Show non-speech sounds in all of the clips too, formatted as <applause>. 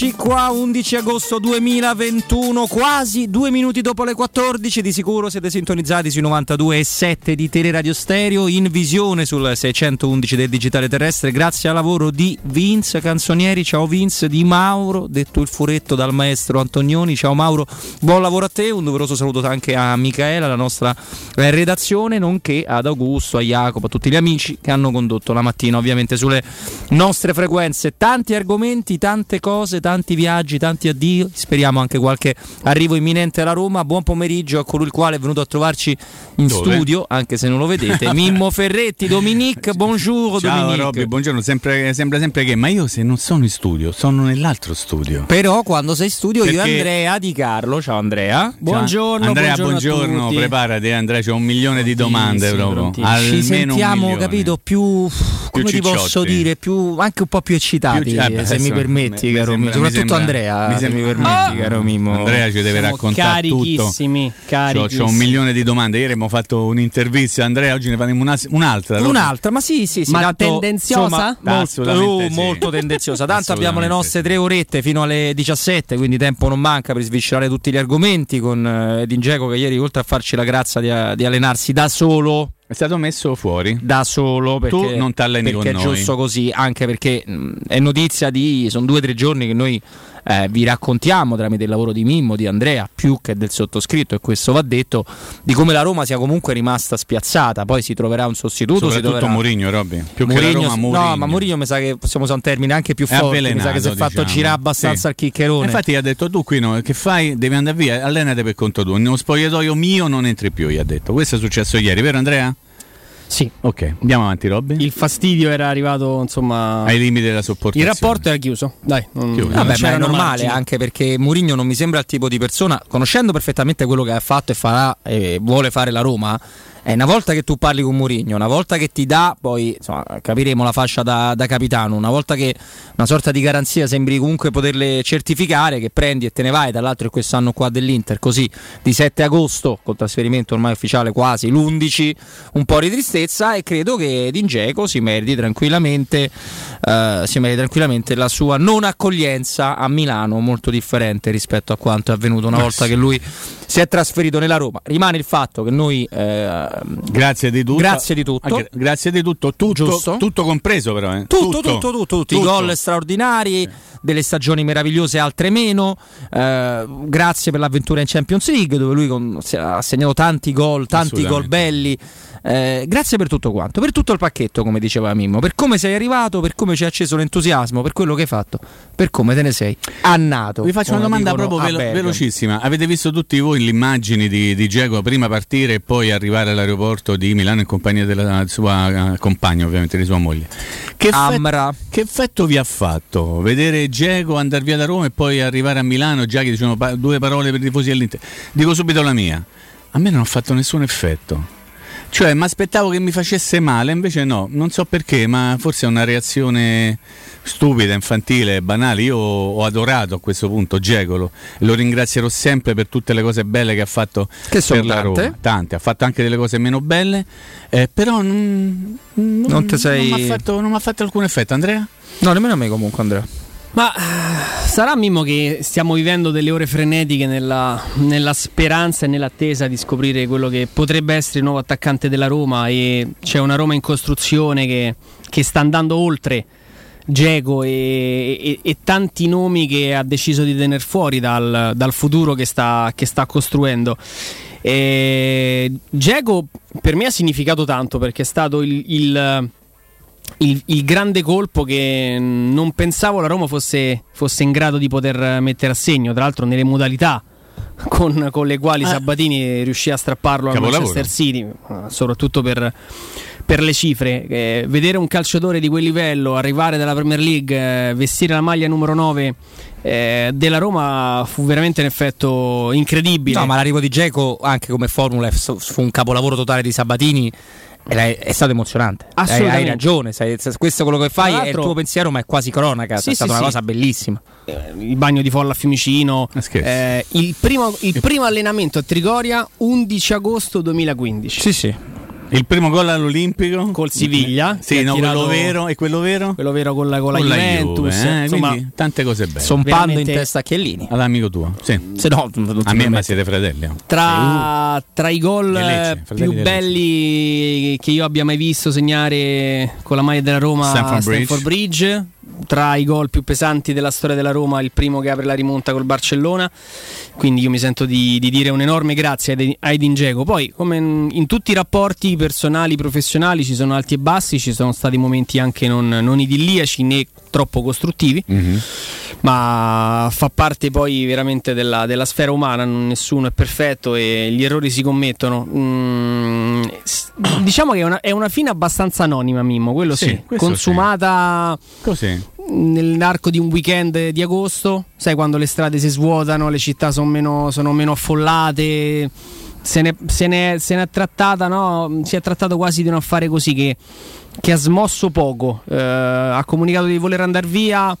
Eccoci qua, 11 agosto 2021, quasi due minuti dopo le 14. Di sicuro siete sintonizzati sui 92 e 7 di Teleradio Stereo, in visione sul 611 del digitale terrestre, grazie al lavoro di Vince Canzonieri. Ciao Vince, di Mauro, detto il furetto dal maestro Antonioni. Ciao Mauro, buon lavoro a te. Un doveroso saluto anche a Michaela, la nostra eh, redazione, nonché ad Augusto, a Jacopo, a tutti gli amici che hanno condotto la mattina, ovviamente sulle nostre frequenze. Tanti argomenti, tante cose, tanti viaggi, tanti addio. Speriamo anche qualche arrivo imminente alla Roma. Buon pomeriggio a colui il quale è venuto a trovarci in Dove? studio, anche se non lo vedete. <laughs> Mimmo Ferretti, Dominique, buongiorno Ciao Dominique. Robby, buongiorno, sempre, sembra sempre che, ma io se non sono in studio, sono nell'altro studio. Però quando sei in studio io e Perché- Andrea Di Carlo, ciao Andrea. Buongiorno, Andrea, buongiorno, buongiorno, preparati Andrea, c'è un milione di domande proprio. Ci sentiamo, capito, più come ti posso dire, più anche un po' più eccitati, Più- eh, beh, se mi permetti, mi caro sembra- Mimmo. mi Soprattutto sembra- Andrea, mi se sembra- permetti, Ah! caro Mimmo. Andrea ci deve Siamo raccontare tutto. carichissimi, C'ho, c'ho un milione di domande. Ieri abbiamo fatto un'intervista. Andrea, oggi ne faremo una- un'altra. Robby. Un'altra, ma sì, sì, sì. Ma tanto, tendenziosa? insomma, molto, oh, sì. molto tendenziosa. Tanto abbiamo le nostre tre orette fino alle 17, quindi tempo non manca per sviscerare tutti gli argomenti con eh, Edin Dzeko che ieri, oltre a farci la grazia di, di allenarsi da solo, È stato messo fuori. da solo perché, Tu non t'alleni perché con è noi. giusto così anche perché mh, è notizia di sono due o tre giorni che noi eh, vi raccontiamo tramite il lavoro di Mimmo, di Andrea, più che del sottoscritto e questo va detto di come la Roma sia comunque rimasta spiazzata poi si troverà un sostituto Soprattutto troverà... Mourinho, Robby. Più che Mourinho- la Roma, Mourinho. no, ma Mourinho mi sa che possiamo usare un termine anche più forte. Mi sa che si è fatto diciamo. girare abbastanza Sì. al chiccherone. Infatti gli ha detto tu qui no, che fai? Devi andare via, allenate per conto tuo. Nello spogliatoio mio non entri più, gli ha detto. Questo è successo ieri, vero Andrea? Sì, Ok, andiamo avanti Robby. il fastidio era arrivato, insomma. Ai limiti della Il sopportazione. rapporto era chiuso. Dai, non, Chiuso. Vabbè, ma è normale margini. anche perché Mourinho non mi sembra il tipo di persona, conoscendo perfettamente quello che ha fatto e farà e vuole fare la Roma. È una volta che tu parli con Mourinho, una volta che ti dà, poi insomma, capiremo la fascia da, da capitano, una volta che una sorta di garanzia sembri comunque poterle certificare, che prendi e te ne vai, dall'altro è quest'anno qua dell'Inter, così di 7 agosto, col trasferimento ormai ufficiale quasi l'11, un po' di tristezza e credo che Dingeco si meriti tranquillamente, eh, si meriti tranquillamente la sua non accoglienza a Milano, molto differente rispetto a quanto è avvenuto una volta che lui si è trasferito nella Roma. Rimane il fatto che noi... eh, Grazie di tutto. Grazie di tutto. Anche- grazie di tutto. Tutto, tutto compreso, però. eh. Tutto, tutto, tutto, tutti i Tutto. gol straordinari, delle stagioni meravigliose, altre meno. Eh, grazie per l'avventura in Champions League, dove lui con- ha segnato tanti gol, tanti gol belli. Eh, grazie per tutto quanto, per tutto il pacchetto, come diceva Mimmo, per come sei arrivato, per come ci hai acceso l'entusiasmo, per quello che hai fatto, per come te ne sei annato. Vi faccio una domanda proprio velo- velocissima. Avete visto tutti voi le immagini di, di Diego prima partire e poi arrivare all'aeroporto di Milano in compagnia della sua eh, compagna, ovviamente, di sua moglie? Che, effetto- che effetto vi ha fatto vedere Diego andare via da Roma e poi arrivare a Milano? Già che dicevano pa- due parole per i tifosi dell'Inter. Dico subito la mia. A me non ha fatto nessun effetto. Cioè, mi aspettavo che mi facesse male, invece no, non so perché, ma forse è una reazione stupida, infantile, banale. Io ho adorato a questo punto Gegolo lo ringrazierò sempre per tutte le cose belle che ha fatto Che per la tante. Roma. Tante, ha fatto anche delle cose meno belle, eh, però non, non, Non sei- non mi ha fatto, fatto alcun effetto. Andrea? No, nemmeno a me comunque Andrea. Ma eh, sarà Mimmo che stiamo vivendo delle ore frenetiche nella, nella speranza e nell'attesa di scoprire quello che potrebbe essere il nuovo attaccante della Roma e c'è una Roma in costruzione che, che sta andando oltre Geco e, e- e tanti nomi che ha deciso di tenere fuori dal, dal futuro che sta, che sta costruendo. Geco per me ha significato tanto perché è stato il- il il, il grande colpo che non pensavo la Roma fosse, fosse in grado di poter mettere a segno, tra l'altro nelle modalità con, con le quali Eh. Sabatini riuscì a strapparlo al. Manchester City, soprattutto per, per le cifre. Eh, vedere un calciatore di quel livello arrivare dalla Premier League, eh, vestire la maglia numero 9 eh, della Roma fu veramente un effetto incredibile. No, ma l'arrivo di Geco anche come formula fu fu un capolavoro totale di Sabatini. È stato emozionante. Hai- Hai Assolutamente. ragione. sai- questo è quello che fai è il tuo pensiero, ma è quasi cronaca. Sì, è stata sì, una sì. cosa bellissima. Eh, il bagno di folla a Fiumicino. Eh, il, primo, il primo allenamento a Trigoria 11 agosto 2015. Sì, sì. Il primo gol all'Olimpico col Siviglia. Sì, no, quello vero e quello vero? Quello vero con la, con la, con Juventus. La Juve, eh? Insomma, tante cose belle. Sompando veramente... in testa a Chiellini. All'amico tuo. Sì. Se no, a me ma siete fratelli. Tra, tra i gol Lecce, più belli che io abbia mai visto segnare con la maglia della Roma Stanford, Stanford Bridge. Tra i gol più pesanti della storia della Roma, il primo che apre la rimonta col Barcellona. Quindi io mi sento di, di dire un enorme grazie a Edin Dzeko. Poi, come in, in, tutti i rapporti personali, professionali, ci sono alti e bassi, ci sono stati momenti anche non, non idilliaci né troppo costruttivi. Mm-hmm. Ma fa parte poi veramente della, della, sfera umana, nessuno è perfetto e gli errori si commettono. Mm, diciamo che è una, è una, fine abbastanza anonima, Mimmo, quello sì, sì consumata sì. Così nell'arco di un weekend di agosto, sai quando le strade si svuotano, le città sono meno, sono meno affollate, se ne, se, ne, se ne, è trattata, no? si è trattato quasi di un affare così che, che ha smosso poco, eh, ha comunicato di voler andare via.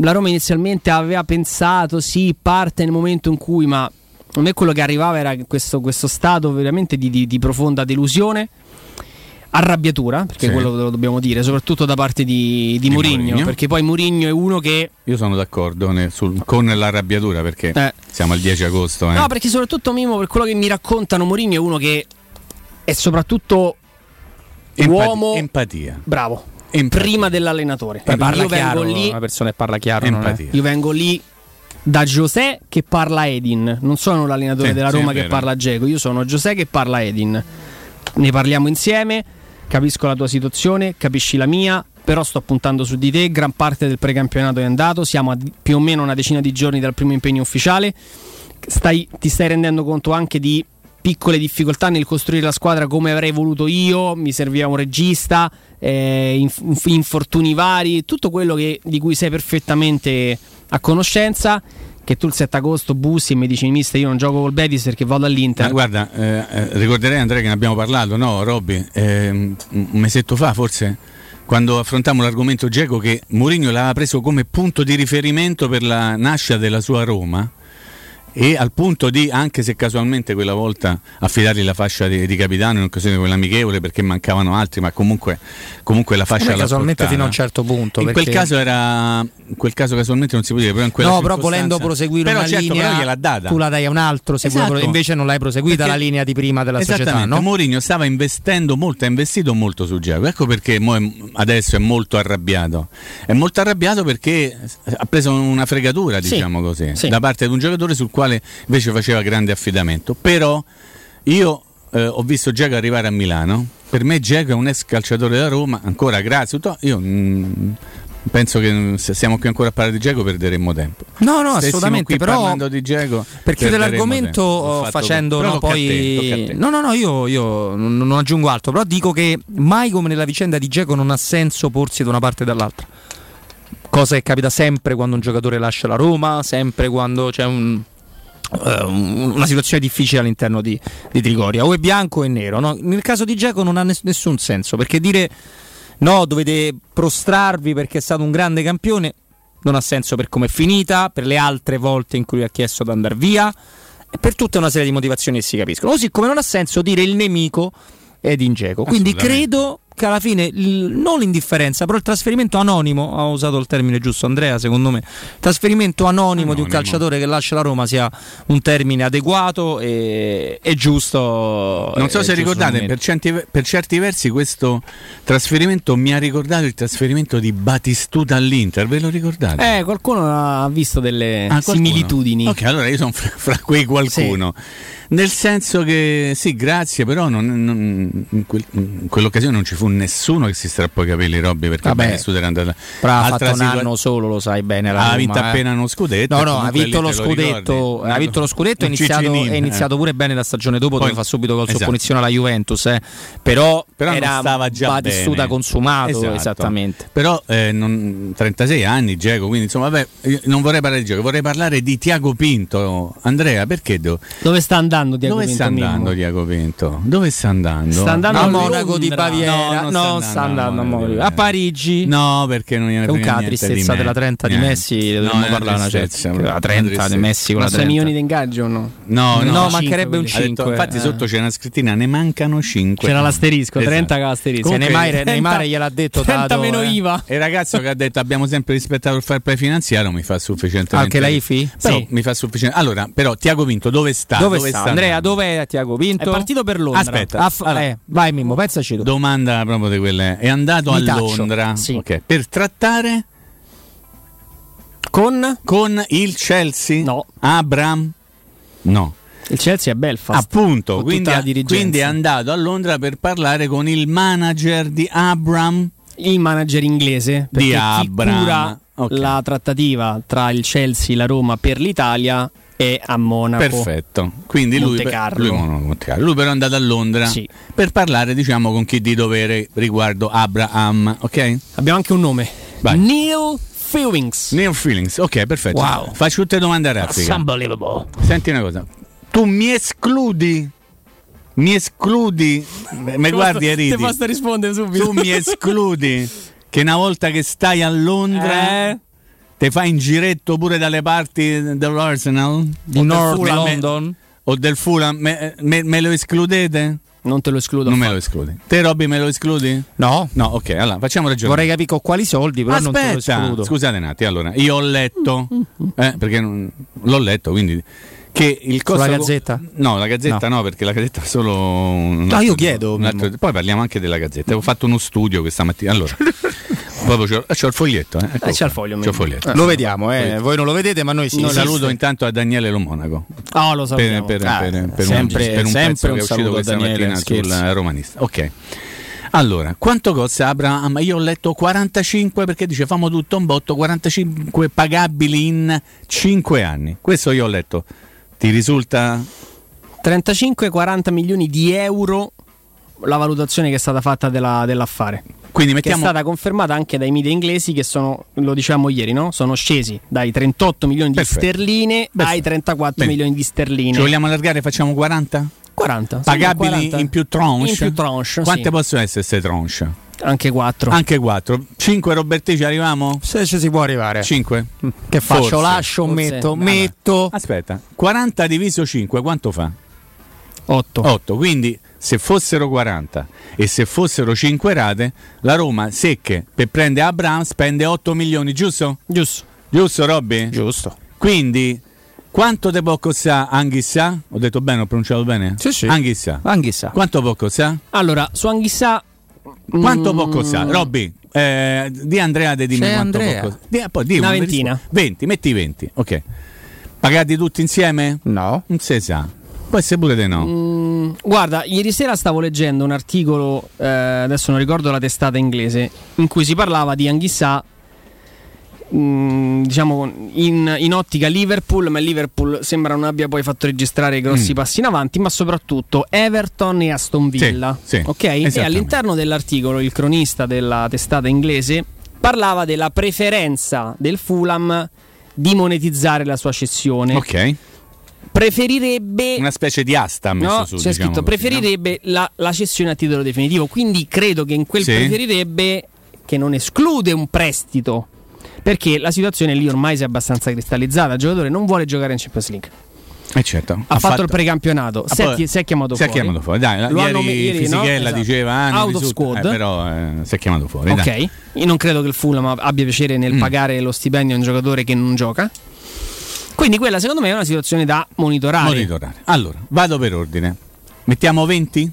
La Roma inizialmente aveva pensato, sì, parte nel momento in cui, ma a me quello che arrivava era questo, questo stato veramente di, di, di profonda delusione arrabbiatura, perché sì. quello lo dobbiamo dire, soprattutto da parte di, di, di Murigno, perché poi Murigno è uno che... Io sono d'accordo ne, sul, con l'arrabbiatura perché eh. siamo al 10 agosto. Eh. No, perché soprattutto Mimo, per quello che mi raccontano, Murigno è uno che è soprattutto Empati- uomo... Empatia. Bravo. Empatia. Prima dell'allenatore. Eh, parla io chiaro, vengo lì, una persona che parla chiaro. Io vengo lì da José che parla Edin, non sono l'allenatore sì, della Roma sì, che parla Geco, io sono José che parla Edin. Ne parliamo insieme. Capisco la tua situazione, capisci la mia, però sto puntando su di te, gran parte del precampionato è andato, siamo a più o meno una decina di giorni dal primo impegno ufficiale, stai, ti stai rendendo conto anche di piccole difficoltà nel costruire la squadra come avrei voluto io, mi serviva un regista, eh, inf- infortuni vari, tutto quello che, di cui sei perfettamente a conoscenza che tu il 7 agosto bussi e mi dici mister io non gioco col Betis perché vado all'Inter. Ma guarda, eh, eh, ricorderei Andrea che ne abbiamo parlato, no Robby? Eh, un mesetto fa forse quando affrontammo l'argomento Geco che Mourinho l'aveva preso come punto di riferimento per la nascita della sua Roma e al punto di, anche se casualmente quella volta affidargli la fascia di, di capitano in occasione di quell'amichevole perché mancavano altri, ma comunque, comunque la fascia la casualmente portata. fino a un certo punto. In quel caso era in quel caso casualmente non si può dire, però in quella No, però volendo proseguire però una certo, linea però tu la dai a un altro, esatto. invece non l'hai proseguita perché, la linea di prima della società, no? Mourinho stava investendo molto, ha investito molto su Giacomo. Ecco perché adesso è molto arrabbiato. È molto arrabbiato perché ha preso una fregatura, diciamo sì, così, sì. da parte di un giocatore sul quale invece faceva grande affidamento. Però io eh, ho visto Giacomo arrivare a Milano. Per me Giacomo è un ex calciatore da Roma, ancora grazie. Io mh, mm, penso che se siamo qui ancora a parlare di Giacomo perderemmo tempo. No, no, Stessimo assolutamente. Però parlando di Giacomo per chiudere l'argomento facendo no, poi No, no, no, io, io, non aggiungo altro, però dico che mai come nella vicenda di Giacomo non ha senso porsi da una parte e dall'altra. Cosa che capita sempre quando un giocatore lascia la Roma, sempre quando c'è un una situazione difficile all'interno di, di, Trigoria. O è bianco o è nero no? nel caso di Geco non ha ness- nessun senso perché dire no dovete prostrarvi perché è stato un grande campione non ha senso per come è finita per le altre volte in cui ha chiesto di andare via e per tutta una serie di motivazioni che si capiscono. Così come non ha senso dire il nemico ed in Geco. Quindi credo che alla fine non l'indifferenza, però il trasferimento anonimo, ha usato il termine giusto Andrea, secondo me, trasferimento anonimo, anonimo. di un calciatore che lascia la Roma sia un termine adeguato e, e giusto. Non so se ricordate, per certi, per certi, versi questo trasferimento mi ha ricordato il trasferimento di Batistuta all'Inter, ve lo ricordate? Eh, qualcuno ha visto delle ah, similitudini. Ok, allora io sono fra, fra quei qualcuno. Sì. Nel senso che sì, grazie, però non, non, in, quel, in, quell'occasione non ci fu nessuno che si strappò i capelli, Robby, perché Vabbè, era andata. Però ha fatto un anno solo, lo sai bene. La ha Roma, vinto eh. appena uno scudetto. No, no, ha vinto lo scudetto. Ha vinto lo scudetto e iniziato, è iniziato pure bene la stagione dopo, Poi, dove fa subito gol esatto. punizione alla Juventus. Eh. Però, però era stava già Batistuta bene. consumato, esatto. esattamente. Però eh, non, 36 anni, Geco, quindi insomma, vabbè, non vorrei parlare di Geco, vorrei parlare di Tiago Pinto. Andrea, perché devo... Dove sta andando Tiago Dove Pinto? andando Diaco Pinto? Dove sta andando? Sta andando a Monaco di Baviera. No, no, non sta andando a morire. A Parigi. No, perché non gliene È un frega niente tristezza di me. della 30 di Niente. Messi, No, dobbiamo è parlare una tristezza, certa. La 30 di tristezza. Messi con Ma la 6 30. milioni di ingaggio o no? No, no, mancherebbe un quelli. Ha detto- 5. infatti sotto c'è una scrittina, ne mancano 5. C'era l'asterisco, 30 con l'asterisco. Se Comunque- Neymar, gliel'ha detto 30 dato, meno eh. IVA. E il ragazzo che ha detto abbiamo sempre rispettato il fair play finanziario mi fa sufficientemente. Anche la IFI? Però Sì. mi fa sufficiente. Allora, però Tiago Vinto dove sta? Dove, sta? Andrea, andando? dov'è Tiago Vinto? È partito per Londra. Aspetta. Eh, vai Mimmo, pensaci tu. Domanda proprio di quelle. È andato Mi a taccio. Londra Sì. ok, per trattare Con con il Chelsea? No. Abram? No. il Chelsea è Belfast. Appunto, quindi, quindi è andato a Londra per parlare con il manager di Abram. il manager inglese Di Abram. cura Ok. la trattativa tra il Chelsea e la Roma per l'Italia è a Monaco. Perfetto. Quindi lui, Monte Carlo. lui. Lui però è andato a Londra Sì. per parlare, diciamo, con chi di dovere riguardo Abraham, ok? Abbiamo anche un nome. Vai. Neil Fewings. Neil Feelings, ok, perfetto. Wow. Faccio tutte domande a raffica. Unbelievable. Senti una cosa. Tu mi escludi? Mi escludi? Mi guardi e Ti ridi. posso rispondere subito. Tu mi <laughs> escludi che una volta che stai a Londra Eh? Ti fai in giretto pure dalle parti dell'Arsenal Di North Fulham? London. o del Fulham? Me, me- me lo escludete? Non te lo escludo. Non me lo escludi. Te Robby me lo escludi? No. No, ok, allora facciamo ragione. Vorrei capire con quali soldi, però non te lo Aspetta, escludo. scusate un attimo. Allora, io ho letto, <laughs> eh, perché non- l'ho letto, quindi che il costo Sulla Gazzetta? No, la Gazzetta no, perché la Gazzetta è solo un No, io chiedo, un altro-. Poi parliamo anche della Gazzetta. Ho fatto uno studio questa mattina. Allora, <laughs> proprio c'ho, c'ho il foglietto, eh. Eccolo c'è il foglio, il Mimmo. foglietto. Lo vediamo, eh. voi non lo vedete, ma noi sì. Un saluto intanto a Daniele Lomonaco Ah, lo per, sappiamo. per, Ah, per, per sempre- un, per un sempre pezzo un che è uscito questa Daniele, mattina sul romanista. Ok. Allora, quanto costa Abraham? Io ho letto 45 perché dice famo tutto un botto, 45 pagabili in 5 anni. Questo io ho letto. Ti risulta 35-40 milioni di euro la valutazione che è stata fatta della- dell'affare. Quindi Che è mettiamo stata confermata anche dai media inglesi che sono, lo dicevamo ieri, no? sono scesi dai 38 milioni di Perfetto. sterline ai Perfetto. 34 Bene. milioni di sterline. Ci vogliamo allargare, facciamo 40? 40. sì, Pagabili 40. in più tranche? In più tranche, Quante sì. possono essere queste tranche? Anche 4. Anche 4. 5 Roberti ci arriviamo? Se ci si può arrivare. 5. Che faccio? Forse. Lascio, Forse. metto, Vabbè. metto. Aspetta, 40 diviso 5 quanto fa? 8. 8, quindi se fossero 40 e se fossero 5 rate, la Roma secche per prendere Abraham spende 8 milioni, giusto? Giusto. Giusto Robby? Giusto. Quindi quanto te può costare Anghissà? Ho detto bene, ho pronunciato bene? Sì, sì. Anghissà. Anch'issa. Quanto può costare? Allora, su Anghissà Quanto mm, può costare? Robby, eh, di Andreade dimmi C'è quanto Andrea. può costare. Di, poi, dimmi, Una ventina. rispondi. 20, metti 20, ok. Pagati tutti insieme? No. Non si sa. Può essere pure di no. Mm, guarda, ieri sera stavo leggendo un articolo, eh, adesso non ricordo la testata inglese, in cui si parlava di Anghissà, mm, diciamo, in, in ottica Liverpool, ma Liverpool sembra non abbia poi fatto registrare grossi Mm. passi in avanti, ma soprattutto Everton e Aston Villa. Sì, sì, ok? E all'interno dell'articolo il cronista della testata inglese parlava della preferenza del Fulham di monetizzare la sua cessione. Ok. Preferirebbe Una specie di asta ha messo No, su. c'è diciamo scritto così, preferirebbe la, la cessione a titolo definitivo. Quindi credo che in quel Sì. preferirebbe che non esclude un prestito. Perché la situazione lì ormai si è abbastanza cristallizzata. Il giocatore non vuole giocare in Champions League. no? Eh certo. Ha, fatto, il precampionato. Ah, si, è, si è chiamato si è fuori. chiamato fuori. Dai, Lo ieri, ieri, no? Fisichella Esatto. diceva hanno Out of vissuto- squad. eh, però eh, si è chiamato fuori. Ok. dai. Io non credo che il Fulham abbia piacere nel Mm. pagare lo stipendio a un giocatore che non gioca. Quindi quella secondo me è una situazione da monitorare. Monitorare. Allora, vado per ordine. Mettiamo 20?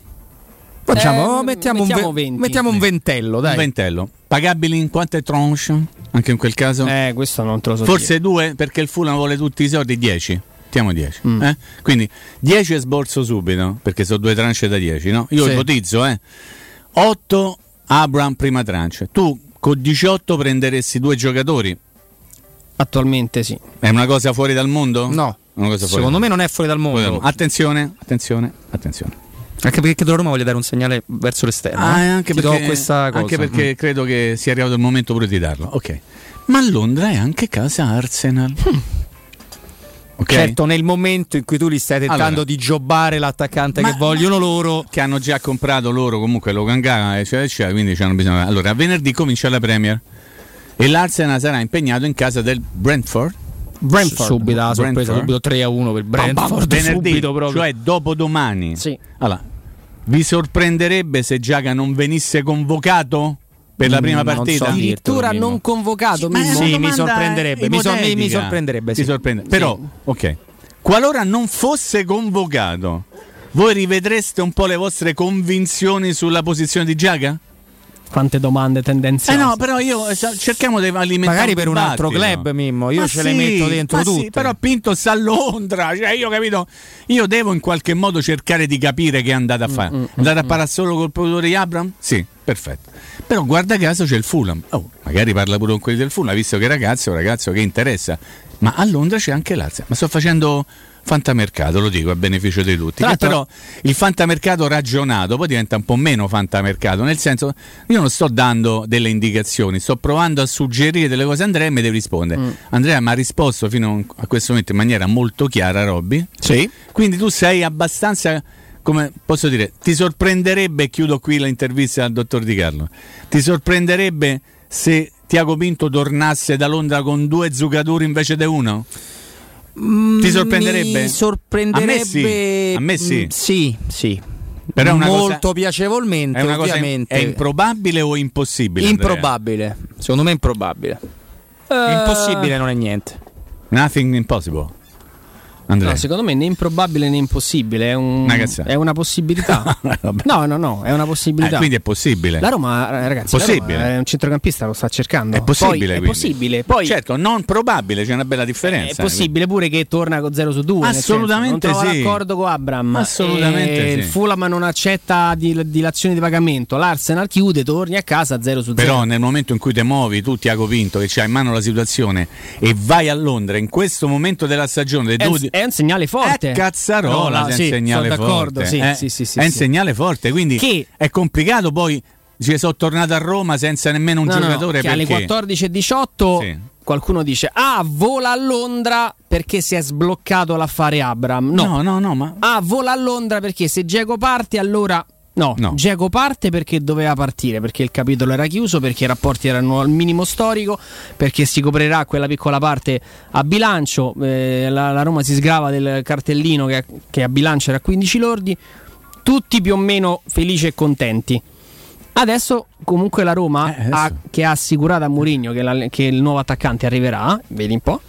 Facciamo, Eh, mettiamo, un mettiamo ve- 20. mettiamo un ventello, dai. Un ventello. Pagabili in quante tranche? Anche in quel caso? Eh, questo non te lo so. Forse due perché il Fulham vuole tutti i soldi, 10. Mettiamo 10. Mm. eh? Quindi 10 sborso subito, perché sono due tranche da 10, no? Io Sì. ipotizzo, eh. 8 Abram prima tranche. Tu con 18 prenderesti due giocatori. Attualmente sì. È una cosa fuori dal mondo? No. Una cosa fuori Secondo me non è fuori dal fuori dal mondo. Attenzione, attenzione, attenzione. Anche perché la Roma voglia dare un segnale verso l'esterno. Ah, eh. anche Ti perché, do questa cosa. anche perché Mm. credo che sia arrivato il momento pure di darlo. Ok. Ma Londra è anche casa Arsenal. <laughs> Okay. Certo, nel momento in cui tu li stai tentando Allora. di jobbare l'attaccante Ma- che vogliono loro, che hanno già comprato loro comunque lo Ganga eccetera eccetera quindi c'hanno bisogno allora a venerdì comincia la Premier e l'Arsenal sarà impegnato in casa del Brentford Brentford. subito la sorpresa, Brentford. subito 3 a 1 per Brentford, venerdì subito proprio. cioè dopodomani Sì. allora vi sorprenderebbe se Giaga non venisse convocato per la Mm, prima non partita so dirti. Addirittura Mimmo. non convocato. Una Sì, mi sorprenderebbe, mi sor- mi- mi sorprenderebbe, sì. sorprende- Però, ok, qualora non fosse convocato, voi rivedreste un po' le vostre convinzioni sulla posizione di Giaga? Quante domande Eh tendenziose. no, però io eh, cerchiamo di alimentare Magari per un altro club, Mimmo, io Ma ce le sì, metto dentro ma sì, tutte. però Pinto sta a Londra, cioè io capito, io devo in qualche modo cercare di capire che è andata a Mm, fare. È andata a parlare solo col produttore di Abram? Sì, perfetto. Però guarda caso c'è il Fulham. Oh, magari parla pure con quelli del Fulham, visto che ragazzo è un ragazzo che interessa. Ma a Londra c'è anche l'Arsenal. Ma sto facendo fantamercato, lo dico a beneficio di tutti. Che però il fantamercato ragionato poi diventa un po' meno fantamercato, nel senso io non sto dando delle indicazioni, sto provando a suggerire delle cose a Andrea e mi devi rispondere. Mm. Andrea mi ha risposto fino a questo momento in maniera molto chiara, Robby. Sì. Quindi tu sei abbastanza come posso dire, ti sorprenderebbe, chiudo qui l'intervista al dottor Di Carlo, ti sorprenderebbe se Tiago Pinto tornasse da Londra con due giocatori invece di uno? Ti sorprenderebbe? Mi sorprenderebbe. A me sì, a me sì. Mm, sì, sì. Però è una Molto cosa- piacevolmente, È una cosa ovviamente. è improbabile o impossibile? Andrea? improbabile. Secondo me improbabile. Eh, Impossibile non è niente. Nothing impossible. No, secondo me né improbabile né impossibile. È, un- Una è una possibilità. <laughs> No, no, no, è una possibilità. Eh, quindi è possibile. La Roma, eh, ragazzi, la Possibile. Roma è un centrocampista, lo sta cercando. È possibile. Poi, è possibile. Poi certo, non probabile, c'è una bella differenza. È possibile pure che torna con 0 su 2. Assolutamente trova sì. l'accordo con Abram. Assolutamente E sì. Il Fulham non accetta dil- dilazioni di pagamento. L'Arsenal chiude, torni a casa 0 su 0. Però nel momento in cui ti muovi, tu Tiago Pinto, che c'hai in mano la situazione, e vai a Londra in questo momento della stagione, dei un, due- è un segnale forte. Eh, cazzarola, No, se è sì, un segnale sono d'accordo, forte. sì, eh. sì, sì, sì, è un sì. segnale forte, quindi Che- è complicato poi. Ci sono tornato a Roma senza nemmeno un No, no, giocatore alle perché 14.18 Sì. qualcuno dice: Ah, vola a Londra perché si è sbloccato l'affare Abram. No, no, no, no, ma Ah, vola a Londra perché se Diego parte allora... No, No. Diego parte perché doveva partire, perché il capitolo era chiuso, perché i rapporti erano al minimo storico, perché si coprirà quella piccola parte a bilancio, eh, la, la Roma si sgrava del cartellino che, che a bilancio era 15 lordi, tutti più o meno felici e contenti. Adesso comunque la Roma, Eh, ha- che ha assicurato a Mourinho che, la- che il nuovo attaccante arriverà, vedi un po',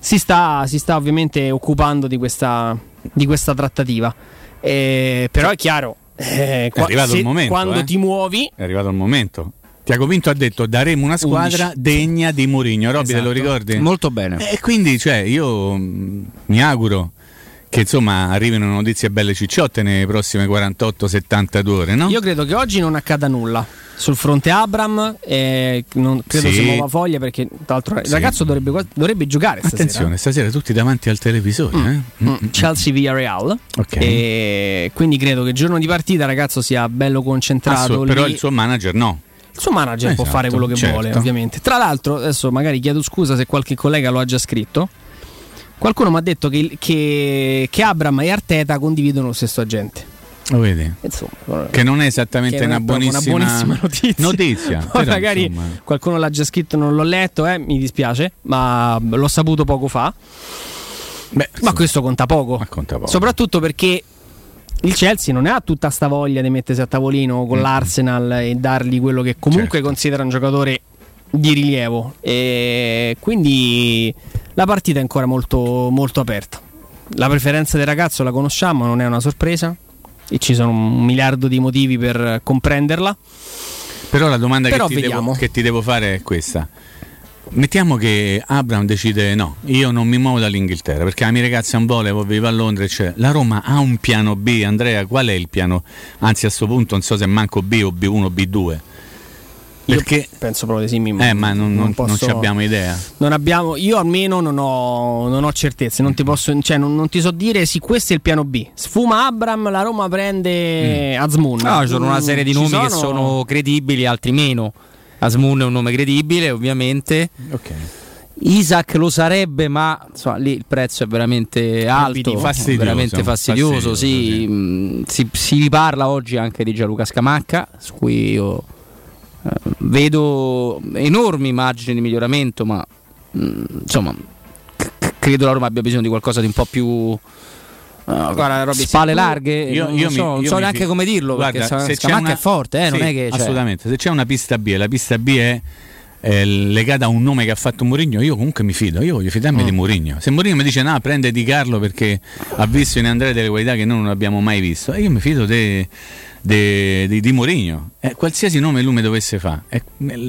si sta, si sta ovviamente occupando di questa, di questa trattativa. Eh, però è chiaro, eh, qua- arrivato se- il momento, quando eh. ti muovi, è arrivato il momento. Tiago Pinto ha detto daremo una squadra 11. degna di Mourinho, Robby te lo Esatto. ricordi? Molto bene. E quindi, cioè, io mh, mi auguro che insomma arrivino notizie belle cicciotte nelle prossime 48-72 ore, no? io credo che oggi non accada nulla. Sul fronte Abram, eh, non credo Sì. si muova foglia perché tra l'altro il Sì. ragazzo dovrebbe, dovrebbe giocare stasera. Attenzione, stasera tutti davanti al televisore, eh? Mm, Chelsea via Real. Ok. E quindi credo che il giorno di partita, ragazzo, sia bello concentrato. Assu- però lì. il suo manager no. Il suo manager può Esatto, fare quello che certo. vuole, ovviamente. Tra l'altro, adesso magari chiedo scusa se qualche collega lo ha già scritto. Qualcuno mi ha detto che, che, che Abram e Arteta condividono lo stesso agente. Lo vedi? Insomma, Che non è esattamente non una, è proprio buonissima... una buonissima <laughs> notizia. notizia, però, magari insomma. qualcuno l'ha già scritto, non l'ho letto, eh, mi dispiace, ma l'ho saputo poco fa. Beh, Ma questo conta poco. Conta poco. Soprattutto perché il Chelsea non ha tutta sta voglia di mettersi a tavolino con Mm. l'Arsenal e dargli quello che comunque Certo. considera un giocatore di rilievo. E quindi la partita è ancora molto, molto aperta. La preferenza del ragazzo la conosciamo, non è una sorpresa. E ci sono un miliardo di motivi per comprenderla. Però la domanda Però che ti, devo, che ti devo fare è questa. Mettiamo che Abram decide no, io non mi muovo dall'Inghilterra perché la mia ragazza non vuole, vivo a Londra, eccetera. La Roma ha un piano B, Andrea, qual è il piano? Anzi a questo punto non so se manco B o B1 o B2. Perché Io penso proprio di sì, Mimmo. eh, ma non, non, non posso- ci abbiamo idea. Non abbiamo, io almeno non ho, non ho certezze, non ti, posso, cioè, non, non ti so dire sì, questo è il piano B. Sfuma Abram, la Roma prende Azmoun. No, ci sono una serie di nomi che sono credibili, altri meno. Asmun è un nome credibile, ovviamente. Ok. Isaac lo sarebbe, ma insomma, lì il prezzo è veramente alto, fastidioso, veramente fastidioso. fastidioso, sì. sì. mh, si, si parla oggi anche di Gianluca Scamacca, su cui io vedo enormi margini di miglioramento, ma mh, insomma, c- credo la Roma abbia bisogno di qualcosa di un po' più. eh, Guarda, Robby, spalle larghe, Io- non, io lo so, mi- non io so mi neanche fi- come dirlo Guarda, perché se c'è Scamacca una- è forte, eh, non Sì, è che cioè- assolutamente. Se c'è una pista B, la pista B è eh, legata a un nome che ha fatto Mourinho, io comunque mi fido, io voglio fidarmi Mm. di Mourinho. Se Mourinho mi dice no, prende Di Carlo perché ha visto in Andrea delle qualità che noi non abbiamo mai visto, e io mi fido de- di, Mourinho. Eh, qualsiasi nome lui mi dovesse fare. Eh,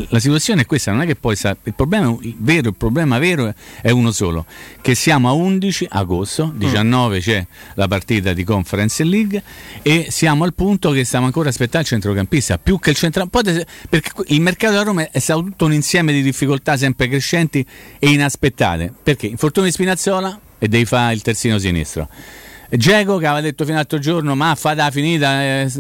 la situazione è questa, non è che poi sa- il problema il vero, il problema vero è uno solo, che siamo a 11 agosto, 19 c'è la partita di Conference League e siamo al punto che stiamo ancora aspettando il centrocampista, più che il centrocampista, perché il mercato della Roma è stato tutto un insieme di difficoltà sempre crescenti e inaspettate, perché infortunio di Spinazzola e devi fare il terzino sinistro. Geco che aveva detto fino all'altro giorno ma fata finita eh,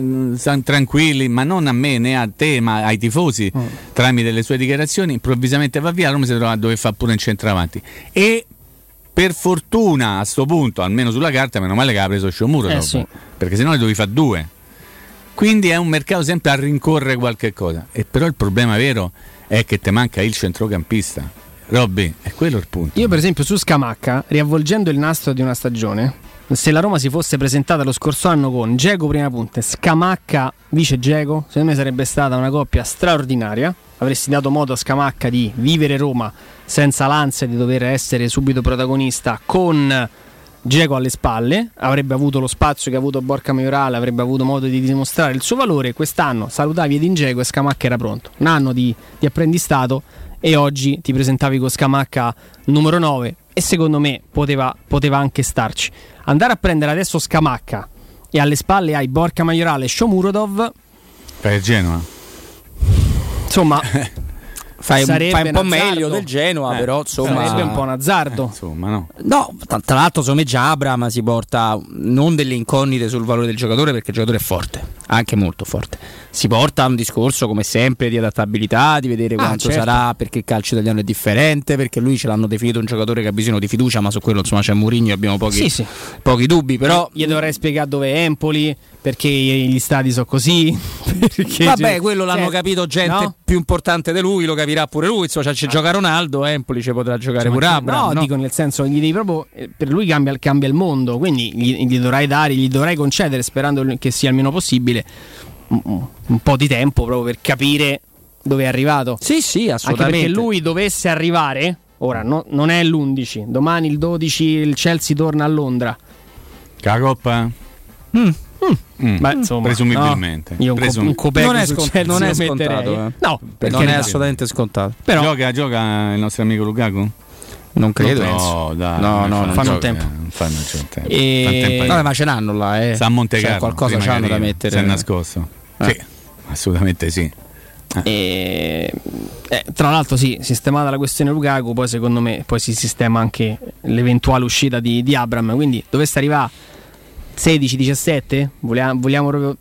tranquilli ma non a me né a te ma ai tifosi tramite le sue dichiarazioni improvvisamente va via Roma si trova a dover fare pure in centravanti. E per fortuna a sto punto almeno sulla carta meno male che ha preso Sciomuro Eh, sì. perché sennò ne dovevi fare due. Quindi è un mercato sempre a rincorrere qualche cosa. E però il problema vero è che ti manca il centrocampista. Robby è quello il punto. Io per esempio su Scamacca, riavvolgendo il nastro di una stagione, se la Roma si fosse presentata lo scorso anno con Geco prima punta e Scamacca vice Geco, secondo me sarebbe stata una coppia straordinaria. Avresti dato modo a Scamacca di vivere Roma senza l'ansia di dover essere subito protagonista con Geco alle spalle, avrebbe avuto lo spazio che ha avuto Borca Maiorale, avrebbe avuto modo di dimostrare il suo valore. Quest'anno salutavi Edin Geco e Scamacca era pronto. Un anno di, di apprendistato e oggi ti presentavi con Scamacca numero 9 e secondo me poteva, poteva anche starci. Andare a prendere adesso Scamacca e alle spalle hai Borca Maiorale e Shomurodov, per il Genoa insomma <laughs> fai, un- Sarebbe fai un po' un azzardo. meglio del Genoa, Eh, però insomma. sarebbe un po' un azzardo. insomma no No, tra, tra l'altro secondo me già Abram si porta non delle incognite sul valore del giocatore perché il giocatore è forte, anche molto forte. Si porta un discorso come sempre di adattabilità, di vedere Ah, quanto certo. sarà perché il calcio italiano è differente, perché lui ce l'hanno definito un giocatore che ha bisogno di fiducia, ma su quello insomma c'è Mourinho, abbiamo pochi, Sì, sì. pochi dubbi, però gli dovrei spiegare dove è Empoli, perché gli stadi sono così. <laughs> Vabbè, quello l'hanno Cioè, capito gente no? più importante di lui, lo capirà pure lui. Insomma, cioè, ci gioca Ronaldo, Empoli ci potrà giocare pure Ma- Abram. no, no? dico nel senso, gli devi proprio. eh, Per lui cambia, cambia il mondo, quindi gli, gli dovrai dare, gli dovrai concedere, sperando che sia il meno possibile, un, po' di tempo proprio per capire dove è arrivato. Sì, sì, Anche assolutamente. perché lui dovesse arrivare, ora no- non è l'11, domani il 12 il Chelsea torna a Londra. La Coppa? Mm. Mm. Beh, insomma, Presumibilmente. no. Io Presum- un Copeco Non è scont- non è scontato, eh. No, per non è assolutamente scontato. Però Gioca, gioca il nostro amico Lukaku? Non credo. No, dai, No, no, non fanno gioca, tempo. eh, Non fanno c'è tempo. E- Fanno tempo Vabbè, ma ce l'hanno là, eh. Sta a Monte Cioè, qualcosa c'hanno da mettere. Si è nascosto. Eh. Sì, assolutamente sì. E, eh, tra l'altro, sì, sistemata la questione Lukaku, poi secondo me poi si sistema anche l'eventuale uscita di, di Abram. Quindi dovesse arrivare 16-17? Vogliamo, vogliamo proprio.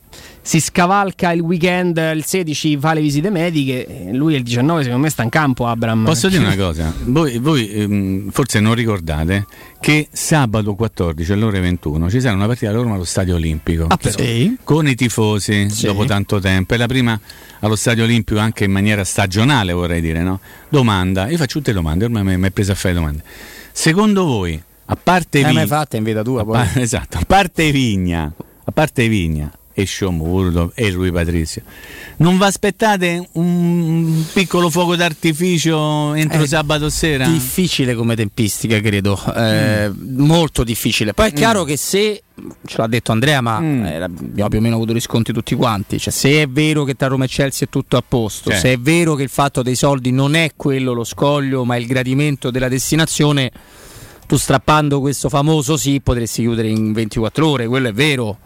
Si scavalca il weekend, il 16 fa le visite mediche. e Lui il 19, secondo me, sta in campo. Abram. Posso dire una <laughs> cosa? Voi, voi, ehm, forse non ricordate che sabato 14 alle ore 21 ci sarà una partita a Roma allo Stadio Olimpico. Ah, però. Sì. Con i tifosi Sì. dopo tanto tempo. È la prima allo Stadio Olimpico anche in maniera stagionale, vorrei dire, no? Domanda, io faccio tutte domande, ormai mi è presa a fare domande. Secondo voi, a parte Eh, Vigna, mai fatta in vita tua, a poi. par- <laughs> esatto, a parte Vigna, a parte Vigna e Sciomurdo e Rui Patrizio, non vi aspettate un piccolo fuoco d'artificio entro Eh, sabato sera? Difficile come tempistica, credo. Eh, Molto difficile. Poi è chiaro che se, ce l'ha detto Andrea, ma Mm. eh, abbiamo più o meno avuto riscontri tutti quanti. Cioè, se è vero che tra Roma e Chelsea è tutto a posto, Certo. se è vero che il fatto dei soldi non è quello lo scoglio, ma il gradimento della destinazione, tu strappando questo famoso sì potresti chiudere in 24 ore, quello è vero.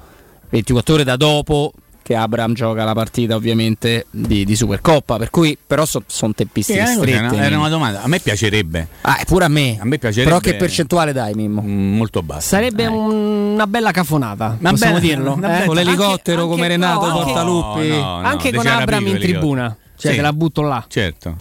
24 ore da dopo che Abram gioca la partita ovviamente di, di Supercoppa, per cui però sono Sì, tempistiche eh, strette. era, era una domanda. A me piacerebbe, Ah, pure a me. A me piacerebbe- Però che percentuale dai, Mimmo? mm, molto basso. Sarebbe un- una bella cafonata, Una possiamo bella- dirlo. eh? Con l'elicottero Anche- come anche- Renato no, anche- Portaluppi. No, no, anche con Abram in tribuna, cioè Sì. te la butto là. Certo.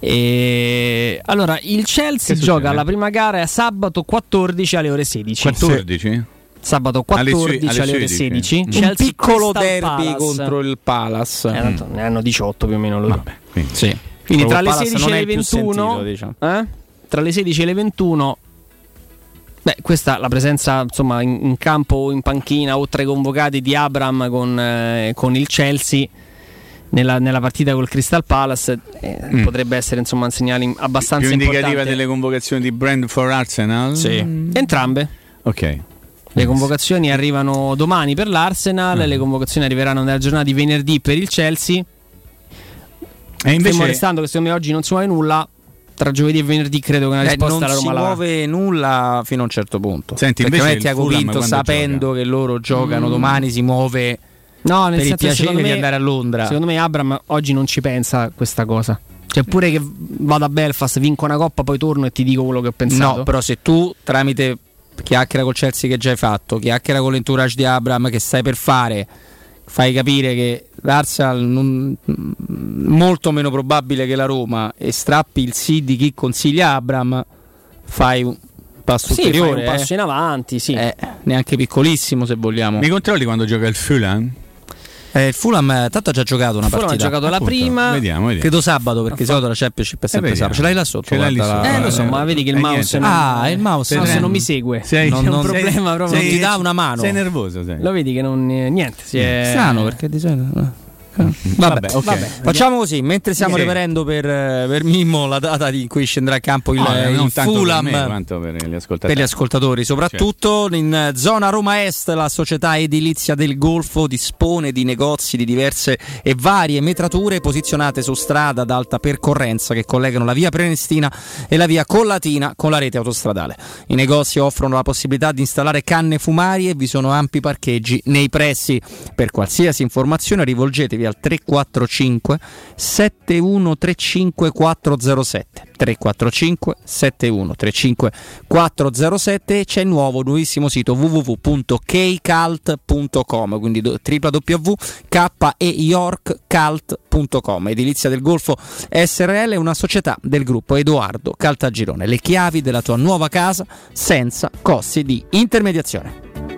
E... Allora, il Chelsea Che gioca la prima gara sabato 14 alle ore 16. 14? Sabato Alle 14 alle, su- alle ore 16. 16. Un Chelsea un piccolo Crystal derby Palace. contro il Palace. Eh, tanto ne hanno 18 più o meno loro. Vabbè, quindi. Sì. Quindi tra le Palace 16 non e le il più 21, sentito, diciamo. eh? tra le 16 e le 21, beh, questa la presenza insomma in, in campo o in panchina o tra i convocati di Abram con, eh, con il Chelsea. Nella, nella partita col Crystal Palace eh, Mm. potrebbe essere insomma un segnale abbastanza Più indicativa importante. delle convocazioni di Brentford Arsenal? Sì. Entrambe. Ok. Le convocazioni arrivano domani per l'Arsenal, Mm. le convocazioni arriveranno nella giornata di venerdì per il Chelsea. E invece restando che secondo me oggi non si muove nulla, tra giovedì e venerdì credo che una Eh, risposta non alla si Roma la muove nulla fino a un certo punto. Senti, Perché invece non è Tiago il Pinto, sapendo che loro giocano Mm. domani, si muove No, nel per il senso che piacere secondo di me, andare a Londra. secondo me Abram oggi non ci pensa questa cosa. Cioè pure che vado a Belfast, vinco una coppa, poi torno e ti dico quello che ho pensato. No, però se tu tramite chiacchiera col Chelsea che già hai fatto, chiacchiera con l'entourage di Abram che stai per fare, fai capire che l'Arsenal non- molto meno probabile che la Roma e strappi il sì di chi consiglia Abram, fai un passo sì, fai ulteriore. un passo eh. in avanti, sì. Eh, neanche piccolissimo se vogliamo. mi controlli quando gioca il Fulham? Eh, il Fulham eh, tanto ha già giocato una Fulham ha partita. giocato la Appunto, prima. Vediamo, vediamo. Credo sabato perché di solito la Championship è sempre vediamo. sabato. Ce l'hai là sotto? Ce l'hai lì sotto. la- Eh, lo so, ma vedi che il Eh, mouse non, Ah, il mouse no, non- se non mi segue. Sei- Non- C'è un non- problema proprio. non ti dà una mano. Sei nervoso, sei. Lo vedi che non eh, niente, si è Strano perché di solito. Eh. Vabbè, Vabbè, ok. vabbè. Facciamo così, mentre stiamo Sì. riparendo per, per Mimmo la data in cui scenderà in campo il, No, eh, il Fulham per me per gli ascoltatori. per gli ascoltatori, soprattutto in eh, zona Roma Est, la società edilizia del Golfo dispone di negozi di diverse e varie metrature posizionate su strada ad alta percorrenza che collegano la via Prenestina e la via Collatina con la rete autostradale. I negozi offrono la possibilità di installare canne fumarie e vi sono ampi parcheggi nei pressi. Per qualsiasi informazione rivolgetevi al 345 7135 407 345 7135 407 e c'è il nuovo nuovissimo sito www.kcalt.com quindi www.keyorkcalt.com Edilizia del Golfo SRL è una società del gruppo Edoardo Caltagirone. Le chiavi della tua nuova casa senza costi di intermediazione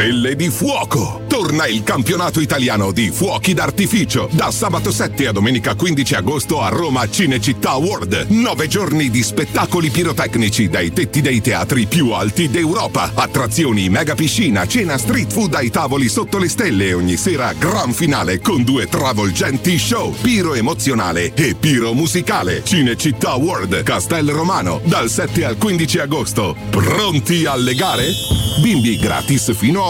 Stelle di Fuoco. Torna il campionato italiano di fuochi d'artificio da sabato 7 a domenica 15 agosto a Roma Cinecittà World. Nove giorni di spettacoli pirotecnici dai tetti dei teatri più alti d'Europa. Attrazioni, mega piscina, cena street food ai tavoli sotto le stelle ogni sera gran finale con due travolgenti show. Piro emozionale e piro musicale. Cinecittà World, Castel Romano, dal 7 al 15 agosto. Pronti alle gare? Bimbi gratis fino a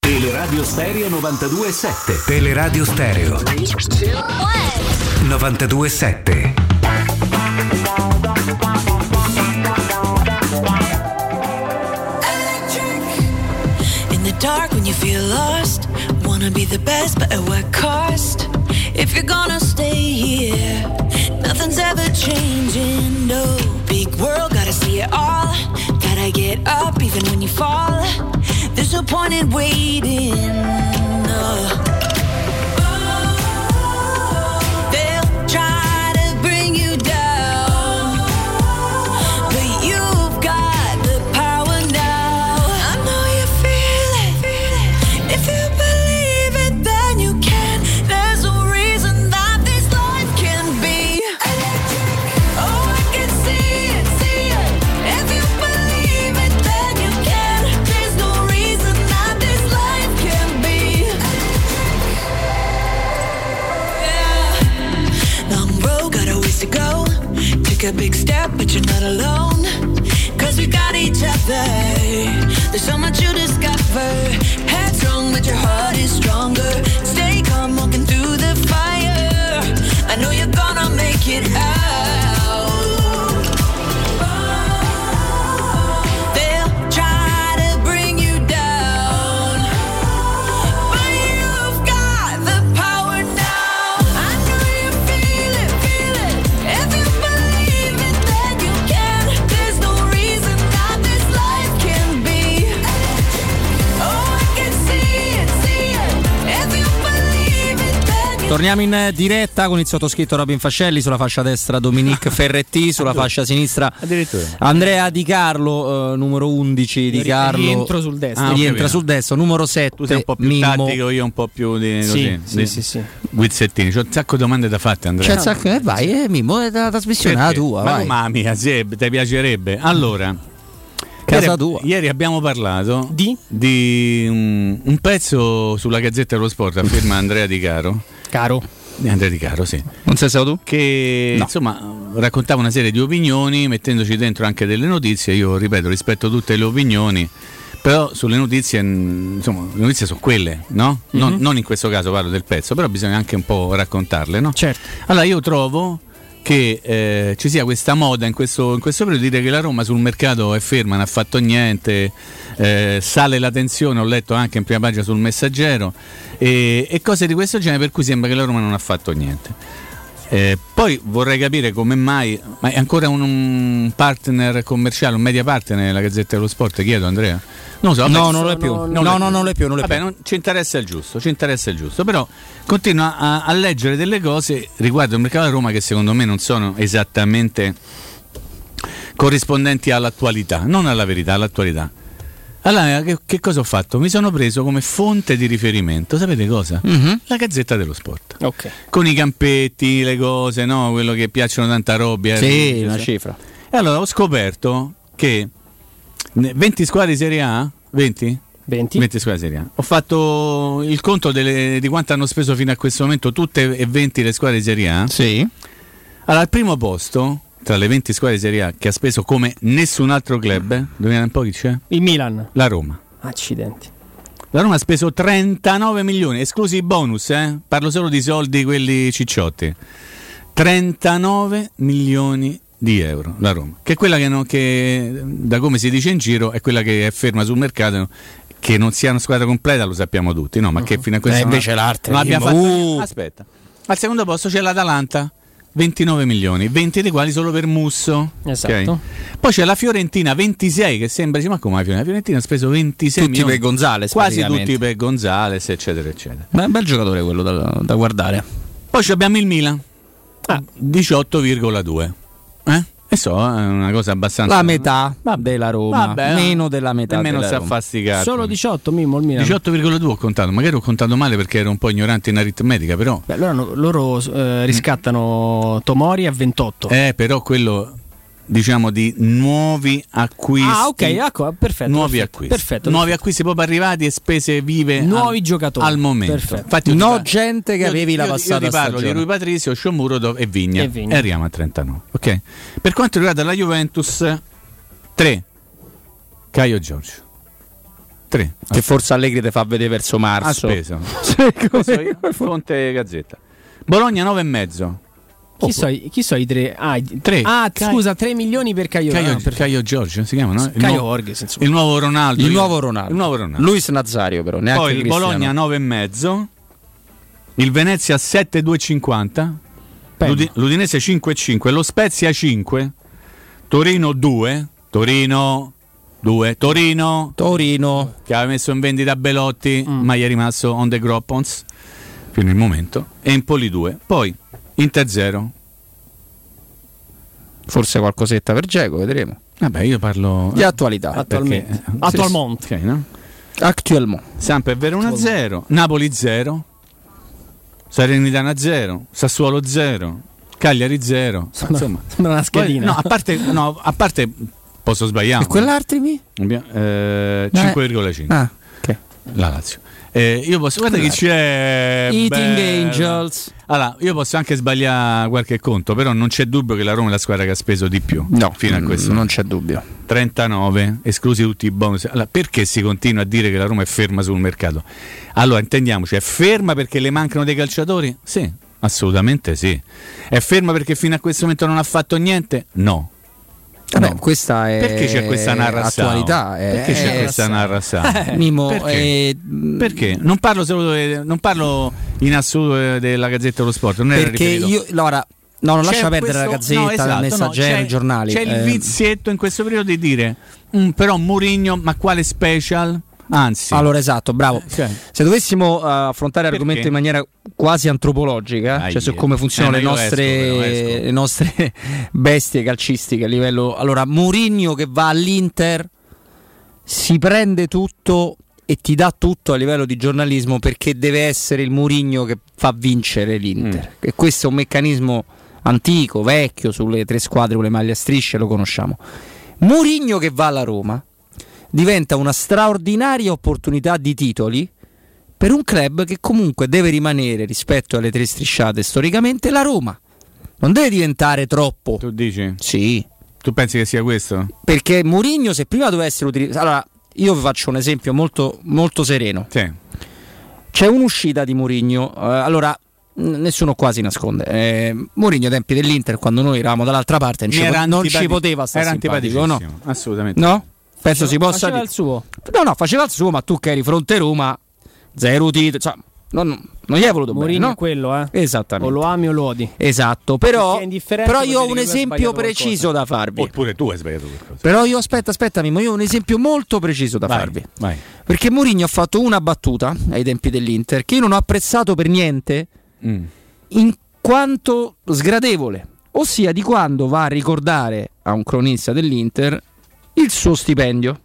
Teleradio Stereo 92.7 Teleradio Stereo 92.7 In the dark when you feel lost, wanna be the best, but at what cost? If you're gonna stay here, nothing's ever changing. No big world, gotta see it all. Gotta get up even when you fall. There's no point in waiting. No. Take a big step, but you're not alone. Cause we got each other. There's so much you discover. Headstrong, but your heart is stronger. Stay calm, walking through the fire. I know you're gonna make it out. Torniamo in diretta con il sottoscritto Robin Fascelli sulla fascia destra Dominique <laughs> Ferretti, sulla fascia sinistra. Andrea Di Carlo, eh, numero 11 di Carlo. rientro sul destro. Ah, rientra sul destro, numero 7 Tu sei un po' più Mimmo. tattico, io un po' più di, Sì, così, sì, di sì, sì. guizzettini. C'ho un sacco di domande da fare, Andrea. Cioè, sacco- eh, vai, eh, Mimmo, è la trasmissione la tua, Ma vai. mamma mia, sì, ti piacerebbe. Allora, Casa ieri, tua. ieri abbiamo parlato Di? un, un pezzo sulla Gazzetta dello Sport a <laughs> firma Andrea Di Caro. Caro. Andrea Di Caro, sì. Non sei stato tu? Che No. insomma raccontava una serie di opinioni, mettendoci dentro anche delle notizie. Io ripeto, rispetto tutte le opinioni. Però sulle notizie, insomma, le notizie sono quelle, no? Non, non in questo caso parlo del pezzo, però bisogna anche un po' raccontarle, no? Certo. Allora io trovo che eh, ci sia questa moda in questo, in questo periodo di dire che la Roma sul mercato è ferma, non ha fatto niente, eh, sale la tensione, ho letto anche in prima pagina sul messaggero e, e cose di questo genere per cui sembra che la Roma non ha fatto niente. Eh, poi vorrei capire come mai, ma è ancora un, un partner commerciale, un media partner la Gazzetta dello Sport, chiedo Andrea? Non lo so, No, non lo è più. no, No, no, non lo è più. Non lo è Vabbè, più. non- ci interessa il giusto, ci interessa il giusto, però continua a, a leggere delle cose riguardo il mercato di Roma che secondo me non sono esattamente corrispondenti all'attualità, non alla verità, all'attualità. Allora, che, che cosa ho fatto? Mi sono preso come fonte di riferimento, sapete cosa? Mhm. La Gazzetta dello Sport. Ok. Con i campetti, le cose, no? Quello che piacciono tanta roba. Sì, una cifra. E allora ho scoperto che ne- 20 squadre di Serie A, 20? 20. 20 squadre di Serie A. Ho fatto il conto delle- di quanto hanno speso fino a questo momento tutte e 20 le squadre di Serie A. Sì. Allora, al primo posto, tra le 20 squadre di Serie A, che ha speso come nessun altro club, eh, un po' chi c'è? Il Milan. La Roma. Accidenti. La Roma ha speso 39 milioni, esclusi i bonus, eh? parlo solo di soldi quelli cicciotti. 39 milioni di euro la Roma, che è quella che, non- che, da come si dice in giro è quella che è ferma sul mercato che non sia una squadra completa lo sappiamo tutti, no? Ma che fino a questo Eh, invece l'arte, non abbiamo fatto uh. Aspetta. Al secondo posto c'è l'Atalanta 29 milioni, 20 dei quali solo per Musso. Esatto. ok? Poi c'è la Fiorentina 26 che sembra, ma come la Fiorentina? La Fiorentina ha speso 26 Tutti milioni. per Gonzales, Quasi tutti per Gonzales, eccetera, eccetera. Beh, bel giocatore quello da, da guardare. Poi abbiamo il Milan. Ah. 18,2. E so, è una cosa abbastanza La metà della Roma, Vabbè, meno della metà Nemmeno della sta a Roma. fastidiare. Solo 18 Mimmo il Milan. 18,2 ho contato, magari ho contato male perché ero un po' ignorante in aritmetica, però. Beh, loro, loro, eh, riscattano Tomori a 28. Eh, però quello diciamo di nuovi acquisti. ah, ok, ecco, perfetto. Nuovi perfetto, acquisti. Perfetto. nuovi acquisti proprio arrivati e spese vive Nuovi al, giocatori. al momento. Perfetto. Infatti No parlo- gente che io- avevi la io- passata Io ti parlo stagione. di Rui Patricio, Sciomuro e Vigna. E Vigna. E arriviamo a 39. Ok. Per quanto riguarda la Juventus 3 Caio Giorgio. 3. Che forse Allegri ti fa vedere verso Ha marzo. speso. <laughs> Sì, come- Questo io, <laughs> Fonte Gazzetta. Bologna 9 e mezzo. Chi, so, i- chi so i tre? Ah, i- Tre. ah, Cai- scusa, 3 milioni per Caio. Caio, ah, per- Caio Giorgio si chiama, no? Il Caio nuovo- Borges, insomma. Il nuovo Ronaldo. Il nuovo Ronaldo. Il nuovo Ronaldo. Luis Nazario però, neanche Poi il Cristiano. Bologna 9 e mezzo. Il Venezia 7,250. Bene. L'Udi- L'Udinese 5,5. Lo Spezia 5. Torino 2. Torino 2. Torino Torino. che aveva messo in vendita Belotti, Mm. ma gli è rimasto on the Groppons fino al momento. Empoli 2. Poi Inter 0. Forse qualcosetta per Geco, vedremo. Vabbè, io parlo Di attualità. Attualmente. perché- Attualmente. Ok, no? Actuellement. Samp è vero 1-0, Napoli 0, Salernitana 0, Sassuolo 0, Cagliari 0. Insomma, Sembra una poi- schedina. no, a parte, no, a parte posso sbagliare. E quell'altri mi? Eh, No, eh. 5,5 Ah, ok. la Lazio. Eh, io posso, guarda chi c'è. Eating bello. Angels. Allora, io posso anche sbagliare qualche conto, però non c'è dubbio che la Roma è la squadra che ha speso di più. No, fino a questo. non c'è dubbio. 39, esclusi tutti i bonus. Allora, perché si continua a dire che la Roma è ferma sul mercato? Allora, intendiamoci, è ferma perché le mancano dei calciatori? Sì, assolutamente sì. È ferma perché fino a questo momento non ha fatto niente? No. Vabbè, No. questa è Perché c'è questa narrazione? Perché c'è questa narrazione? <laughs> Mimo, Perché? eh, Perché? Non parlo, solo non parlo in assoluto de- della Gazzetta dello Sport, non perché io allora no, non C'è lascia perdere la questo- gazzetta, no, esatto, il no, messaggero, i giornali. C'è il eh, vizietto in questo periodo di dire "Mm, però Mourinho, ma quale special? Anzi, Allora esatto, bravo. Cioè, Se dovessimo uh, affrontare Perché? l'argomento in maniera quasi antropologica, Aie. cioè su come funzionano Eh, le, nostre, le <laughs> nostre bestie calcistiche a livello... Allora, Mourinho che va all'Inter si prende tutto e ti dà tutto a livello di giornalismo perché deve essere il Mourinho che fa vincere l'Inter. Mm. E questo è un meccanismo antico, vecchio, sulle tre squadre con le maglie a strisce, lo conosciamo. Mourinho che va alla Roma diventa una straordinaria opportunità di titoli per un club che comunque deve rimanere rispetto alle tre strisciate storicamente la Roma. Non deve diventare troppo. tu dici? Sì, Tu pensi che sia questo? perché Mourinho se prima doveva essere utilizzato... Allora, io vi faccio un esempio molto, molto sereno. Sì. C'è un'uscita di Mourinho, eh, allora nessuno quasi nasconde. Eh, Mourinho ai tempi dell'Inter, quando noi eravamo dall'altra parte, non, ci, po- non ci poteva stare era simpatico, no? Assolutamente. No? Penso si possa Faceva dire. il suo. No, no, faceva il suo, ma tu che eri fronte Roma, zero titoli, cioè, non, non gli hai voluto Mourinho bene, è no? quello, eh. Esattamente. O lo ami o lo odi. Esatto, però, è però io ho un esempio preciso da farvi. Oppure tu hai sbagliato qualcosa. Però io aspetta, aspetta, Mimo, io ho un esempio molto preciso da Vai, farvi. vai. Perché Mourinho ha fatto una battuta ai tempi dell'Inter che io non ho apprezzato per niente Mm. in quanto sgradevole, ossia di quando va a ricordare a un cronista dell'Inter il suo stipendio.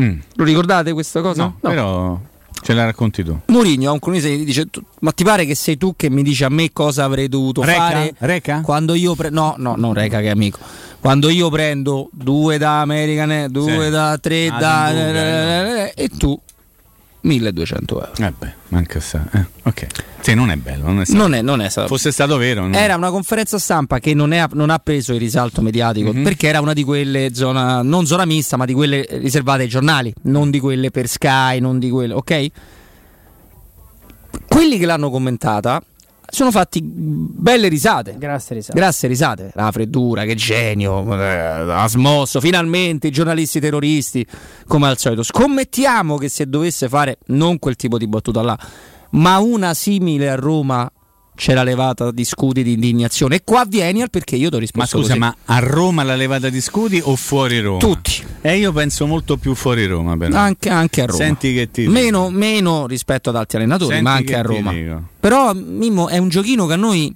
Mm. Lo ricordate questa cosa? No, però ce la racconti tu. Mourinho a un cronista gli dice: "Tu- Ma ti pare che sei tu che mi dici a me cosa avrei dovuto Reca? fare Reca? quando io prendo. No, no, non Reca che è amico. Quando io prendo due da American, due Sì. da tre Ah, da. Hamburger, e tu 1200 euro. Eh beh, manca sta. Eh, ok. Sì, non è bello. Non è stato. Non è, non è stato. Fosse stato vero. non- Era una conferenza stampa che non, è- non ha preso il risalto mediatico Mhm. perché era una di quelle zona, non zona mista, ma di quelle riservate ai giornali, non di quelle per Sky, non di quelle, ok? Quelli che l'hanno commentata sono fatti belle risate. Grazie risate. Grazie risate. La freddura, che genio. eh, ha smosso finalmente i giornalisti terroristi, come al solito. Scommettiamo che se dovesse fare non quel tipo di battuta là, ma una simile a Roma c'era levata di scudi di indignazione. E qua vieni al perché io ti ho Ma risposto scusa, così. ma a Roma la levata di scudi o fuori Roma? Tutti. E io penso molto più fuori Roma, però. Anche, anche a Roma. Senti che ti meno, meno rispetto ad altri allenatori, Senti ma che anche a Roma. dico. Però Mimmo è un giochino che a noi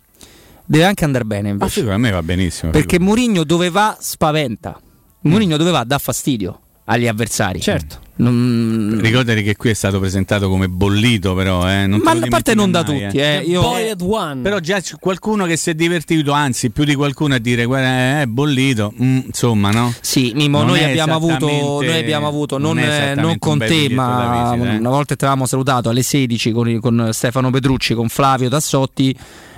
deve anche andare bene Ma invece. figura, a me va benissimo. perché Mourinho dove va spaventa. Mourinho dove va dà fastidio agli avversari. Certo. Non- Ricordati che qui è stato presentato come bollito, però. Eh, non Ma a parte non da dimentichi tutti, mai, eh. Io. Però già c'è qualcuno che si è divertito, anzi, più di qualcuno a dire guarda, è bollito. Mm, insomma, no? Sì, Mimmo, Non noi abbiamo, avuto, noi abbiamo avuto, non, non eh, non con te, ma da visita, eh. una volta che ti avevamo salutato alle 16 con, con Stefano Petrucci, con Flavio Tassotti,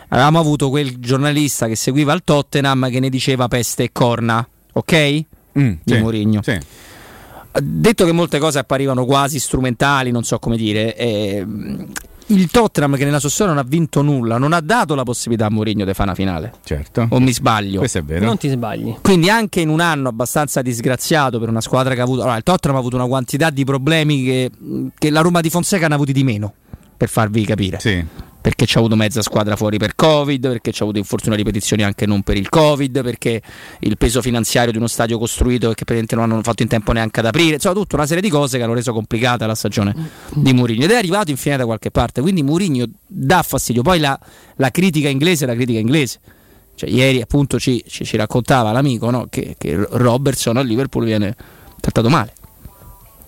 avevamo avuto quel giornalista che seguiva il Tottenham che ne diceva peste e corna, ok? Mm, Di sì, Mourinho. sì. Detto che molte cose apparivano quasi strumentali, non so come dire, ehm, il Tottenham che nella sua storia non ha vinto nulla, non ha dato la possibilità a Mourinho di fare una finale. Certo. O mi sbaglio? Questo è vero. Non ti sbagli. Quindi anche in un anno abbastanza disgraziato per una squadra che ha avuto... Allora, il Tottenham ha avuto una quantità di problemi che, che la Roma di Fonseca ne ha avuti di meno, per farvi capire. Sì. Perché c'ha avuto mezza squadra fuori per Covid, perché c'ha avuto infortuni a ripetizioni anche non per il Covid, perché il peso finanziario di uno stadio costruito e che praticamente non hanno fatto in tempo neanche ad aprire, insomma tutta una serie di cose che hanno reso complicata la stagione di Mourinho ed è arrivato infine da qualche parte, quindi Mourinho dà fastidio, poi la, la critica inglese è la critica inglese. Cioè, ieri appunto ci, ci- ci raccontava l'amico no, che, che Robertson a Liverpool viene trattato male.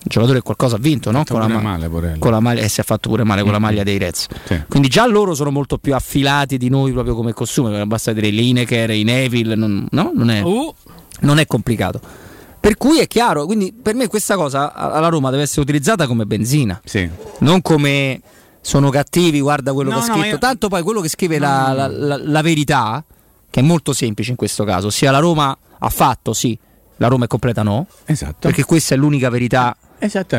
Un giocatore che qualcosa ha vinto, no? Con la, ma- male, con la maglia, e si è fatto pure male con la maglia dei Reds. Sì. Quindi già loro sono molto più affilati di noi proprio come costume, basta vedere Lineker, i Neville, non, no? non, è, Uh, non è complicato. Per cui è chiaro, quindi per me questa cosa alla Roma deve essere utilizzata come benzina, Sì. non come sono cattivi, guarda quello No, che ha no, scritto. io- Tanto poi quello che scrive la, la- la- la verità, che è molto semplice in questo caso, sia la Roma ha fatto, sì, la Roma è completa no, Esatto. perché questa è l'unica verità.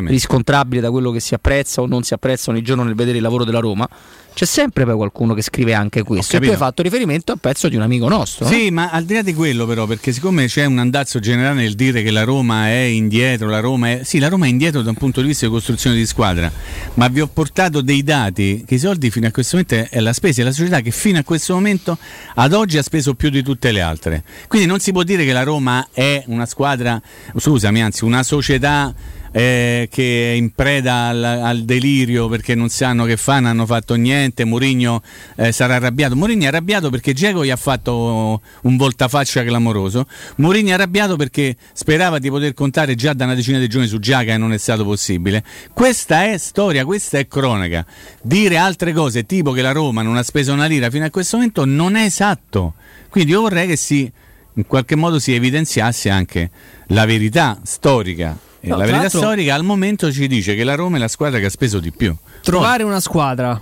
Riscontrabile da quello che si apprezza o non si apprezza ogni giorno nel vedere il lavoro della Roma, c'è sempre poi qualcuno che scrive anche questo. E tu hai fatto riferimento a un pezzo di un amico nostro. no? Sì, ma al di là di quello, però, perché siccome c'è un andazzo generale nel dire che la Roma è indietro, la Roma è. Sì, la Roma è indietro da un punto di vista di costruzione di squadra, ma vi ho portato dei dati che i soldi fino a questo momento è la spesa, è la società che fino a questo momento ad oggi ha speso più di tutte le altre. Quindi non si può dire che la Roma è una squadra, scusami, anzi, una società eh, che è in preda al, al delirio perché non sanno che fanno, hanno fatto niente. Mourinho eh, sarà arrabbiato. Mourinho è arrabbiato perché Diego gli ha fatto un voltafaccia clamoroso. Mourinho è arrabbiato perché sperava di poter contare già da una decina di giorni su Giaga e non è stato possibile. Questa è storia, questa è cronaca. Dire altre cose tipo che la Roma non ha speso una lira fino a questo momento non è esatto. Quindi io vorrei che si in qualche modo si evidenziasse anche la verità storica. E No, la verità storica al momento ci dice che la Roma è la squadra che ha speso di più. trovare una squadra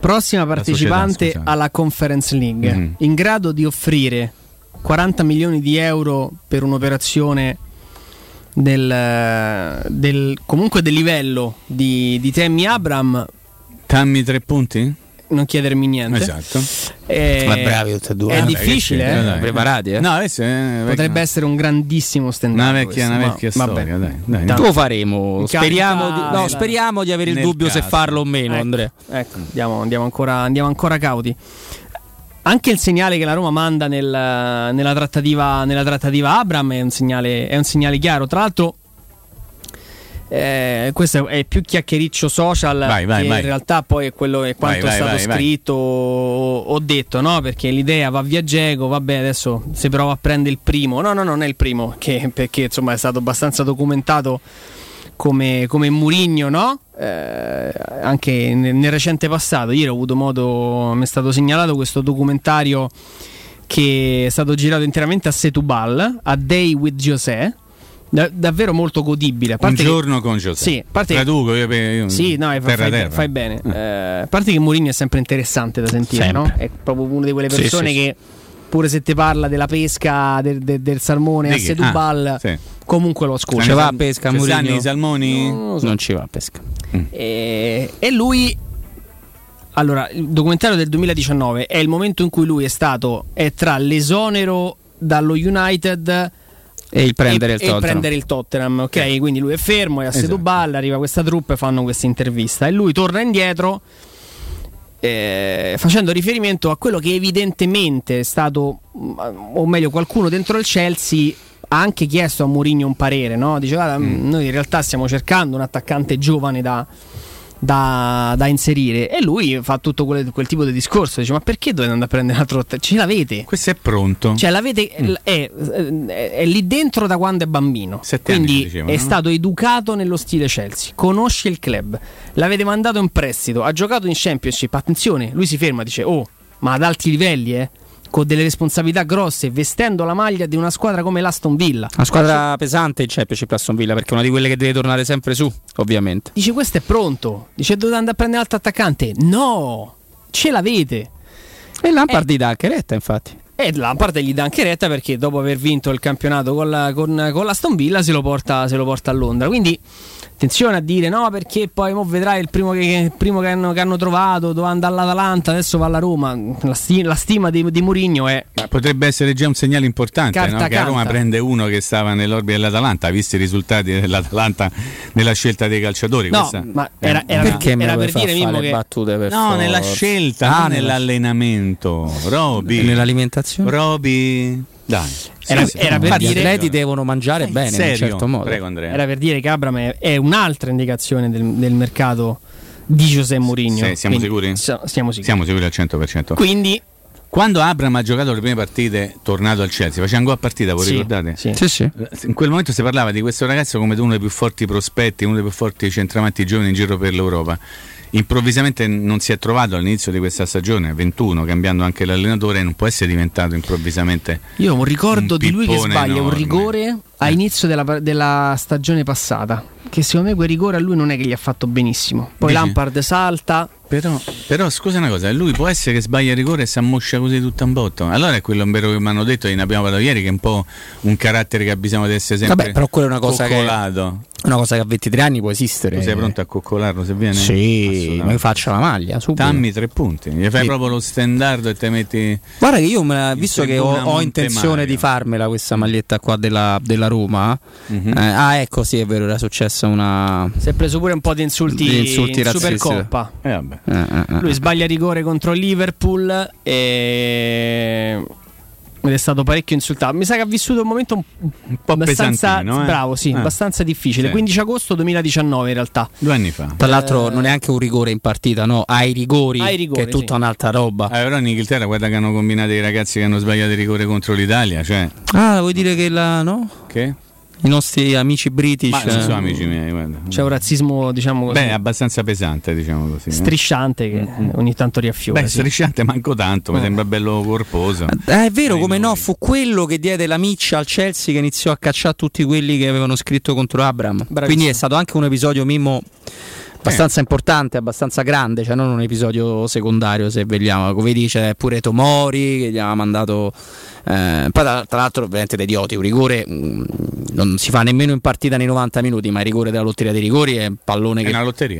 prossima partecipante società, alla Conference League Mhm. in grado di offrire 40 milioni di euro per un'operazione del, del- comunque del livello di, di Tammy Abram Tammy tre punti? Non chiedermi niente Esatto. Eh, Ma bravi tutti e due. è difficile eh? dai. Preparati, eh? No, adesso è potrebbe essere un grandissimo stand una vecchia, una vecchia storia. Dai, dai. Tanto- Lo faremo. Speriamo di, no, dai. speriamo di avere il dubbio se caso. farlo o meno, Ecco, Andrea. Ecco, andiamo, andiamo ancora, andiamo ancora cauti. Anche il segnale che la Roma manda nel- nella, trattativa, nella trattativa Abram è un segnale, è un segnale chiaro. Tra l'altro, eh, questo è più chiacchiericcio social Vai, vai, che vai. in realtà poi è quello è quanto è stato scritto o, detto, no? Perché l'idea va via Geco, vabbè, adesso si prova a prendere il primo. No, no, non è il primo, che- perché insomma è stato abbastanza documentato come, come Murigno, no? Eh, anche nel, nel recente passato. Ieri ho avuto modo, mi è stato segnalato questo documentario che è stato girato interamente a Setubal, a Day with José. Da- davvero molto godibile. A Un parte che- giorno con Giuseppe. Sì, a parte che- Traduco io, io sì, no, fai, terra fai- terra. fai bene. Eh, a parte che Mourinho è sempre interessante da sentire, Sempre. no? È proprio una di quelle persone sì, sì. che, pure se ti parla della pesca del, del- del salmone Di a chi? Setubal, Ah, sì. comunque lo ascolta. Ci va a pesca, Mourinho? i salmoni? Non lo so. Non ci va a pesca. E, e lui allora, il documentario del 2019 è il momento in cui lui è stato è tra l'esonero dallo United E il prendere e, il e Tottenham. prendere il Tottenham, ok? Quindi lui è fermo, è a Setubal, arriva questa truppa e fanno questa intervista e lui torna indietro eh, facendo riferimento a quello che evidentemente è stato, mm, o meglio qualcuno dentro il Chelsea ha anche chiesto a Mourinho un parere, no? Dice guarda, Mm. noi in realtà stiamo cercando un attaccante giovane da, da- da inserire e lui fa tutto quel, quel tipo di discorso, dice ma perché dovete andare a prendere una trotta? Ce l'avete? Questo è pronto. Cioè, l'avete, l- è, è- è lì dentro da quando è bambino. Sette Quindi dicevano, è no? stato educato nello stile Chelsea. Conosce il club. L'avete mandato in prestito. Ha giocato in Championship. Attenzione, lui si ferma dice: Oh, ma ad alti livelli, eh? Con delle responsabilità grosse, vestendo la maglia di una squadra come l'Aston Villa. Una squadra pesante il Championship Aston Villa perché è una di quelle che deve tornare sempre su, ovviamente. Dice: Questo è pronto. Dice: Dovete andare a prendere un altro attaccante. No, ce l'avete. E Lampard gli dà anche retta, infatti. E Lampard gli dà anche retta perché dopo aver vinto il campionato con, la, con, con l'Aston Villa se lo, porta, se lo porta a Londra. Quindi attenzione a dire no perché poi mo vedrai il primo che, il primo che, hanno, che hanno trovato doveva andare all'Atalanta, adesso va alla Roma. La, sti- la stima di, di Mourinho è Ma potrebbe essere già un segnale importante no? che la Roma prende uno che stava nell'orbita dell'Atalanta, visto i risultati dell'Atalanta nella scelta dei calciatori. No, Questa ma era- era- Perché me era lo per dire, Mimmo, fare che- battute per No, nella scelta, Ah, nell'allenamento. Roby. E nell'alimentazione? Roby. Dai. Era- Sì, sì. era per dire- gli atleti devono mangiare bene in un Serio? certo modo. Prego Andrea. era per dire che Abram è, è un'altra indicazione del, del mercato di José Mourinho. Sì, siamo Quindi, sicuri? Siamo sicuri. Siamo sicuri al 100%. Quindi Quando Abram ha giocato le prime partite, tornato al Chelsea, faceva un gol a partita, voi Sì, ricordate? sì. Sì, sì. In quel momento si parlava di questo ragazzo come uno dei più forti prospetti, uno dei più forti centravanti giovani in giro per l'Europa. Improvvisamente non si è trovato all'inizio di questa stagione, a 21, cambiando anche l'allenatore, non può essere diventato improvvisamente. Io ho un ricordo Un di lui che sbaglia un enorme. rigore a inizio della, della stagione passata. Che secondo me quel rigore a lui non è che gli ha fatto benissimo. Poi Dici? Lampard salta. Però, però scusa una cosa, lui può essere che sbaglia il rigore e si ammoscia così tutto un botto. Allora è quello vero che mi hanno detto e ne abbiamo parlato ieri, che è un po' un carattere che ha bisogno di essere sempre Vabbè, però quella è una cosa che- coccolato. Una cosa che a 23 anni può esistere. Tu sei pronto a coccolarlo se viene? Sì, ma io faccio la maglia. Subito. Dammi tre punti, gli fai Sì. proprio lo standard e te metti. Guarda che io, me la- visto che ho, ho intenzione Mario. di farmela questa maglietta qua della, della Roma, Mhm. eh, ah ecco sì è vero, era successa una... Si è preso pure un po' di insulti, Di insulti in razzisti. Supercoppa. Eh, vabbè. eh, eh, eh. Lui sbaglia rigore contro il Liverpool e... ed è stato parecchio insultato. Mi sa che ha vissuto un momento un, Un po' abbastanza pesantino, eh? bravo, sì, Eh. abbastanza difficile. Sì. 15 agosto 2019 in realtà. Due anni fa. Tra l'altro non è anche un rigore in partita, no? Ai rigori, Ai rigori, che è tutta sì. un'altra roba. Ah, però in Inghilterra guarda che hanno combinato i ragazzi che hanno sbagliato il rigore contro l'Italia, cioè Ah, vuoi dire che la, no? che? I nostri amici british... Ma non eh, sono amici miei, guarda. C'è un razzismo, diciamo così, Beh, abbastanza pesante, diciamo così. eh. strisciante che ogni tanto riaffiora. Beh, sì. strisciante manco tanto, mi Eh. sembra bello corposo. Eh, è vero, Ai come no, noi. fu quello che diede la miccia al Chelsea che iniziò a cacciare tutti quelli che avevano scritto contro Abram. Quindi è stato anche un episodio Mimmo abbastanza importante, abbastanza grande, cioè non un episodio secondario se vogliamo. Come dice pure Tomori che gli aveva mandato eh, poi tra, tra l'altro veramente da idioti, un rigore mm, non si fa nemmeno in partita nei 90 minuti, ma il rigore della lotteria dei rigori è un pallone È che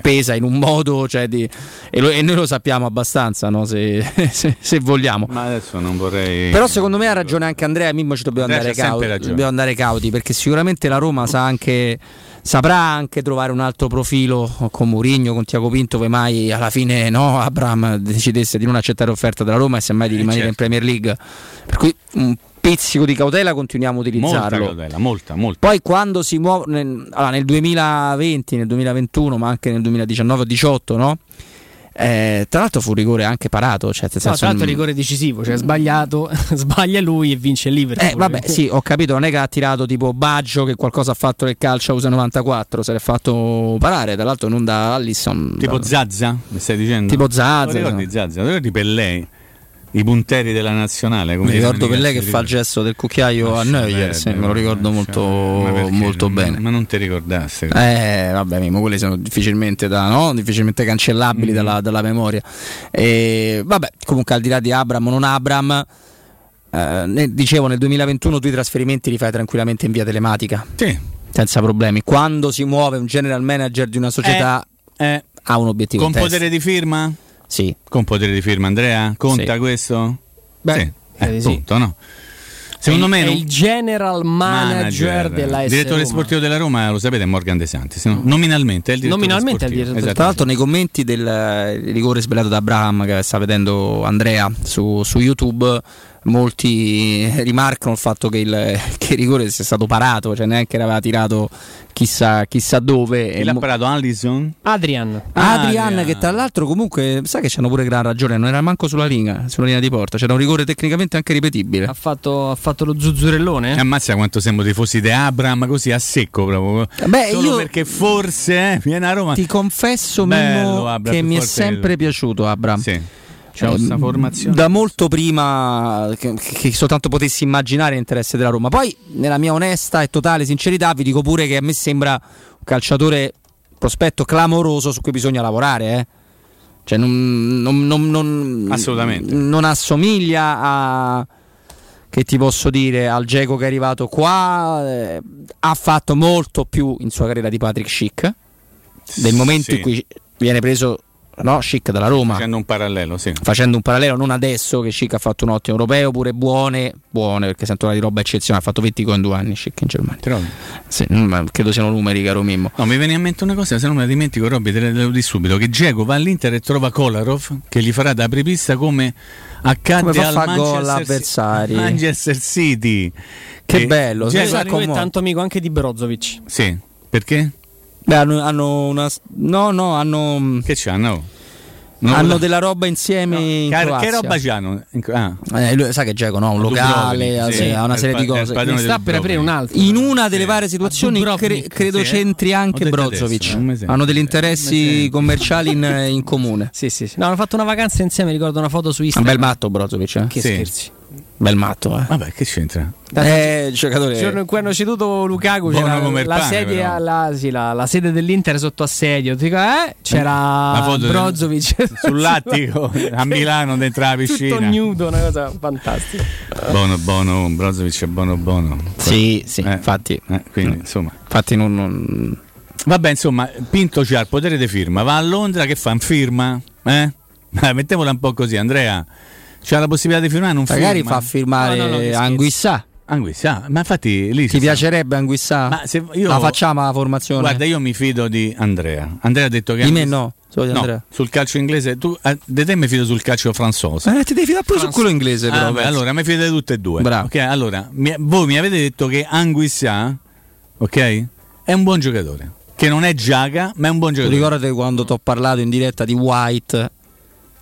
pesa in un modo, cioè di- e, lo- e noi lo sappiamo abbastanza, no? se, <laughs> se- se vogliamo. Ma adesso non vorrei. Però secondo me ha ragione anche Andrea, Mimmo ci dobbiamo Andrea andare cauti, dobbiamo andare cauti perché sicuramente la Roma sa anche saprà anche trovare un altro profilo con Mourinho, con Tiago Pinto, poi mai alla fine no, Abram decidesse di non accettare l'offerta della Roma e semmai di Eh, rimanere certo. in Premier League. Per cui un pizzico di cautela continuiamo a molta utilizzarlo. cautela, molta, molta. Poi quando si muove nel, allora, nel 2020, nel 2021, ma anche nel 2019 o 18, no? Eh, tra l'altro fu un rigore anche parato, cioè, No, tra l'altro mm, rigore decisivo, cioè sbagliato, <laughs> sbaglia lui e vince il Liverpool. Eh, vabbè, sì, ho capito, non è che ha tirato tipo Baggio che qualcosa ha fatto nel calcio a USA 94, se l'è fatto parare, tra l'altro non da Allison. Tipo da- Zazza, mi stai dicendo? Tipo Zazza, Ti ricordi no. Zazza? Ti ricordi Pellei? I punteri della nazionale. come Mi ricordo per lei che fa il gesto del cucchiaio a Neuer, sì, me lo ricordo molto, molto non- bene. Ma non ti ricordasse. Eh, vabbè, Mimo, quelle sono difficilmente, da, no? difficilmente cancellabili Mm. dalla, dalla memoria. E, vabbè, comunque al di là di Abram o non Abram, eh, dicevo nel 2021 tu i trasferimenti li fai tranquillamente in via telematica, Sì. senza problemi. Quando si muove un general manager di una società Eh, ha un obiettivo con potere di firma? Sì. Con potere di firma, Andrea? Conta Sì. questo? Beh, sì. Eh, sì. punto, no? Secondo me il- è il general manager, della AS direttore Roma. sportivo della Roma, lo sapete, è Morgan De Santis. no? Nominalmente è il direttore Nominalmente è il sportivo. direttore. Esatto. Tra l'altro nei commenti del rigore sbagliato da Abraham che sta vedendo Andrea su, su YouTube molti rimarcano il fatto che il, <laughs> che il rigore sia stato parato, cioè neanche l'aveva tirato chissà, chissà dove. E l'ha mo- parato? Allison? Adrian. Adrian, Adrian. che tra l'altro comunque sa che c'hanno pure gran ragione, non era manco sulla linea, sulla linea di porta, c'era un rigore tecnicamente anche ripetibile. Ha fatto, ha fatto lo zuzzurellone? E ammazza quanto siamo tifosi di Abram, così a secco proprio. Beh, Solo io- perché forse eh, viene a Roma. Ti confesso Bello, Mimmo, Abram, che mi è sempre del- piaciuto Abram. Sì. C'è Eh, questa formazione. Da molto prima che, che soltanto potessi immaginare l'interesse della Roma. Poi, nella mia onesta e totale sincerità, vi dico pure che a me sembra un calciatore prospetto clamoroso su cui bisogna lavorare. eh. Cioè, non, non- non- non- Assolutamente. Non assomiglia a. Che ti posso dire al Geco che è arrivato qua? eh, ha fatto molto più in sua carriera di Patrick Schick. Del momento Sì. in cui viene preso no, Schick dalla Roma Facendo un parallelo, sì. facendo un parallelo non adesso che Schick ha fatto un ottimo europeo pure buone buone perché sento di roba eccezionale ha fatto 20 gol in due anni Schick in Germania Trovi? Sì, mm, ma credo siano numeri caro Mimmo No, mi viene in mente una cosa, se non me la dimentico, Robby, te la devo dire subito: che Diego va all'Inter e trova Kolarov che gli farà da apripista come accade Come fa al Manchester, all'avversario. Manchester City. Che E bello, lui è tanto amico anche di Brozovic. Sì, perché? Beh, hanno, hanno una no no hanno Che c'hanno? Non hanno lo- della roba insieme in Che, roba c'hanno? Ah, Eh, lui, sai che Geco no un locale ha- sì. sì, una serie di pa- il cose Ne sta per aprire un altro. in una delle Sì. varie situazioni cre- credo sì. c'entri anche Brozovic adesso, hanno degli interessi commerciali in, in comune Sì, sì, sì. No, hanno fatto una vacanza insieme, ricordo una foto su un Instagram. bel matto Brozovic eh? Che Sì. scherzi. Bel matto eh. Vabbè, che c'entra? Eh, giocatore Il giorno in cui hanno ceduto Lukaku c'era il la, sedia, però. la, sì, la, la sede dell'Inter sotto assedio. Ti dico, eh, c'era del- Brozovic Sull'attico <laughs> a Milano dentro la tutto piscina. nudo, una cosa fantastica. Buono, buono, Brozovic è buono, buono. Sì, sì, Eh, infatti, eh, quindi, insomma. infatti non, non- Vabbè, insomma, Pinto c'ha il potere di firma. Va a Londra che fa firma? Eh? <laughs> Mettemola un po' così, Andrea. C'ha la possibilità di firmare, non magari firma. fa firmare No, no, no. Anguissà. Anguissa, ma infatti lì Ti piacerebbe Anguissà? Ma se io- La facciamo la formazione? Guarda, io mi fido di Andrea. Andrea ha detto che Di me no, di No, sul calcio inglese tu eh, di te mi fido sul calcio franzoso. Eh, ti devi fidare pure su quello inglese, Ah, però. beh, penso. allora mi fidate tutte e due. Bravo. Ok, allora, mi- voi mi avete detto che Anguissa, ok? È un buon giocatore. Che non è Giaga, ma è un buon Tu giocatore. Ricordate quando ti ho parlato in diretta di White,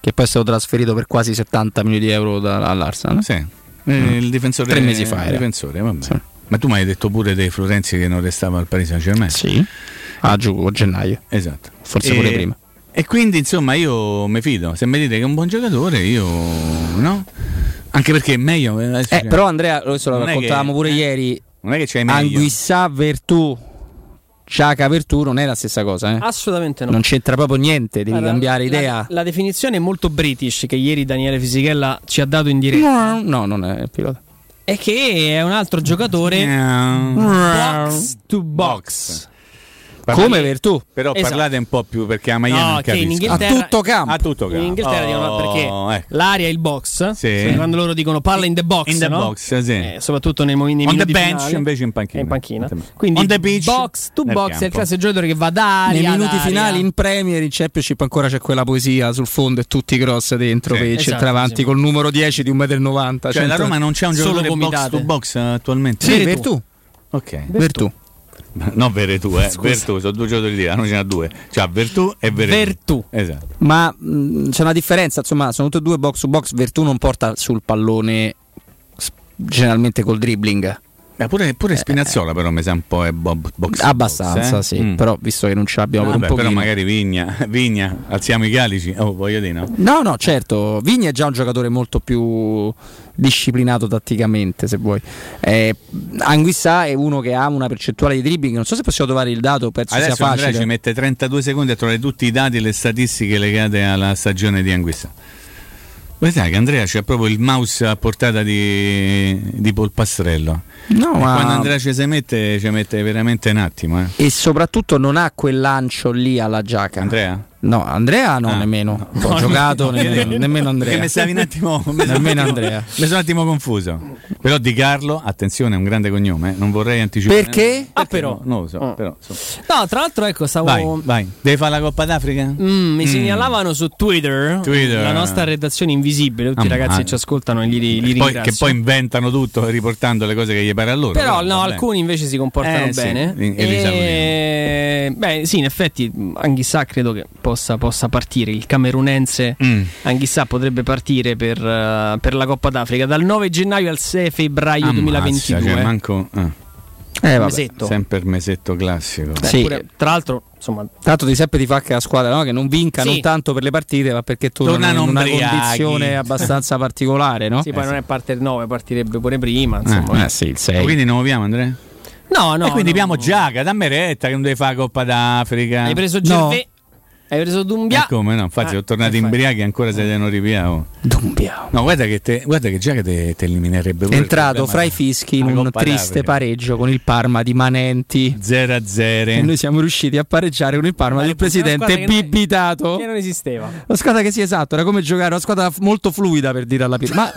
che poi è stato trasferito per quasi 70 milioni di euro da- all'Arsenal? Sì. Eh, Il difensore Tre mesi fa era. difensore, vabbè. Sì. Ma tu mi hai detto pure dei Florenzi che non restava al Paris Saint Germain. Sì. A gennaio. Esatto. Forse E- pure prima. E quindi insomma io mi fido. Se mi dite che è un buon giocatore, io no. Anche perché è meglio. adesso Eh, c'è- però Andrea, questo lo raccontavamo che- pure eh, ieri. non è che c'hai meglio. Anguissà Vertù, Ciaca Vertù non è la stessa cosa, eh? Assolutamente no. Non c'entra proprio niente, devi Guarda, cambiare la- idea. La, definizione è molto british che ieri Daniele Fisichella ci ha dato in diretta. No, non è il pilota. È che è un altro giocatore box to box. Parlate- Come Vertù? Però Esatto. parlate un po' più perché a Miami No, non che in. Inghilterra- A tutto campo. A tutto campo. In Inghilterra dicono Oh, perché ecco. l'area è il box. Sì. Quando loro dicono palla in the box, In the no? box, sì. Eh, soprattutto nei, mo- nei On the minuti bench finali. invece in panchina. È in panchina. On Quindi the pitch, box to box è il campo. classico giocatore che va da Nei minuti finali in Premier in Championship ancora c'è quella poesia sul fondo e tutti i cross dentro Sì. per il Esatto, centravanti sì. col numero 10 di 1,90 m. Cioè, la Roma non c'è un Solo giocatore box to box attualmente? Sì, Vertù. Ok. Vertù. <laughs> No, Veretù, eh. Vertù, sono due giocatori di là, non ce n'ha due. Cioè, Vertù e Veretù. Vertù. Esatto. Ma mh, c'è una differenza, insomma, sono tutte e due box to box. Vertù non porta sul pallone generalmente col dribbling. Eh, pure, pure Spinazzola però mi sa un po' è bob, box Abbastanza, box, eh? sì. Mm. Però visto che non ce l'abbiamo Vabbè, per un però pochino. magari Vigna, Vigna, alziamo i calici. Oh, voglio dire, no? No, no, certo. Vigna è già un giocatore molto più disciplinato tatticamente, se vuoi. Eh, Anguissà è uno che ha una percentuale di dribbling. Non so se possiamo trovare il dato, penso Adesso sia Andrea facile. ci mette 32 secondi a trovare tutti i dati e le statistiche legate alla stagione di Anguissa. Vedete che Andrea c'ha proprio il mouse a portata di, di polpastrello. No, ma- Quando Andrea ci si mette, ci mette veramente un attimo. Eh. E soprattutto non ha quel lancio lì alla giacca. Andrea? No, Andrea no, Ah, nemmeno. no. Ho No, giocato, no, nemmeno, no. nemmeno Andrea. Perché mi stavi un attimo. <laughs> Nemmeno un attimo- Andrea. Mi sono un attimo confuso. Però Di Carlo, attenzione, è un grande cognome. eh, Non vorrei anticipare. Perché? Ah, però. No, non lo so. Ah. Però, insomma. No, tra l'altro, ecco, stavo. Vai, vai. Devi fare la Coppa d'Africa? Mm, mi segnalavano su Twitter, Twitter. la nostra redazione invisibile, tutti i Ah, ragazzi ma- che ci ascoltano e li, li Poi- ringrazio. che poi inventano tutto riportando le cose che gli pare a loro. Però no, va bene. alcuni invece si comportano Eh, sì, bene. e- e li e... Beh, sì, in effetti Anghissà credo che possa, possa partire. Il camerunense Mm. Anghissà potrebbe partire per, eh, per la Coppa d'Africa dal 9 gennaio al 6 febbraio Ammazza, 2022. cioè, manco, ah, Eh, vabbè. mesetto. sempre il mesetto classico. Beh, Sì. pure- tra l'altro, insomma, Tanto ti sempre ti fa che la squadra no? che non vinca Sì. non tanto per le partite, ma perché tu Tornano in una condizione abbastanza particolare, no? sì, poi non è parte il 9, partirebbe pure prima. Insomma. Eh sì, il 6. Quindi non muoviamo Andrea? No, no. e quindi no. abbiamo Giaga, dammi retta che non devi fare Coppa d'Africa. Hai preso No. Hai preso Dumbia. E come no? Infatti Eh, sono tornati che fai? imbriachi e ancora siete non ripiavo. Dumbia. No, guarda che, te, guarda che Giaga te, te eliminerebbe È pure il entrato fra i della- fischi in la un triste pareggio con il Parma di Manenti. 0 a 0. E noi siamo riusciti a pareggiare con il Parma Ma del è presidente che non- bibitato. Che non esisteva. Una squadra che sì, esatto, era come giocare, una squadra molto fluida per dire alla Pirlo. Ma,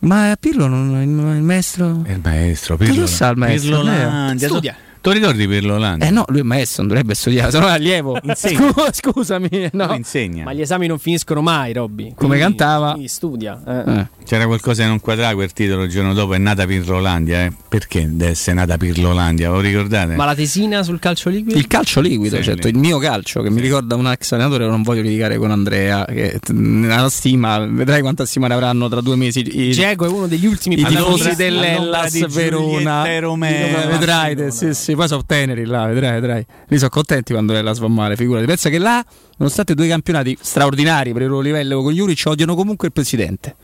ma Pirlo non il, il maestro? È il maestro Pirlo. sa il maestro? Pirlolandia. Studia. Tu ricordi Pirlo Landia? Eh no, lui è maestro, non dovrebbe studiare, se no è allievo. Insegna. Scu- scusami, no. Insegna. Ma gli esami non finiscono mai, Robby. Come cantava? Studia. eh. Eh. C'era qualcosa che non quadrava quel titolo il giorno dopo, è nata Pirlolandia. Eh? Perché deve essere nata Pirlolandia? Lo ricordate? Ma la tesina sul calcio liquido? Il calcio liquido, Sì, certo, lì. il mio calcio che mi ricorda un ex allenatore, non voglio litigare con Andrea, che nella stima, vedrai quanta stima ne avranno tra due mesi. I, Diego è uno degli ultimi i tifosi dell'Ellas di Verona. Eh, vedrai, te, sì, sì, poi sono teneri là, vedrai, vedrai. Lì sono contenti quando l'Ellas va male, figurati. Pensa che là, nonostante due campionati straordinari per il loro livello con Juric, odiano comunque il presidente.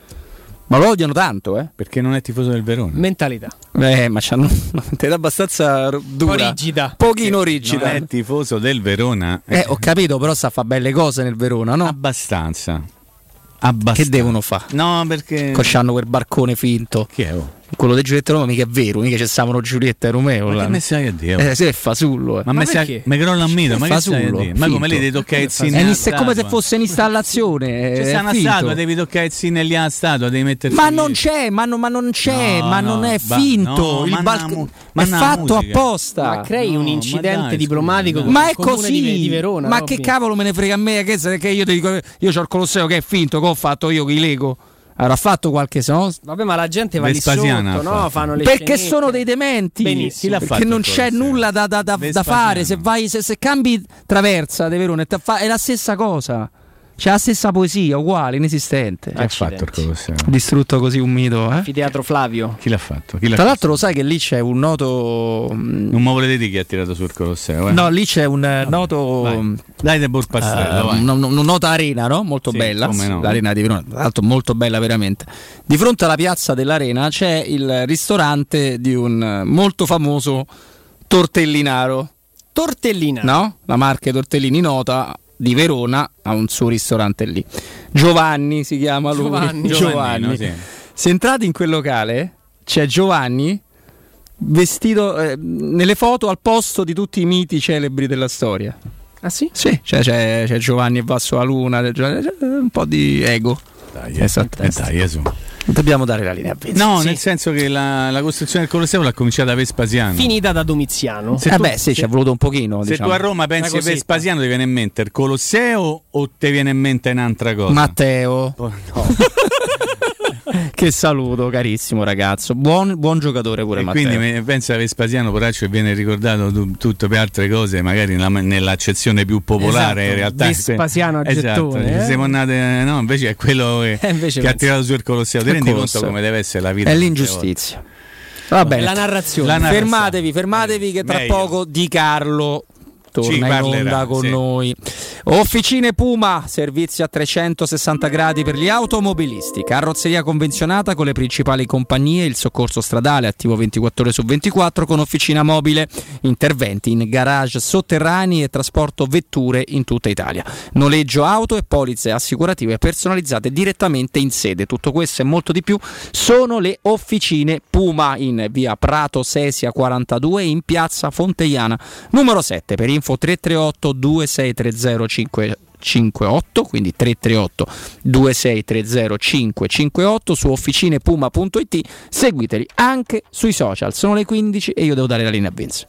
Ma lo odiano tanto, eh? Perché non è tifoso del Verona. Mentalità. Eh, ma c'hanno una mentalità abbastanza r- Un po' dura. rigida. Pochino Non rigida. è tifoso del Verona. Eh, ho capito, però sta a fare belle cose nel Verona, no? Abbastanza. Abbastanza. Che devono fare? No, perché. C'hanno quel barcone finto. Chi è? Oh? Quello di Giulietta Romeo mica è vero, mica ci stavano Giulietta e Romeo. Ma là. che me a dire? Eh, sì, è fasullo. Eh. Ma, Ma perché? me crolla un mito, ma che a Fasullo? Ma come lì devi toccare il È, zinne in- alla è come se fosse in installazione. C'è è sta una finto. statua, devi toccare il zinne lì alla statua, devi metterci Ma lì. non c'è, ma, non- ma non c'è, No, ma no, non è ba- finto. no, il ma balco- na mu- è fatto musica. apposta. Ma crei No, un incidente dai, diplomatico Ma è così, di, di Verona. ma Robby. che cavolo me ne frega a me? Che, che io ti dico, io ho il Colosseo che è finto, che ho fatto io, che Lego. Avrà fatto qualche no? Vabbè, ma la gente va lì Vespasiana sotto, ha no? Fanno le Perché scenette. sono dei dementi. Benissimo. Perché non c'è Colosseo? nulla da, da- da- da fare. Se, vai, se, se cambi traversa De e fa- è la stessa cosa. C'è la stessa poesia, uguale, inesistente. Chi ha fatto il. Colosseo? Distrutto così un mito. Eh? Anfiteatro Flavio. Chi l'ha fatto? Chi l'ha Tra fatto? l'altro, lo sai che lì c'è un noto. mm, Non mi volete dire chi ha tirato sul Colosseo? eh? No, lì c'è un eh, noto. Vai. Dai del Burpastrello, Eh, vai. una, una nota arena, no? Molto Sì, bella. come no. L'arena di Verona, tra l'altro molto bella veramente. Di fronte alla piazza dell'arena c'è il ristorante di un eh, molto famoso tortellinaro, Tortellina. no? La marca Tortellini nota di Verona ha un suo ristorante lì. Giovanni si chiama lui. Giovanni. <laughs> Giovannino, sì. Se entrate in quel locale c'è Giovanni vestito eh, nelle foto al posto di tutti i miti celebri della storia. Ah sì? Sì, cioè c'è, c'è Giovanni e va sulla luna, c'è c'è un po' di ego. Dai, Esatto. eh, dai, Gesù. Dobbiamo dare la linea a Vinci. No, Sì. nel senso che la, la costruzione del Colosseo l'ha cominciata Vespasiano. Finita da Domiziano. Se Eh tu- beh, sì, ci è voluto un pochino. Se diciamo. tu a Roma pensi cosetta. Vespasiano ti viene in mente il Colosseo o ti viene in mente un'altra cosa? Matteo, Oh, no. <laughs> <laughs> che saluto, carissimo ragazzo. Buon, buon giocatore pure E Matteo. quindi pensa a Vespasiano Poraccio che viene ricordato tu- tutto per altre cose, magari nella- nell'accezione più popolare Esatto, in realtà. Vespasiano a <laughs> esatto, gettone, eh? siamo andati, no, invece è quello che, <laughs> Eh, che ha tirato sul Colosseo. Ti rendi conto come deve essere la vita? È l'ingiustizia. Va bene. La narrazione. La narrazione. fermatevi, fermatevi che tra Meglio. poco Di Carlo torna Ci in parlerà, onda con sì. noi. Officine Puma, servizi a 360 gradi per gli automobilisti, carrozzeria convenzionata con le principali compagnie, il soccorso stradale attivo 24 ore su 24 con officina mobile, interventi in garage sotterranei e trasporto vetture in tutta Italia. Noleggio auto e polizze assicurative personalizzate direttamente in sede. Tutto questo e molto di più sono le officine Puma in via Prato Sesia 42 in piazza Fonteiana numero 7 per info info 338 2630 558 quindi 338 2630 558 su officinepuma.it seguiteli anche sui social sono le 15 e io devo dare la linea a Vince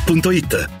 newedilmat.it.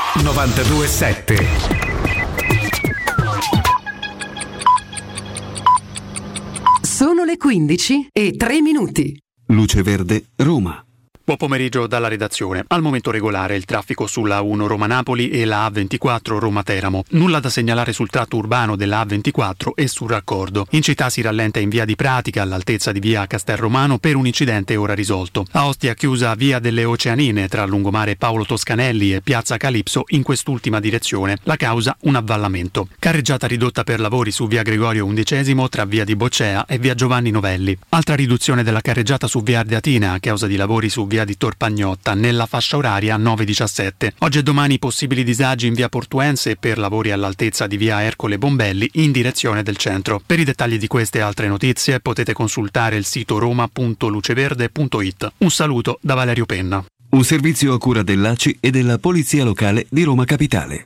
927. Sono le 15 e 3 minuti. Luce Verde, Roma. Buon pomeriggio dalla redazione. Al momento regolare il traffico sulla 1 Roma-Napoli e la A24 Roma-Teramo. Nulla da segnalare sul tratto urbano della A24 e sul raccordo. In città si rallenta in via di Pratica all'altezza di via Castelromano per un incidente ora risolto. A Ostia chiusa via delle Oceanine tra lungomare Paolo Toscanelli e piazza Calipso in quest'ultima direzione. La causa un avvallamento. Carreggiata ridotta per lavori su via Gregorio XI tra via di Boccea e via Giovanni Novelli. Altra riduzione della carreggiata su via Ardeatina a causa di lavori su via di Torpagnotta nella fascia oraria 9-17. Oggi e domani possibili disagi in via Portuense per lavori all'altezza di via Ercole Bombelli in direzione del centro. Per i dettagli di queste e altre notizie potete consultare il sito roma.luceverde.it. Un saluto da Valerio Penna. Un servizio a cura dell'ACI e della Polizia Locale di Roma Capitale.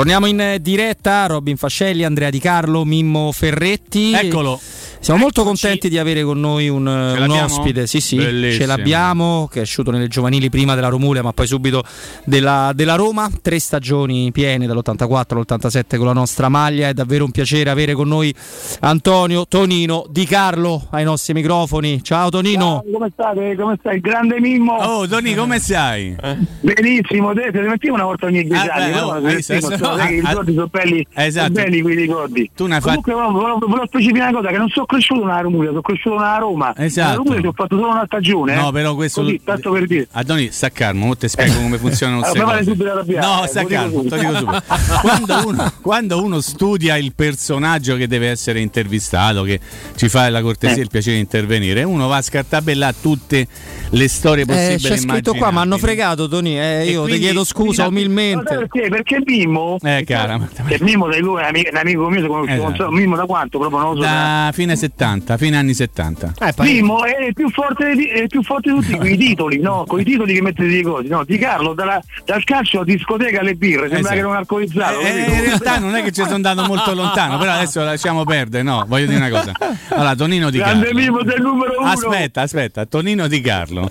Torniamo in eh, diretta, Robin Fascelli, Andrea Di Carlo, Mimmo Ferretti. Eccolo. Siamo molto contenti di avere con noi un, un ospite, sì sì, Bellissimo. ce l'abbiamo, che è asciutto nelle giovanili prima della Romulia ma poi subito della, della Roma, tre stagioni piene dall'84 all'87 con la nostra maglia, è davvero un piacere avere con noi Antonio Tonino Di Carlo ai nostri microfoni. Ciao Tonino. Come state? Come stai? Il grande Mimmo. Oh, Toni, come stai? Benissimo, te te mettiamo una volta ogni dieci Ah, anni, beh, oh, visto, mettimo, adesso- so, sai che i ah, ricordi sono belli, Esatto. sono belli quei ricordi. Tu ne Comunque volevo, volevo- volevo specificare una cosa, che non sono cresciuto nella Romulia, sono cresciuto nella Roma. Esatto. Romulia ci ho fatto solo una stagione. No, eh. però questo. Così, tanto per dire. Adoni, sta calmo, ora ti spiego come funzionano Eh, queste mi pare cose. subito arrabbiare, No, eh, sta lo dico calmo, te lo dico subito. <laughs> Quando uno, quando uno studia il personaggio che deve essere intervistato, che ci fa la cortesia e Eh. il piacere di intervenire, uno va a scartabellare tutte le storie Eh, possibili. c'è scritto qua, mi hanno fregato Toni, eh, io quindi- ti chiedo scusa Ma sai umilmente. perché? Perché Mimmo, Eh, cara. Mimmo sei lui, è un amico, un amico mio, si conosce, non Esatto. so, Mimmo da quanto, proprio non lo so. Da fine 70, fine anni 70. Mimmo è il più forte di, è più forte di tutti <laughs> con i titoli, no? Con i titoli che mette dei cosi, no? Di Carlo dalla- dal calcio a discoteca alle birre, sembra Esatto. che era un alcolizzato. Eh, capito? in realtà non è che ci sono andato molto lontano, però adesso lasciamo perdere, no, voglio dire una cosa. Allora, Tonino Di Grande Carlo. Mimmo del numero uno. Aspetta, aspetta, Tonino Di Carlo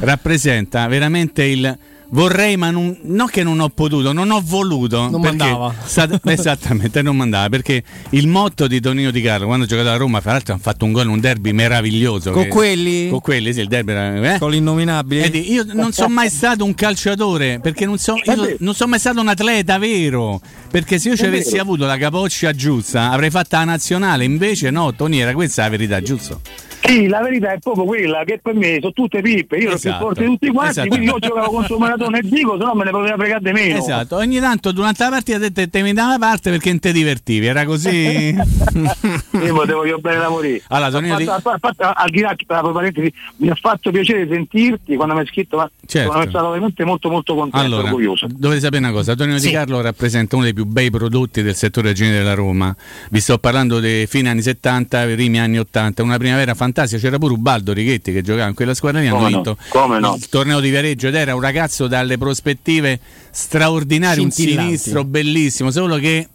rappresenta veramente il vorrei ma non, non che non ho potuto, non ho voluto. Non mandava. sta- <laughs> esattamente, non mandava, perché il motto di Tonino Di Carlo quando ha giocato a Roma, fra l'altro hanno fatto un gol, un derby meraviglioso. Con che- quelli? Con quelli, sì, il derby era... eh? Con l'innominabile? Vedi, io non sono mai stato un calciatore perché non, so, sono mai stato un atleta vero. Perché se io ci avessi avuto la capoccia giusta avrei fatto la nazionale. Invece, no, Tony, era questa la verità, giusto? Sì, la verità è proprio quella che per me sono tutte pippe, io ero più Esatto. forte di tutti quanti, Esatto. quindi io giocavo contro Maratona e Zico, se no me ne poteva fregare di meno. Esatto, ogni tanto durante la partita te, te, te mi dava parte perché non ti divertivi, era così. <laughs> Io potevo <laughs> io bene lavorare. Allora, Tonino fatto- al di là, tra parentesi, mi ha fatto piacere sentirti quando mi hai scritto, ma Certo. sono stato veramente molto molto contento, Allora, orgoglioso. dovete sapere una cosa, Antonio Sì. Di Carlo rappresenta uno dei più bei prodotti del settore genere della Roma. Vi sto parlando dei fine anni 70, primi anni 80, una primavera fantastica, c'era pure Ubaldo Righetti che giocava in quella squadra lì, hanno vinto no. il torneo di Viareggio ed era un ragazzo dalle prospettive straordinarie, un sinistro bellissimo, solo che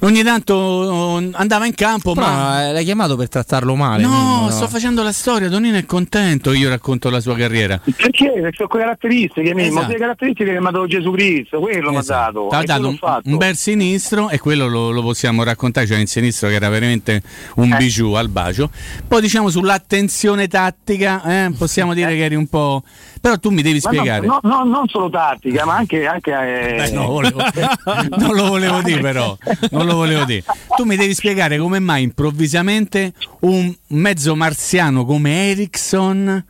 ogni tanto oh, andava in campo, Però, ma eh, l'hai chiamato per trattarlo male. No, Mimmo, sto facendo la storia, Tonino è contento, io racconto la sua carriera. Perché? Perché sono quelle caratteristiche, Esatto. le caratteristiche che mi ha dato Gesù Cristo, quello mi ha T'ha dato. quello dato un, un bel sinistro e quello lo, lo possiamo raccontare, cioè il sinistro che era veramente un Eh. bijou al bacio. Poi diciamo sull'attenzione tattica, eh, possiamo dire che eri un po'... Però tu mi devi Ma spiegare. No, no, non solo tattica, ma anche... anche eh, Eh, no, volevo- <laughs> non lo volevo dire però, non lo volevo dire. Tu mi devi spiegare come mai improvvisamente un mezzo marziano come Ericsson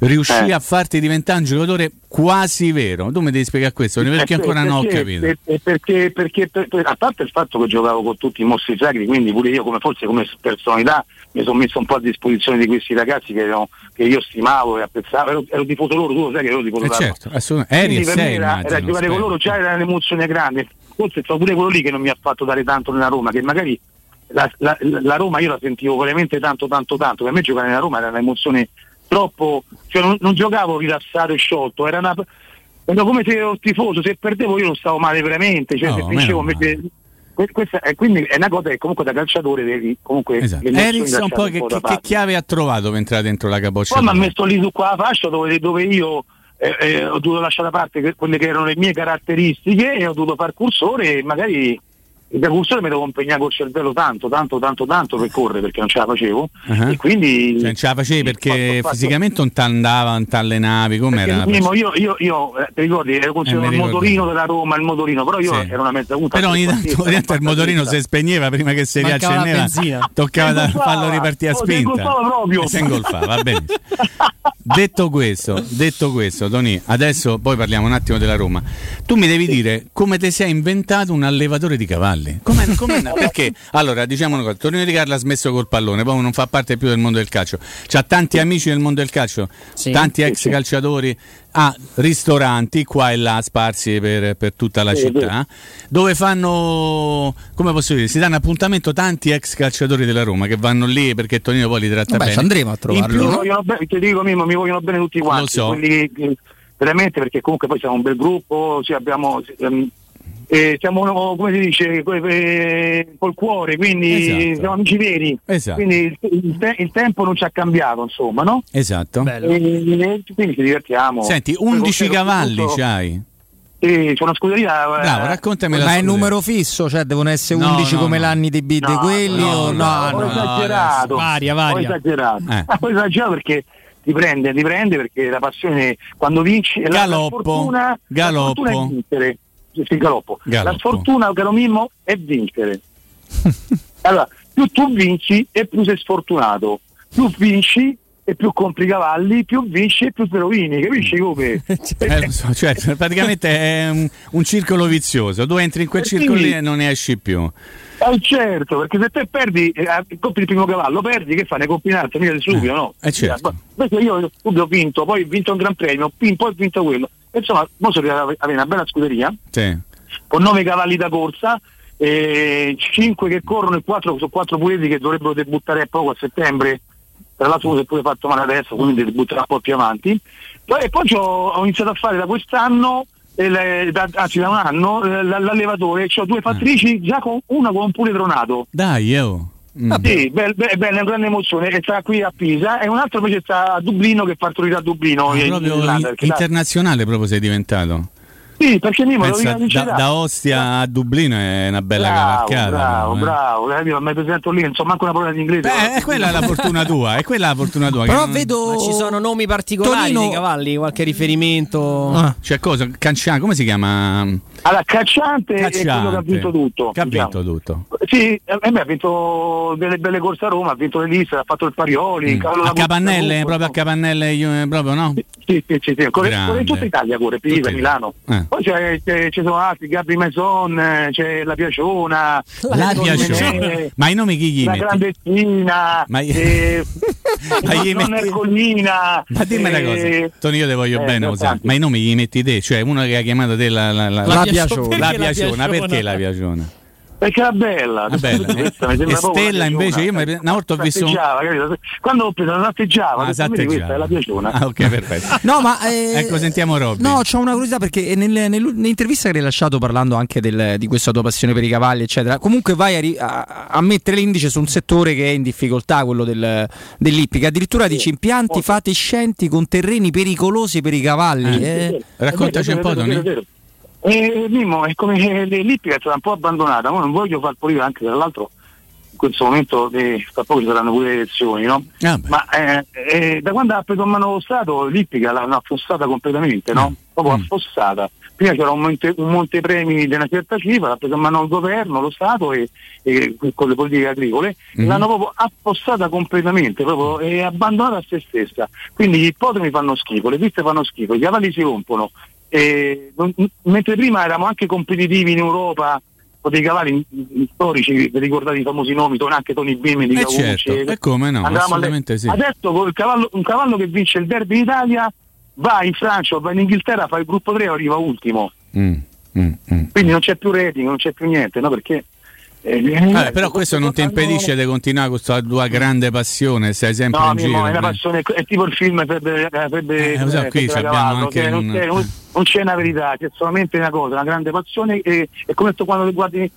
riuscì Eh. a farti diventare un giocatore quasi vero. Tu mi devi spiegare questo, perché Eh, ancora non ho perché- capito. per- per- Perché, perché, per- per- a parte il fatto che giocavo con tutti i mostri sacri, quindi pure io come forse come personalità mi sono messo un po' a disposizione di questi ragazzi che, erano- che io stimavo e apprezzavo, ero, ero tifoso loro, tu lo sai che ero tifoso Eh, da- certo, assolutamente. Eri e sei, era, era giocare con loro già era un'emozione grande. Forse stato pure quello lì che non mi ha fatto dare tanto nella Roma, che magari la, la- la Roma io la sentivo veramente tanto tanto tanto, per me giocare nella Roma era un'emozione troppo, cioè non, non giocavo rilassato e sciolto, era una era come se ero tifoso, se perdevo io non stavo male veramente, cioè No, se vincevo invece que- questa è, quindi è una cosa che comunque da calciatore devi comunque Esatto. Ericsson poi un che, che- che chiave ha trovato per entrare dentro la capoccia? Poi mi ha messo lì su qua la fascia dove, dove io eh, eh, ho dovuto lasciare da parte que- quelle che erano le mie caratteristiche e ho dovuto far cursore e magari il cursore mi devo impegnare col cervello tanto, tanto, tanto, tanto per correre perché non ce la facevo Uh-huh. e quindi Cioè, non ce la facevi perché fatto- fatto- fisicamente non t'andava, non t'allenavi, com'era? perché Mimmo, io, io, io eh, ti ricordi, ero considerato Eh, il ricordo. motorino della Roma, il motorino, però io Sì. ero una mezza punta. Però ogni tanto, tanto il motorino si spegneva prima che si riaccendeva. Toccava da farlo ripartire a Oh, si spinta. ingolfava proprio. E si ingolfava, va benissimo. <laughs> detto questo, detto questo, Tony, adesso poi parliamo un attimo della Roma. Tu mi devi dire come ti sei inventato un allevatore di cavalli. Come, come- <laughs> perché? Allora, diciamo una cosa, Torino Di Carlo ha smesso col pallone, poi non fa parte più del mondo del calcio. C'ha tanti amici nel mondo del calcio, Sì. tanti ex sì. calciatori, ha ristoranti qua e là sparsi per, per tutta la Sì, città, dove fanno, come posso dire, si danno appuntamento tanti ex calciatori della Roma che vanno lì perché Tonino poi li tratta Vabbè, bene. ci andremo a In trovarlo. più- mi vogliono bene, ti dico Mimmo, mi vogliono bene tutti quanti, Lo so. quelli che- veramente perché comunque poi siamo un bel gruppo, sì, abbiamo, ehm, eh, siamo come si dice col cuore, quindi Esatto. siamo amici veri. Esatto. Quindi il, il te- il tempo non ci ha cambiato, insomma, no? Esatto. E, e quindi ci divertiamo. Senti, Poi 11 con- cavalli tutto- c'hai. Sì, c'è una scuderia. eh, Bravo, raccontami la Ma è numero fisso, cioè devono essere No, 11 no, come no. l'anni di, di No, quelli no, o no, no? ho no. esagerato. Varia, Ho varia. esagerato. Eh. Ah, <laughs> Ho esagerato perché ti prende, ti prende perché la passione quando vinci la- Galoppo, la fortuna, galoppo. La fortuna è vincere. Sì, galoppo. Galoppo. La sfortuna, caro Mimmo, è vincere. <laughs> allora, più tu vinci e più sei sfortunato. Più vinci e più compri cavalli, più vinci e più te rovini, capisci come? <laughs> Eh, so, cioè, praticamente è un, un circolo vizioso. Tu entri in quel Eh sì. circolo lì e non ne esci più. Eh certo, perché se te perdi, eh, compri il primo cavallo, perdi, che fai? Ne compri un altro, mica di subito, no? eh, certo. Invece io subito ho vinto, poi ho vinto un gran premio, poi ho vinto quello. Insomma, mo sono arrivato ad avere una bella scuderia, Sì. con nove cavalli da corsa, eh, cinque che corrono e quattro sono quattro pugliesi che dovrebbero debuttare a poco a settembre. Tra l'altro si è pure fatto male adesso, quindi debutterà un po' più avanti. Poi, e poi ho iniziato a fare da quest'anno, eh, le- da- anzi da un anno, eh, l'allevatore, ho due fattrici, già con una con un pure tronato. Dai, io. Mm. Sì, be- be- bella, una grande emozione, e sta qui a Pisa e un altro invece sta a Dublino che partorirà a Dublino. Ah, in- proprio in- internazionale proprio sei diventato. Sì, perché Mimo lo Pensa, da, da Ostia a Dublino è una bella bravo, cavalcata. bravo, no? bravo, eh, io mi presento lì, non so manco una parola di inglese. Beh, è quella la fortuna tua, è quella la fortuna tua. Però non- vedo Ma ci sono nomi particolari Tonino- dei cavalli, qualche riferimento? Ah. C'è cosa? Canciano, come si chiama? Allora, Cacciante, è quello che ha Cacciante. vinto tutto. Che ha diciamo. vinto tutto. Sì, eh, beh, ha vinto delle belle corse a Roma, ha vinto le liste, ha fatto il Parioli, Mm. A Capannelle, proprio a Capannelle, io- proprio no? Sì, sì, sì, sì. Corre in tutta Italia, corre, Pisa, Milano. Eh. Poi c'è, c'è- ci sono altri, Gabri Maison, eh, c'è la Piaciona, La Don Piaciona. Menè, Ma i nomi chi gli la metti? clandestina, Ma gli- eh, <laughs> Ma gli metti- Ercolina, Ma dimmi una cosa, eh, Tony, io te voglio eh, bene, ma i nomi gli metti te, cioè uno che ha chiamato te la, la, la, La Piaciona. La Perché la Piaciona, Piaciona? perché la Piaciona? Perché era bella, Ah, bella, eh? Questa sembra E Stella la invece, io una volta ho visto un-? Quando ho preso la satteggiava, Ah, ho detto, "Vedi, satteggiava. questa è la Piaciona. Ah, ok, perfetto. No, ma <laughs> eh, Ecco, sentiamo Robby. No, c'ho una curiosità perché nel- nel- nell'intervista che hai rilasciato parlando anche del- di questa tua passione per i cavalli, eccetera, comunque vai a, a- a mettere l'indice su un settore che è in difficoltà, quello del, dell'ippica. Addirittura dici impianti fatiscenti con terreni pericolosi per i cavalli. eh. Raccontaci un po', Tony. Eh, Mimmo, è come l'Ippica è stata un po' abbandonata, ma non voglio far politica anche tra l'altro in questo momento eh, tra poco ci saranno pure le elezioni, no? Ah. Ma eh, eh, da quando ha preso in mano lo Stato l'Ippica l'hanno affossata completamente, no? Proprio Mm. affossata. Prima c'era un, monte, un montepremi di una certa cifra, l'ha preso in mano il governo, lo Stato e, e con le politiche agricole, e Mhm. l'hanno proprio affossata completamente, proprio e abbandonata a se stessa. Quindi gli ippodromi fanno schifo, le piste fanno schifo, i cavalli si rompono. Non- mentre prima eravamo anche competitivi in Europa con dei cavalli storici, vi ricordate i famosi nomi, anche Tony Bimi di Eh certo, e come no, assolutamente alle- sì. Adesso col cavallo- un cavallo che vince il derby in Italia va in Francia o va in Inghilterra, fa il gruppo 3 e arriva ultimo. Mm, mm, mm. Quindi non c'è più rating, non c'è più niente, no? Perché eh, però questo non ti impedisce di continuare con questa tua grande passione, stai sempre No, in giro. è una passione, è tipo il film Febbre, Febbre, Eh, so, qui Febbre abbiamo Cavallo, anche cioè, non, c'è, non- c'è una verità, c'è solamente una cosa, una grande passione e, e come quando guardi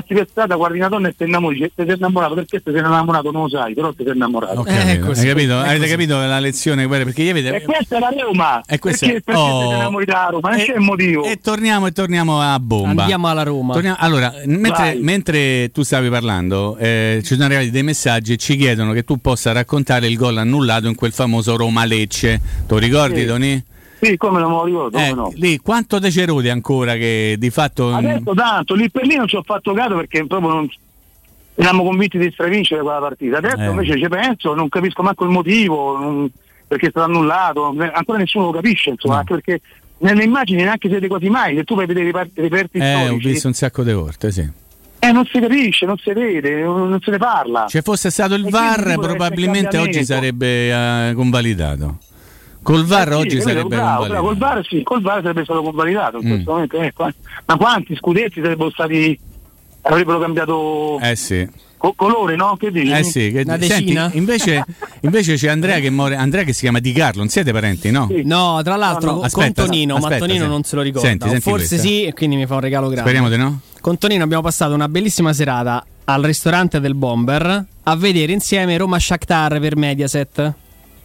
passi per strada, guardi una donna e ti innamori, cioè, ti sei innamorato, perché ti sei innamorato non lo sai, però ti sei innamorato. Ho capito, così, hai capito? è Avete così. capito la lezione? guarda, Perché io E avete... questa è la Roma, E questa perché, è- perché oh. ti sei innamori da Roma, non E- c'è motivo. E torniamo, e torniamo a bomba. Andiamo alla Roma. Torniamo- allora, mentre, mentre tu stavi parlando, eh, ci sono arrivati dei messaggi e ci chiedono che tu possa raccontare il gol annullato in quel famoso Roma-Lecce. Tu ricordi, Sì. Tony? Sì, come non me lo ricordo, Eh, come no. Lì quanto te c'erode ancora che di fatto. Adesso tanto, lì per lì non ci ho fatto caso perché proprio non eravamo convinti di stravincere quella partita. Adesso Eh. invece ci penso, non capisco manco il motivo, non- perché è stato annullato, ne- ancora nessuno lo capisce, insomma, No. anche perché nelle immagini neanche siete quasi mai, se tu vai a vedere i reperti Eh, ho storici, visto un sacco di volte, sì. eh, non si capisce, non si vede, non, se ne parla. Se fosse stato il E VAR, probabilmente oggi sarebbe eh, convalidato. Col VAR Eh sì, oggi sarebbe bravo, bravo, col VAR sì, col VAR sarebbe stato convalidato in Mm. questo momento. eh, qua- ma quanti scudetti sarebbero stati avrebbero cambiato Eh sì. co- colore, no? Che dici? Eh sì, che, senti, invece, <laughs> invece c'è Andrea che, muore- Andrea che si chiama Di Carlo, non siete parenti, no? No, tra l'altro No, no. con Aspetta, Tonino, ma aspetta, Tonino senti. non se lo ricorda. Senti, senti forse questa. sì, e quindi mi fa un regalo grande. Speriamo di no. Con Tonino abbiamo passato una bellissima serata al ristorante del Bomber a vedere insieme Roma Shakhtar per Mediaset.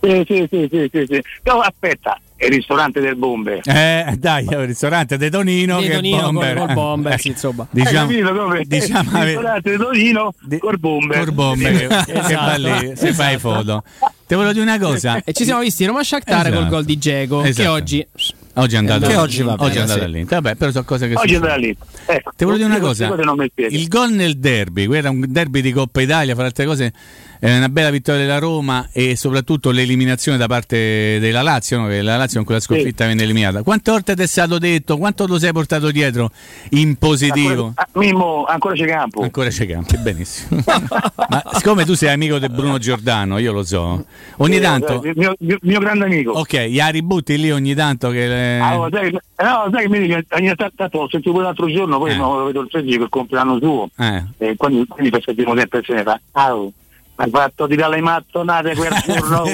Sì, sì, sì, sì, sì, sì. No, aspetta, è il ristorante del Bombe. Eh, dai, è un ristorante di Tonino Di che Tonino è col- bomber. col bomber, Eh, sì, insomma. Diciamo, capito come? diciamo il ristorante di Torino col Bombe. col bomber che, che Esatto. va lì, se fai foto. Te volevo dire una cosa. E ci siamo visti Roma Shakhtar Esatto. col gol di che Esatto. oggi Oggi è andato, Che oggi va oggi bene, è andato sì. all'Inter. Vabbè, però sono cose che Oggi è andata lì. Ecco, Ti voglio dire una cosa, il gol nel derby, quello era un derby di Coppa Italia, fra altre cose è una bella vittoria della Roma e soprattutto l'eliminazione da parte della Lazio, no? che la Lazio con quella sconfitta venne eliminata. Quante volte ti è stato detto, quanto lo sei portato dietro in positivo? Ancora, ah, Mimmo, ancora c'è campo. Ancora c'è campi, benissimo. <laughs> Ma siccome tu sei amico di Bruno Giordano, io lo so, ogni Sì, tanto... Il mio, mio- mio grande amico. Ok, gli ributti lì ogni tanto che... Ah, oh, sai, eh, no, sai che mi dice, ogni tanto l'ho sentito l'altro giorno, poi non lo vedo il segno che il compleanno suo. Eh. E quindi, quindi per sentire sempre se ne fa. Ah, oh, mi ha fatto tirare le mattonate quel giorno.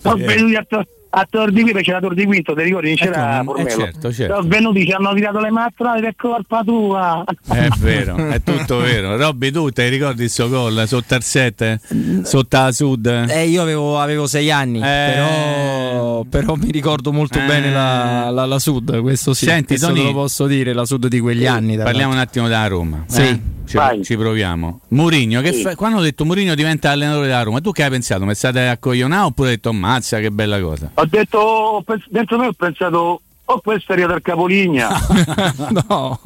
Sono venuti a, a Tor di qui, perché c'era Tor di Quinto, ti ricordi? Non c'era Eh, Formello. certo, certo. Sono venuti, ci hanno tirato le mattonate per colpa tua. È vero, è tutto vero. Robby, tu ti ricordi il suo gol sotto al 7, sotto la Sud? Eh, io avevo, avevo sei anni, però, però mi ricordo molto Eh. bene la, la- la Sud, questo sì, Senti, questo Tony, te lo posso dire, la Sud di quegli anni. tra Parliamo un attimo della Roma. Sì. eh? Ci, ci proviamo. Murigno, che Sì. fa- quando ho detto Murigno diventa allenatore della Roma, tu che hai pensato? Mi state a coglionare oppure hai detto mazza che bella cosa? Ho detto, ho pens- dentro me ho pensato, oh questa è arrivata al capolinea. <laughs> no.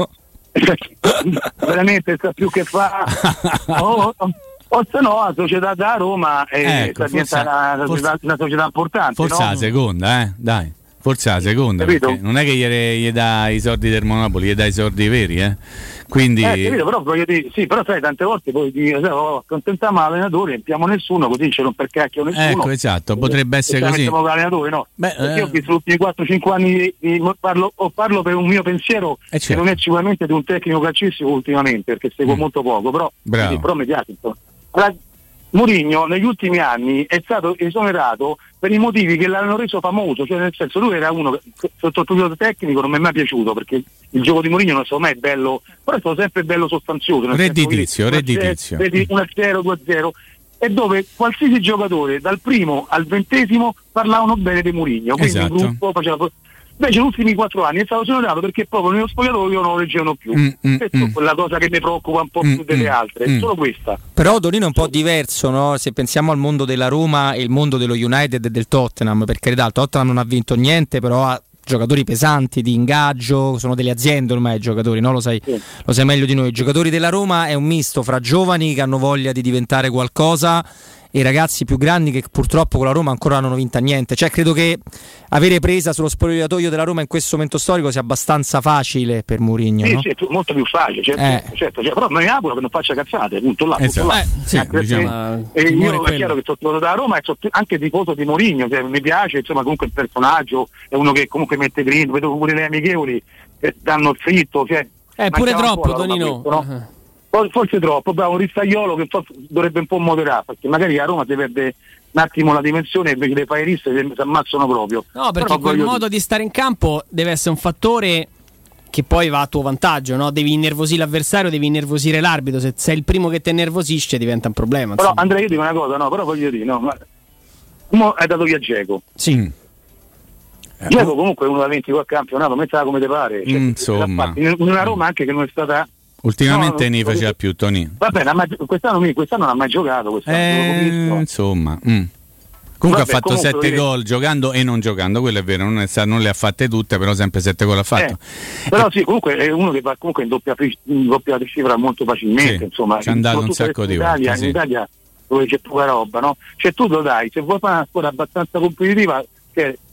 <laughs> Veramente sa più che fa. o, o- o se no la società da Roma è Ecco, diventa forse- una, società, una società importante. Forse no? la seconda, eh? Dai. Forse la seconda, non è che gli, gli dà i soldi del Monopoli, gli dà i soldi veri, eh? Quindi Eh, capito, però, voglio dire, sì, però sai, tante volte poi dici, sai, oh, accontentiamo l'allenatore, non impiamo nessuno, così ce non per cacchio nessuno. Ecco, esatto, potrebbe essere così. l'allenatore, no? Beh, Perché eh. io ho visto gli ultimi 4-5 anni, di- parlo, o parlo per un mio pensiero, Eh, che certo. non è sicuramente di un tecnico calcistico ultimamente, perché seguo molto poco, però, Mm. Bravo. sì, però insomma. Allora, Mourinho negli ultimi anni è stato esonerato per i motivi che l'hanno reso famoso, cioè nel senso lui era uno che sotto il profilo tecnico non mi è mai piaciuto perché il gioco di Mourinho non so mai è bello, però è stato sempre bello sostanzioso. Redditizio, redditizio. 1-0, 2-0 e dove qualsiasi giocatore dal primo al ventesimo parlavano bene di Mourinho, quindi Esatto. il gruppo faceva Invece negli ultimi quattro anni è stato esonerato perché proprio nello spogliatoio non lo leggevano più. Mm, mm, Questa mm. è quella cosa che mi preoccupa un po' più delle altre, mm. solo questa. Però Donino è un po' diverso, no? se pensiamo al mondo della Roma e il mondo dello United e del Tottenham, per carità, il Tottenham non ha vinto niente, però ha giocatori pesanti di ingaggio, sono delle aziende ormai i giocatori, no? lo, sai, lo sai meglio di noi. I giocatori della Roma è un misto fra giovani che hanno voglia di diventare qualcosa i ragazzi più grandi che purtroppo con la Roma ancora non hanno vinto niente. Cioè, credo che avere presa sullo spogliatoio della Roma in questo momento storico sia abbastanza facile per Mourinho. Sì, no? sì, molto più facile, certo, Eh. certo, cioè, però mi auguro che non faccia cazzate, punto là, punto Esatto. là. Eh, sì, Anche perché- diciamo, e il timore è io è quello. chiaro che sono tifoso della Roma e sono anche tifoso di Mourinho, cioè, mi piace, insomma comunque il personaggio, è uno che comunque mette green, vedo pure le amichevoli che danno il fritto, cioè, Eh, pure troppo, Tonino. questo, no? For- Forse troppo, bravo, un ristagliolo che forse dovrebbe un po' moderare, perché magari a Roma si perde un attimo la dimensione e invece le fairiste si ammazzano proprio. No, perché Però quel modo di stare in campo deve essere un fattore che poi va a tuo vantaggio, no? Devi innervosire l'avversario, devi innervosire l'arbitro. Se sei il primo che ti innervosisce diventa un problema. Però insomma. Andrea io dico una cosa, no, però voglio dire, no, ma mo hai dato via Geco. Sì. Geco comunque è uno da 20 quel campionato, mettila come ti pare. Cioè, Mm, Insomma. in una Roma anche che non è stata. Ultimamente No, ne faceva più Tony. Va bene, ha mai- quest'anno, quest'anno non ha mai giocato. Eh, insomma. mm. Comunque Vabbè, ha fatto comunque, 7 vedi- gol giocando e non giocando, quello è vero, non, è non le ha fatte tutte, però sempre 7 gol ha fatto. Eh, però sì, comunque è uno che va comunque in doppia, in doppia cifra molto facilmente. Sì, insomma, ci è andato un sacco di Italia, volte, sì. In Italia dove c'è poca roba, no? Cioè tu lo dai, se vuoi fare una squadra abbastanza competitiva,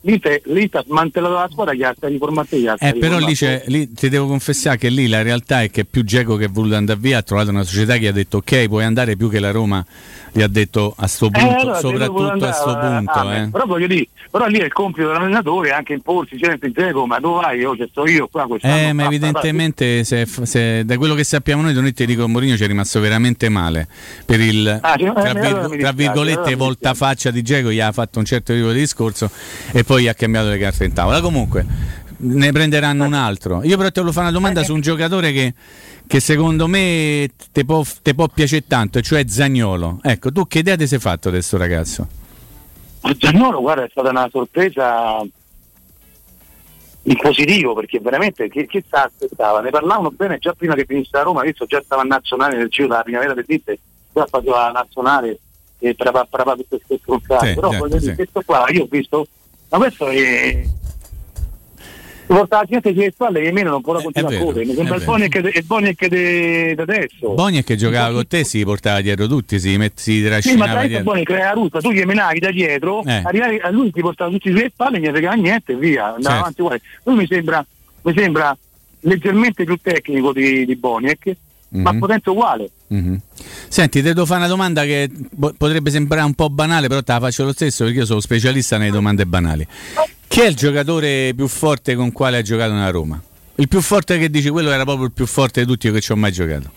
che l'Inter, l'Inter ha smantellato la squadra che ha riformato gli altri. Eh, però lì, c'è, lì ti devo confessare che lì la realtà è che più Geco che è voluto andare via ha trovato una società che gli ha detto ok puoi andare più che la Roma gli ha detto a sto punto, Eh, allora, soprattutto devo a andare, sto eh, punto. ah, eh. Però dire, però lì è il compito dell'allenatore anche imporsi, senti in Geco, ma dove vai? Io ci sto io qua quest'anno. Eh, ma evidentemente se, se- da quello che sappiamo noi, Donnetti dico Mourinho ci è rimasto veramente male per il Ah, sì, eh, tra, allora tra virgolette allora mi voltafaccia di Geco, gli ha fatto un certo tipo di discorso e poi ha cambiato le carte in tavola. Comunque ne prenderanno un altro. Io però te volevo fare una domanda su un giocatore che, che secondo me ti può, te può piacere tanto, cioè Zagnolo. Ecco, tu che idea ti sei fatto di questo ragazzo? Ma Giannolo, guarda, è stata una sorpresa in positivo perché veramente che, che sta aspettava? Ne parlavano bene già prima che finisse la Roma, visto già stava a nazionale nel giro della primavera del Dite, già faceva la nazionale e parava parava tutte queste stronzate. Sì, Però certo, sì. questo qua io ho visto, ma questo è. Porta la gente sulle spalle che meno non può continuare a correre. Mi sembra il. Boniek Boniek da adesso. Bogni che giocava con te si portava dietro tutti, si, met- si Sì, ma trascinava dai, dietro. buoni crea la russa, tu gli menavi da dietro, Eh. arrivavi a lui ti portava tutti sulle spalle, non gli fregava niente e via, andava Certo. avanti uguale. Lui mi sembra, mi sembra leggermente più tecnico di, di Boniek, ma Mhm. potente uguale. Mhm. Senti, ti devo fare una domanda che bo- potrebbe sembrare un po' banale, però te la faccio lo stesso perché io sono specialista nelle domande banali. Chi è il giocatore più forte con quale ha giocato nella Roma? Il più forte che dici quello era proprio il più forte di tutti io che ci ho mai giocato.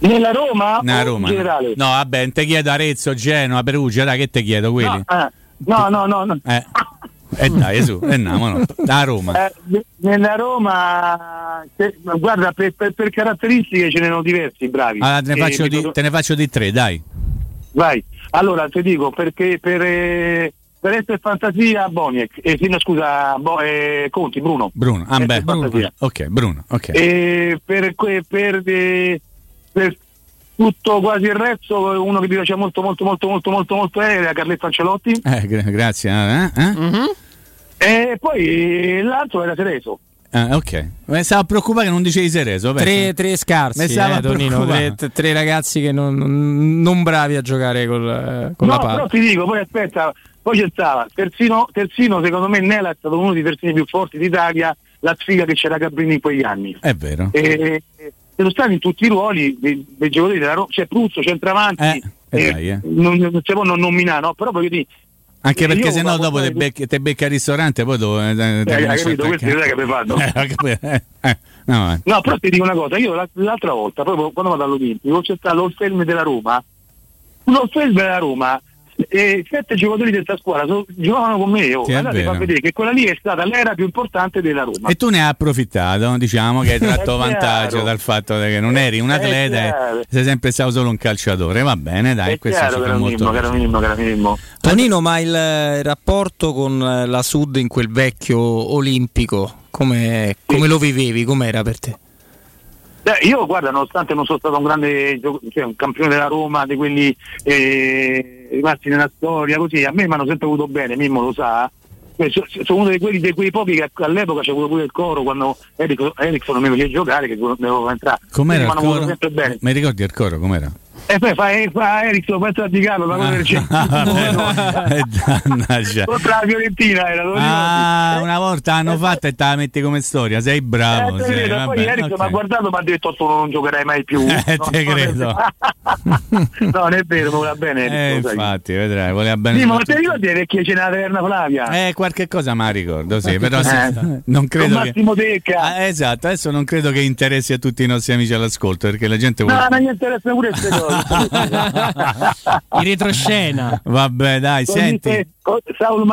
Nella Roma Nella Roma. in generale? No, vabbè, te chiedo Arezzo, Genoa, Perugia, dai che te chiedo quelli. No, eh, no, no, no, no. Eh. <laughs> E dai, su, e andiamo. Da Roma. Eh, nella Roma, se- guarda, per, per- per caratteristiche ce ne sono diversi bravi. Allora, te ne, Eh, faccio di, te ne faccio di tre, dai. Vai, allora ti dico perché per, eh, per essere fantasia Boniek, eh, sì, no, scusa, Bo- eh, Conti, Bruno. Bruno, ah, beh, fantasia. Ok, Bruno, ok. E per, que- per, eh, per tutto quasi il resto, uno che mi piace molto molto molto molto molto molto è la Carletta Ancelotti Eh, gra- grazie. eh, eh? e poi eh, l'altro era Tereso. Ah, ok. Mi stavo a preoccupare che non dicevi Sereso. Tre, tre scarsi, eh, preoccupare. tre, tre ragazzi che non, non- non bravi a giocare col, eh, con no, la palla. però ti dico, poi aspetta, poi c'è stava Terzino, Terzino secondo me Nela è stato uno dei terzini più forti d'Italia, la sfiga che c'era Gabrini in quegli anni. È vero. E, e sono stati in tutti i ruoli dei, dei giocatori della Roma, c'è Pruzzo, centravanti, Eh, e dai, eh. non, non si può non nominare, no? però voglio dire, Anche perché se no dopo te becchi, te becchi al ristorante poi dopo... Eh, te hai capito, attaccare. non è che mi fanno. <laughs> Eh, eh, eh, no, eh. No, però ti dico una cosa, io la- l'altra volta, proprio quando vado all'Olimpico, c'è stato l'Olfelme della Roma, l'Olfelme della Roma, e sette giocatori di questa squadra so- giocavano con me, oh, Sì, andate a vedere che quella lì è stata l'era più importante della Roma. E tu ne hai approfittato, diciamo che hai <laughs> tratto vantaggio dal fatto che non eri un atleta e sei sempre stato solo un calciatore. Va bene, dai, è questo chiaro, caro molto caro. Mimmo, caro Mimmo. Tonino, ma il, eh, rapporto con eh, la Sud in quel vecchio olimpico, come, come lo vivevi? Com'era per te? Beh, io guarda, nonostante non sono stato un grande cioè, un campione della Roma, di quelli eh, rimasti nella storia, così, a me mi hanno sempre avuto bene, Mimmo lo sa. So- Sono uno di quelli di quei pochi che all'epoca c'avevo pure il coro quando Eric- Ericsson non mi faceva giocare, che dovevo entrare. Com'era avuto. Mi ricordi il coro com'era? E poi fa, <laughs> eh, fa Ericsson, pensa di Carlo, una cosa del. Eh, Dannaggia. Contro la Fiorentina era, Ah, una volta hanno fatto e te la metti come storia, sei bravo. Eh, sei, credo, vabbè, poi Ericsson ok. mi ha guardato e mi ha detto tu non giocherai mai più. <laughs> Eh, No, te non credo. <laughs> no, non è vero, voleva bene Eh, Ericsson, sai. infatti, vedrai, voleva bene. Sì, ma te ricordi perché c'è la taverna Flavia? Eh, qualche cosa mi ricordo, sì, però Eh. non credo Con che... Massimo Tecca. Ah, esatto, adesso non credo che interessi a tutti i nostri amici all'ascolto, perché la gente vuole... No, non gli interessa pure queste cose. <laughs> In retroscena. Vabbè, dai, Con senti... Con Saul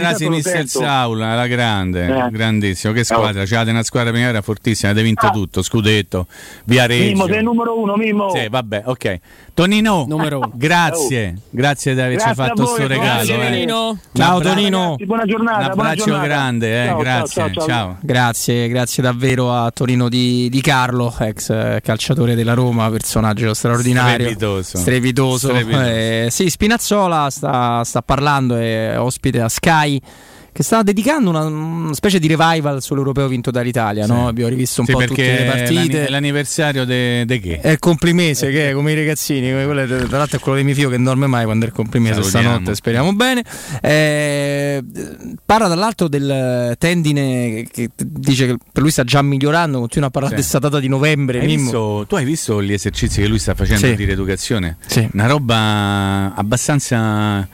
tanto lo Mister sento. Saul, la grande, Eh. grandissimo. Che squadra? C'avete una squadra primavera fortissima, avete vinto tutto, scudetto, via Reggio. Mimmo, sei il numero uno, Mimmo. Sì, vabbè, ok. Tonino, Numero uno. grazie, grazie di averci Grazie fatto voi, sto regalo. grazie, eh. Tonino. Ciao, Tonino. Ragazzi, buona giornata. Un abbraccio giornata. grande, eh, Ciao, grazie. ciao, ciao, ciao. Grazie, grazie davvero a Torino di, di Carlo, ex eh, calciatore della Roma, personaggio straordinario. Strepitoso. Strepitoso. Strepitoso. Eh, sì, Spinazzola sta, sta parlando, è ospite a Sky. che stava dedicando una, una specie di revival sull'europeo vinto dall'Italia. No? Abbiamo rivisto un Sì, po' tutte le partite. è l'anniversario di che? È il comprimese che è come i ragazzini, come quello- tra l'altro è quello di mio figlio che non dorme mai quando è il comprimese Salutiamo. stanotte, speriamo bene. Eh, parla dall'altro del tendine che dice che per lui sta già migliorando, continua a parlare Sì. della data di novembre. Hai visto- tu hai visto gli esercizi che lui sta facendo Sì. di rieducazione? Sì. Una roba abbastanza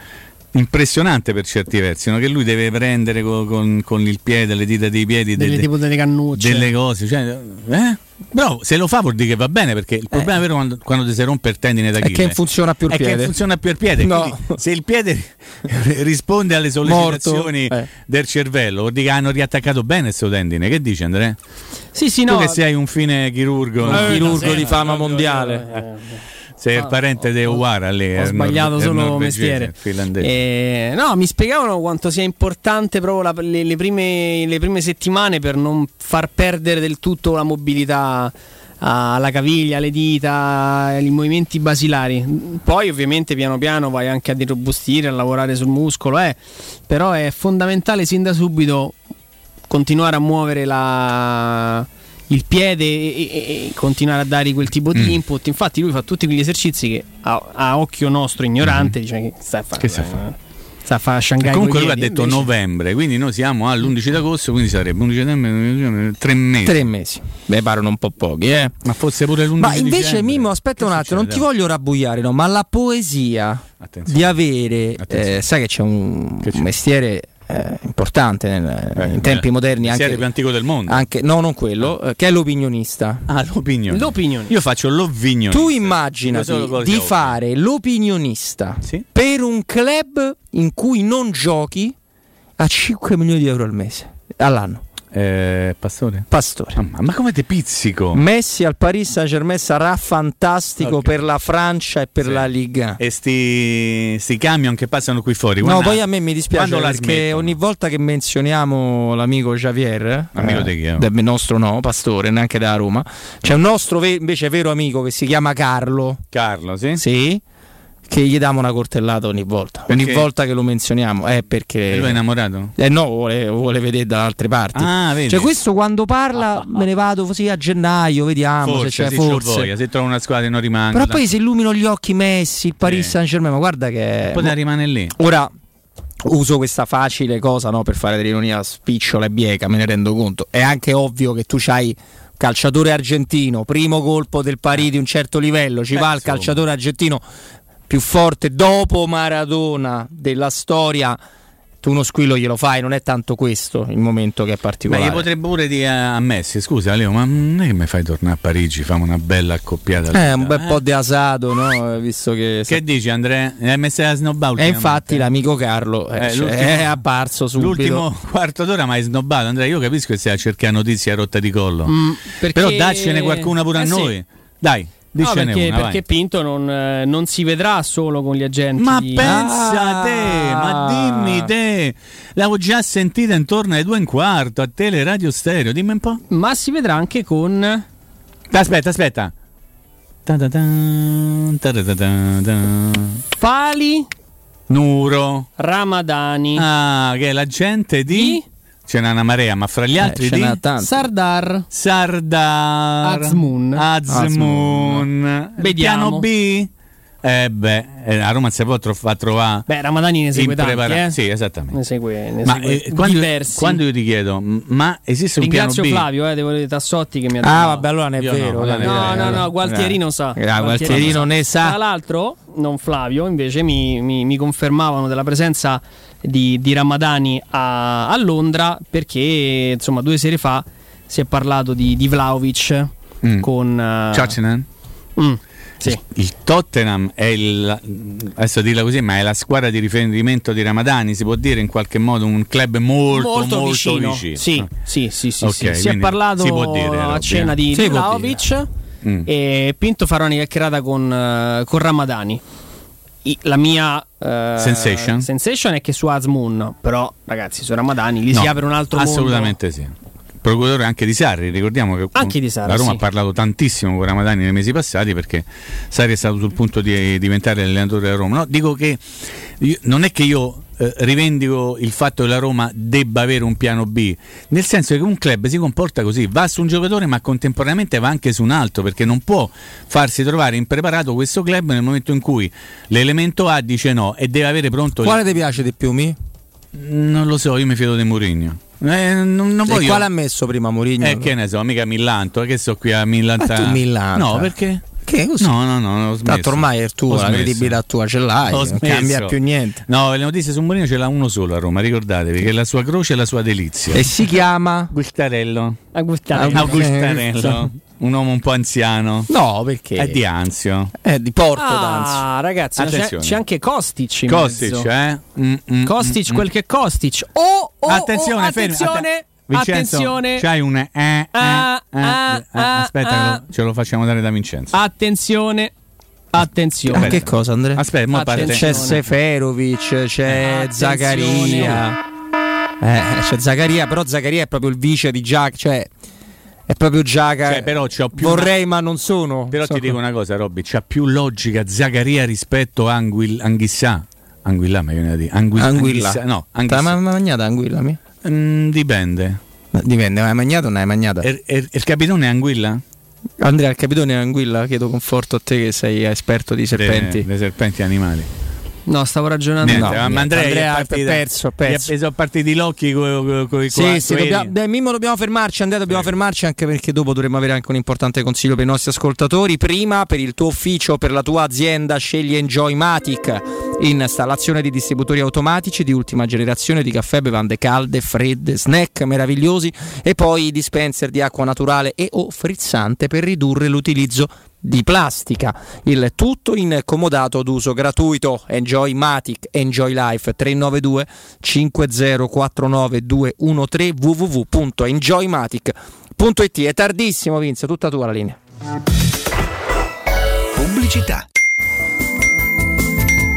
impressionante per certi versi, no? che lui deve prendere co- con, con il piede, le dita dei piedi, Delle, delle, tipo delle cannucce. delle cose. Cioè, eh? Però se lo fa vuol dire che va bene, perché il problema vero quando, quando ti si rompe il tendine È d'Achille che funziona più il è che piede. funziona più il piede. No. Se il piede <laughs> risponde alle sollecitazioni. Eh. del cervello, vuol dire che hanno riattaccato bene questo tendine. Che dici Andrea? Sì, sì, tu no. che sei un fine chirurgo, Un no? chirurgo di fama mondiale. Sei il parente di Owara lì. Ho sbagliato nor- il solo mestiere. Eh, no, mi spiegavano quanto sia importante proprio la- le, le prime, le prime settimane per non far perdere del tutto la mobilità alla caviglia, alle dita, i movimenti basilari. Poi ovviamente piano piano vai anche a dirobustire, a lavorare sul muscolo, eh. però è fondamentale sin da subito continuare a muovere la- il piede e, e- e continuare a dare quel tipo di Mm. input. Infatti lui fa tutti quegli esercizi che a, a occhio nostro ignorante dice che sta a fare. Che sta a fare? Sta a fare Shanghai. Comunque lui ha detto invece- novembre, quindi noi siamo all'11 d'agosto, quindi sarebbe 11 settembre, tre mesi. Tre mesi. Beh, parano un po' pochi, eh. Ma fosse pure l'11 Ma invece, dicembre. Mimmo, aspetta un attimo, non ti voglio rabbuiare, no? Ma la poesia di avere, eh, sai che c'è un, un mestiere eh, importante nel- in tempi moderni, Il anche, mestiere più antico del mondo. anche- no, non quello, eh, che è l'opinionista. Ah, l'opinione. L'opinione. Io faccio l'opinione. Tu cose di fare l'opinionista Sì. per un club in cui non giochi a 5 milioni di euro al mese, all'anno. Eh, pastore? Pastore. Ma, ma come te pizzico? Messi al Paris Saint Germain sarà fantastico Ok. per la Francia e per Sì. la Liga. E sti, sti camion che passano qui fuori. No, guarda, poi a me mi dispiace perché ogni volta che menzioniamo l'amico Javier, Amico eh, di chi del nostro no, pastore, neanche da Roma, c'è un nostro ve- invece vero amico che si chiama Carlo, Carlo, sì? sì, che gli diamo una cortellata ogni volta. Ogni Perché? volta che lo menzioniamo è perché... E lui è innamorato? Eh no, vuole, vuole vedere da altre parti. Ah, vedi. Cioè questo quando parla me ne vado così a gennaio, vediamo Forse, se c'è c'ho forse. voglia, se trovo una squadra e non rimango. Però poi si illuminano gli occhi Messi, il Paris Sì. Saint Germain, ma guarda che... Poteva rimanere lì. Ora uso questa facile cosa no, per fare dell'ironia spicciola e bieca, me ne rendo conto. È anche ovvio che tu c'hai calciatore argentino, primo colpo del Paris di un certo livello, ci Eh, va il calciatore argentino più forte dopo Maradona della storia. Tu uno squillo glielo fai, non è tanto questo il momento che è Ma particolare. gli potrebbe pure dire a Messi, scusa Leo, ma non è che mi fai tornare a Parigi, famo una bella accoppiata. Eh, un bel po' di asato, no? Visto che. Che dici Andrea? Hai messo la snobba E infatti l'amico Carlo eh, Eh, cioè, è apparso subito. L'ultimo quarto d'ora mi hai snobbato, Andrea. Io capisco che stai a cercare notizie a rotta di collo. Mm, perché- Però daccene qualcuna pure Eh a sì. noi. No, perché, una, perché. Pinto non, eh, non si vedrà solo con gli agenti. Ma di- pensa Ah. te, ma dimmi te, l'avevo già sentita intorno alle due e un quarto a Tele Radio Stereo, dimmi un po'. Ma si vedrà anche con. Aspetta, aspetta. Pali Nuro. Ramadani. Ah, che è la gente di... Ce n'è una marea, ma fra gli altri ce di... tanti. Sardar. Sardar. Azmoun. Azmoun. Vediamo. Piano B? Eh beh, eh, a Roma si può tro- trovare... Beh, Ramadani ne segue tanti, imprepara- eh. Sì, esattamente. Ne segue, ne Ma segue eh, quando, diversi. quando io ti chiedo, ma esiste un Ringrazio piano B? Flavio, eh, devo dire Tassotti che mi ha detto. Ah, vabbè, allora non è Io no, vero. dai, ne- No, dai, no, dai. no, Gualtierino sa. Ah, Gualtierino ne sa. Tra l'altro, non Flavio, invece mi, mi- mi confermavano della presenza di, di Ramadani a, a Londra perché insomma due sere fa si è parlato di, di Vlaovic Mm. con... eh, Tottenham? mm, sì. Il Tottenham è il adesso dirla così, ma è la squadra di riferimento di Ramadani, si può dire in qualche modo un club molto molto, molto, vicino. vicino. Sì, sì, sì, sì, Ok, sì. Si è parlato si dire, a cena di, Vlaovic Mm. e Pinto farà una chiacchierata con, eh, con Ramadani. La mia eh, Sensation? sensation è che su Azmoon, però ragazzi, su Ramadani lì No, si apre un altro mondo. Assolutamente sì. Procuratore anche di Sarri. Ricordiamo che Anche di Sarri, la Roma sì. ha parlato tantissimo con Ramadani nei mesi passati perché Sarri è stato sul punto di diventare allenatore della Roma. No, dico che io- non è che io eh, rivendico il fatto che la Roma debba avere un piano B, nel senso che un club si comporta così, va su un giocatore ma contemporaneamente va anche su un altro perché non può farsi trovare impreparato questo club nel momento in cui l'elemento A dice no e deve avere pronto Quale ti piace di più, Mi? Non lo so, io mi fido di Mourinho. Eh, non, non E voglio... quale ha messo prima Mourinho? Eh, che ne so, mica Millanto, che so qui a Millanta. Ma tu Millanta? No, perché? Che così? No, no, no, ho smesso. Tanto ormai è tu, Ho la credibilità tua ce l'hai, Ho non cambia più niente. No, le notizie su Mourinho ce l'ha uno solo a Roma, ricordatevi che la sua croce è la sua delizia. E si chiama Gustarello. Agustarello. Augustarello. Un uomo un po' anziano. No, perché? È di Anzio. È di Porto Ah, ragazzi, ma c'è, Attenzione. c'è anche Kostic. in Kostic, mezzo. eh? Mm, mm, Kostic, mm, quel che è Kostic. Oh, oh, Attenzione, oh, fermi, attenzione, atte- Vincenzo, attenzione. C'hai un eh, eh, Ah, eh, ah, eh, ah, aspetta, ah. lo- ce lo facciamo dare da Vincenzo. Attenzione. Attenzione. Ma che cosa Andrea? Aspetta, mo parte. C'è Seferovic, c'è Zaccaria. Eh, c'è Zaccaria, però Zaccaria è proprio il vice di Giac, cioè è proprio Giaca. Cioè, però Vorrei, ma non sono. Però So- ti dico una cosa, Robby, c'ha più logica Zagaria rispetto a Anguil- Anghissà. Anguilla, mi viene da dire. Anguilla. Anguilla. Anghissà, No, Anghissà. mai mangiata anguilla? mi? Mm, dipende. Ma Dipende, hai mangiato o non hai mangiata? E- e- il capitone è Anguilla? Andrea, il capitone è anguilla, chiedo conforto a te che sei esperto di serpenti. Dei serpenti animali. No, stavo ragionando. Niente, no, ma niente. Andrea, Andrea è ha partita- perso, ha gli ha perso. preso a partire gli occhi con i Sì, sì, dobbiamo, beh, Mimmo dobbiamo fermarci, Andrea dobbiamo fermarci anche perché dopo dovremo avere anche un importante consiglio per i nostri ascoltatori. Prima, per il tuo ufficio, per la tua azienda, scegli Enjoymatic, installazione di distributori automatici di ultima generazione di caffè, bevande calde, fredde, snack meravigliosi e poi i dispenser di acqua naturale e o frizzante per ridurre l'utilizzo di plastica. Il tutto in comodato d'uso gratuito. Enjoy Matic, Enjoy Life 392 5049 213 www.enjoymatic.it. È tardissimo, Vince, tutta tua la linea. Pubblicità.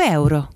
euro.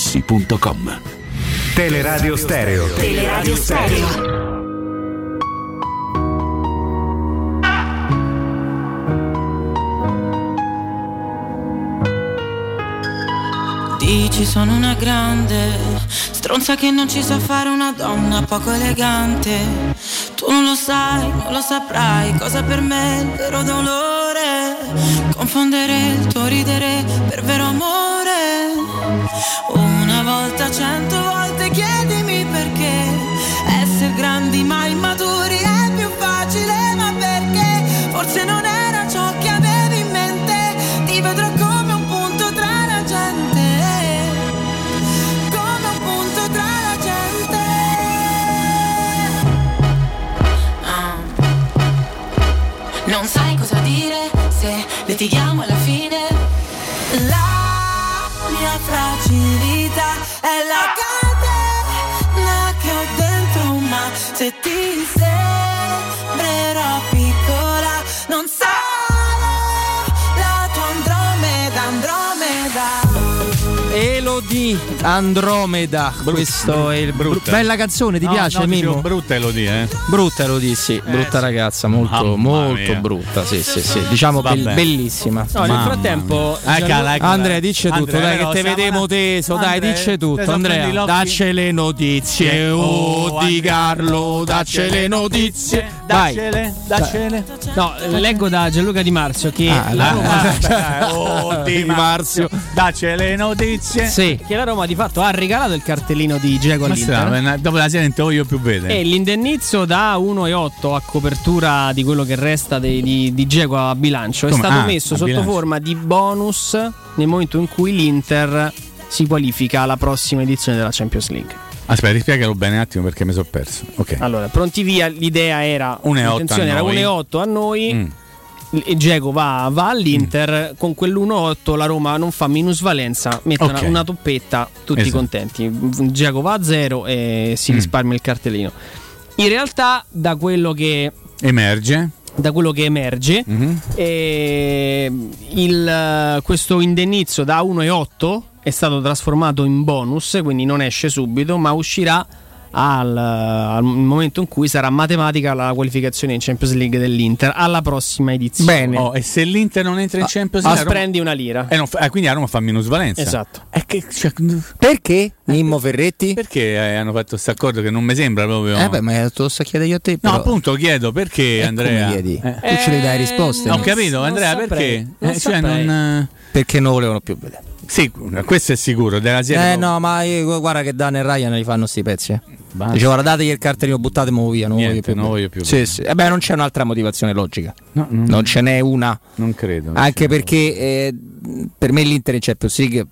artigianamaterassi.com. Teleradio Stereo. Teleradio Stereo. Dici sono una grande stronza che non ci sa fare una donna poco elegante. Tu non lo sai, non lo saprai cosa per me è il vero dolore. Confondere il tuo ridere per vero amore. Una volta, cento volte chiedimi perché essere grandi ma immaturi dire se litighiamo Elodie Andromeda. Questo è il Brutta. Bella canzone, ti No, piace no, Mimmo? brutta Elodie, eh. Brutta Elodie, sì, brutta sì. ragazza, molto, Mamma molto mia. brutta, sì, sì, sì. Diciamo Vabbè. bellissima. No, nel frattempo, Gianlu- Andrea, dice tutto, Andrea, dai, che te una- teso, dai, dice tutto. Andrea, dacci le notizie, oh, Oh, di Carlo, dacci le notizie. Vai. Daccele, daccele. No, leggo da Gianluca Di Marzio che Ah, la là. <laughs> Roma, Oh, Di Marzio. Daccele notizie. Sì, che la Roma di fatto ha regalato il cartellino di Diego all'Inter. strano, dopo la sento io più vede. E l'indennizzo da 1,8 a copertura di quello che resta dei- di, di Dzeko a bilancio è Come? stato Ah, messo sotto bilancio. forma di bonus nel momento in cui l'Inter si qualifica alla prossima edizione della Champions League. Aspetta, rispiegalo bene un attimo perché mi sono perso. Ok. Allora, pronti via, l'idea era 1,8 l'intenzione a era noi. 1,8 a noi. Mm. E Dzeko va, va all'Inter con quell'1,8 la Roma non fa minusvalenza, mette una, Ok. una toppetta, tutti Esatto. contenti. Dzeko va a zero e si Mm. risparmia il cartellino. In realtà, da quello che Emerge. da quello che emerge, Mhm. eh, il- questo indennizzo da 1,8 è stato trasformato in bonus, quindi non esce subito, ma uscirà al, al momento in cui sarà matematica la qualificazione in Champions League dell'Inter alla prossima edizione. Bene. Oh, e se l'Inter non entra in Champions Ah, League, a Roma- prendi una lira. eh, non fa- eh, quindi a Roma fa minusvalenza. Esatto. E che, cioè, Perché? Mimmo Ferretti? perché eh, hanno fatto questo accordo che non mi sembra proprio. Eh beh, ma te lo sto chiedendo io a te. No, però. appunto chiedo perché E Andrea. come chiedi? Eh, Tu ce le dai risposte? Ho no? capito, non Andrea, saprei, perché? non Eh, cioè, saprei. non, Perché non volevano più vedere. Sì, questo è sicuro. Della serie Eh no, ma io- guarda che Dan e Ryan li fanno sti pezzi. Eh. Basta. Dice guarda dategli il cartellino, buttatemi via, non Niente, voglio più. non voglio più Sì, sì. Eh beh, non c'è un'altra motivazione logica. No, non, Non ce n'è una. non credo. Anche perché eh, per me l'Inter in Champions League mh,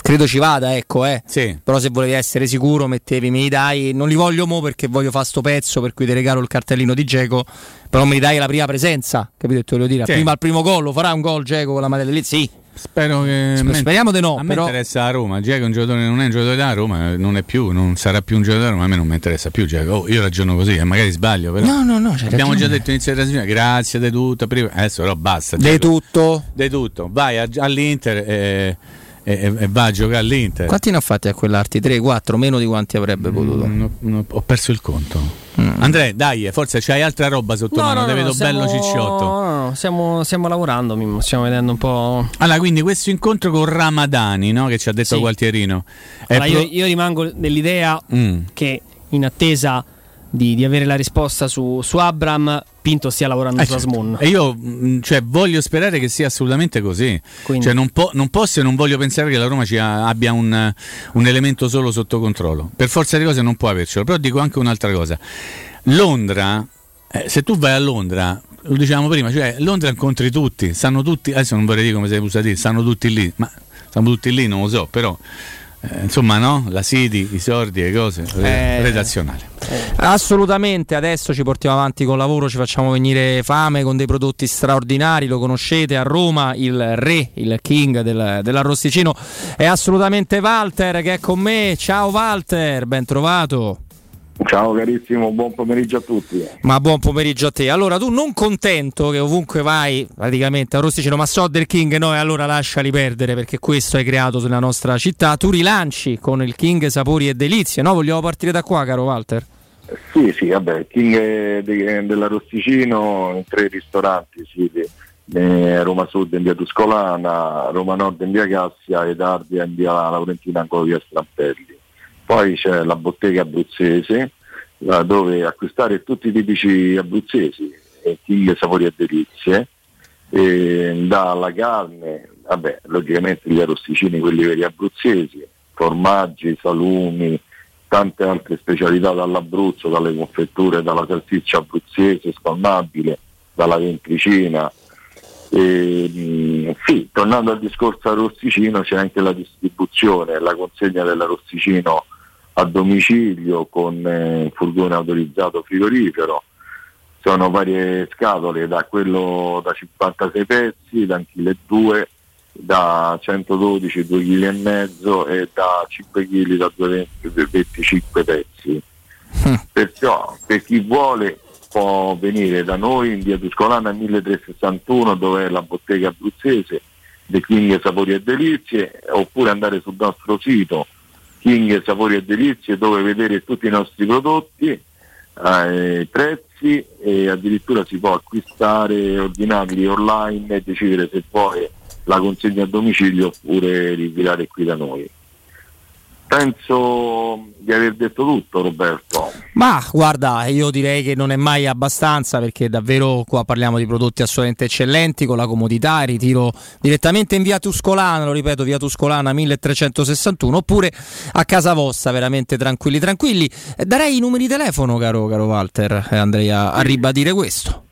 credo ci vada, ecco, eh. Sì. Però se volevi essere sicuro, mettevi, me li dai. Non li voglio mo perché voglio fare sto pezzo, per cui ti regalo il cartellino di Geco. Però me li dai la prima presenza, capito? Te lo dire. Sì. Prima al primo gol, lo farà un gol Geco con la maglia lì? Sì. Spero che. Sper- speriamo di no, A me però- interessa la Roma. Giacomo è un giocatore, non è un giocatore da Roma, non è più, non sarà più un giocatore da Roma. A me non mi interessa più. Giacomo. Oh, io ragiono così, e magari sbaglio. Però. No, no, no. Abbiamo ragione. già detto inizio di trasmissione, grazie di tutto. Prima. Adesso però basta. Di tutto. Di tutto. Vai a- all'Inter e, e- e va a giocare all'Inter. Quanti ne ha fatti a quell'arti? 3, 4, meno di quanti avrebbe potuto. Mm, ho- ho- ho perso il conto. Mm. Andrea, dai, forse c'hai altra roba sotto mano. Ti vedo stiamo- bello cicciotto. No, no, stiamo, stiamo lavorando, Mimmo, stiamo vedendo un po'. Allora, quindi questo incontro con Ramadani, no? che ci ha detto Sì. Gualtierino. Allora, io, pro- io rimango dell'idea Mm. che in attesa di, di avere la risposta su, su Abram, Pinto stia lavorando Eh, su certo. Asmun. E io mh, cioè, voglio sperare che sia assolutamente così. Cioè, non, po- non posso e non voglio pensare che la Roma ci ha- abbia un, un elemento solo sotto controllo. Per forza di cose non può avercelo. Però dico anche un'altra cosa. Londra, eh, se tu vai a Londra, lo dicevamo prima, cioè Londra incontri tutti, stanno tutti, adesso non vorrei dire come sei usato a dire, stanno tutti lì, ma stanno tutti lì, non lo so, però eh, insomma, no? La Sidi, i sordi, le cose. Eh. Redazionale. Assolutamente, adesso ci portiamo avanti col lavoro, ci facciamo venire fame con dei prodotti straordinari, lo conoscete a Roma, il re, il king del, dell'arrosticino è assolutamente Walter che è con me. Ciao Walter, ben trovato. Ciao carissimo, buon pomeriggio a tutti. Ma buon pomeriggio a te. Allora, tu non contento che ovunque vai, praticamente a Rosticino, ma so del King, no, e allora lasciali perdere perché questo hai creato nella nostra città. Tu rilanci con il King Sapori e Delizie, no? Vogliamo partire da qua, caro Walter? Sì, sì, vabbè, King de- dell'Arrosticino in tre ristoranti, sì, eh, Roma Sud in via Tuscolana, Roma Nord in via Cassia ed Ardea in via Laurentina ancora via Strampelli. Poi c'è la bottega abruzzese, dove acquistare tutti i tipici abruzzesi, eh, King Sapori e Delizie, e dalla carne, vabbè, logicamente gli arrosticini, quelli veri abruzzesi, formaggi, salumi, tante altre specialità dall'Abruzzo, dalle confetture, dalla salsiccia abruzzese spalmabile, dalla ventricina. E, mh, sì, tornando al discorso arrosticino c'è anche la distribuzione, la consegna dell'arrosticino a domicilio con eh, furgone autorizzato frigorifero. Sono varie scatole da quello da 56 pezzi, da 1,2 kg, da 112 2 kg e mezzo e da 5 kg da 2 25 pezzi. <laughs> Perciò per chi vuole può venire da noi in via Tuscolana 1361 dove è la bottega abruzzese The King Sapori e Delizie oppure andare sul nostro sito King Sapori e Delizie dove vedere tutti i nostri prodotti, eh, prezzi e addirittura si può acquistare, ordinarli online e decidere se vuoi la consegna a domicilio oppure ritirare qui da noi. Penso di aver detto tutto Roberto. Ma guarda, io direi che non è mai abbastanza perché davvero qua parliamo di prodotti assolutamente eccellenti con la comodità, ritiro direttamente in via Tuscolana, lo ripeto, via Tuscolana 1361 oppure a casa vostra, veramente tranquilli tranquilli. Eh, Darei i numeri di telefono, caro, caro Walter, eh, andrei a, a ribadire questo.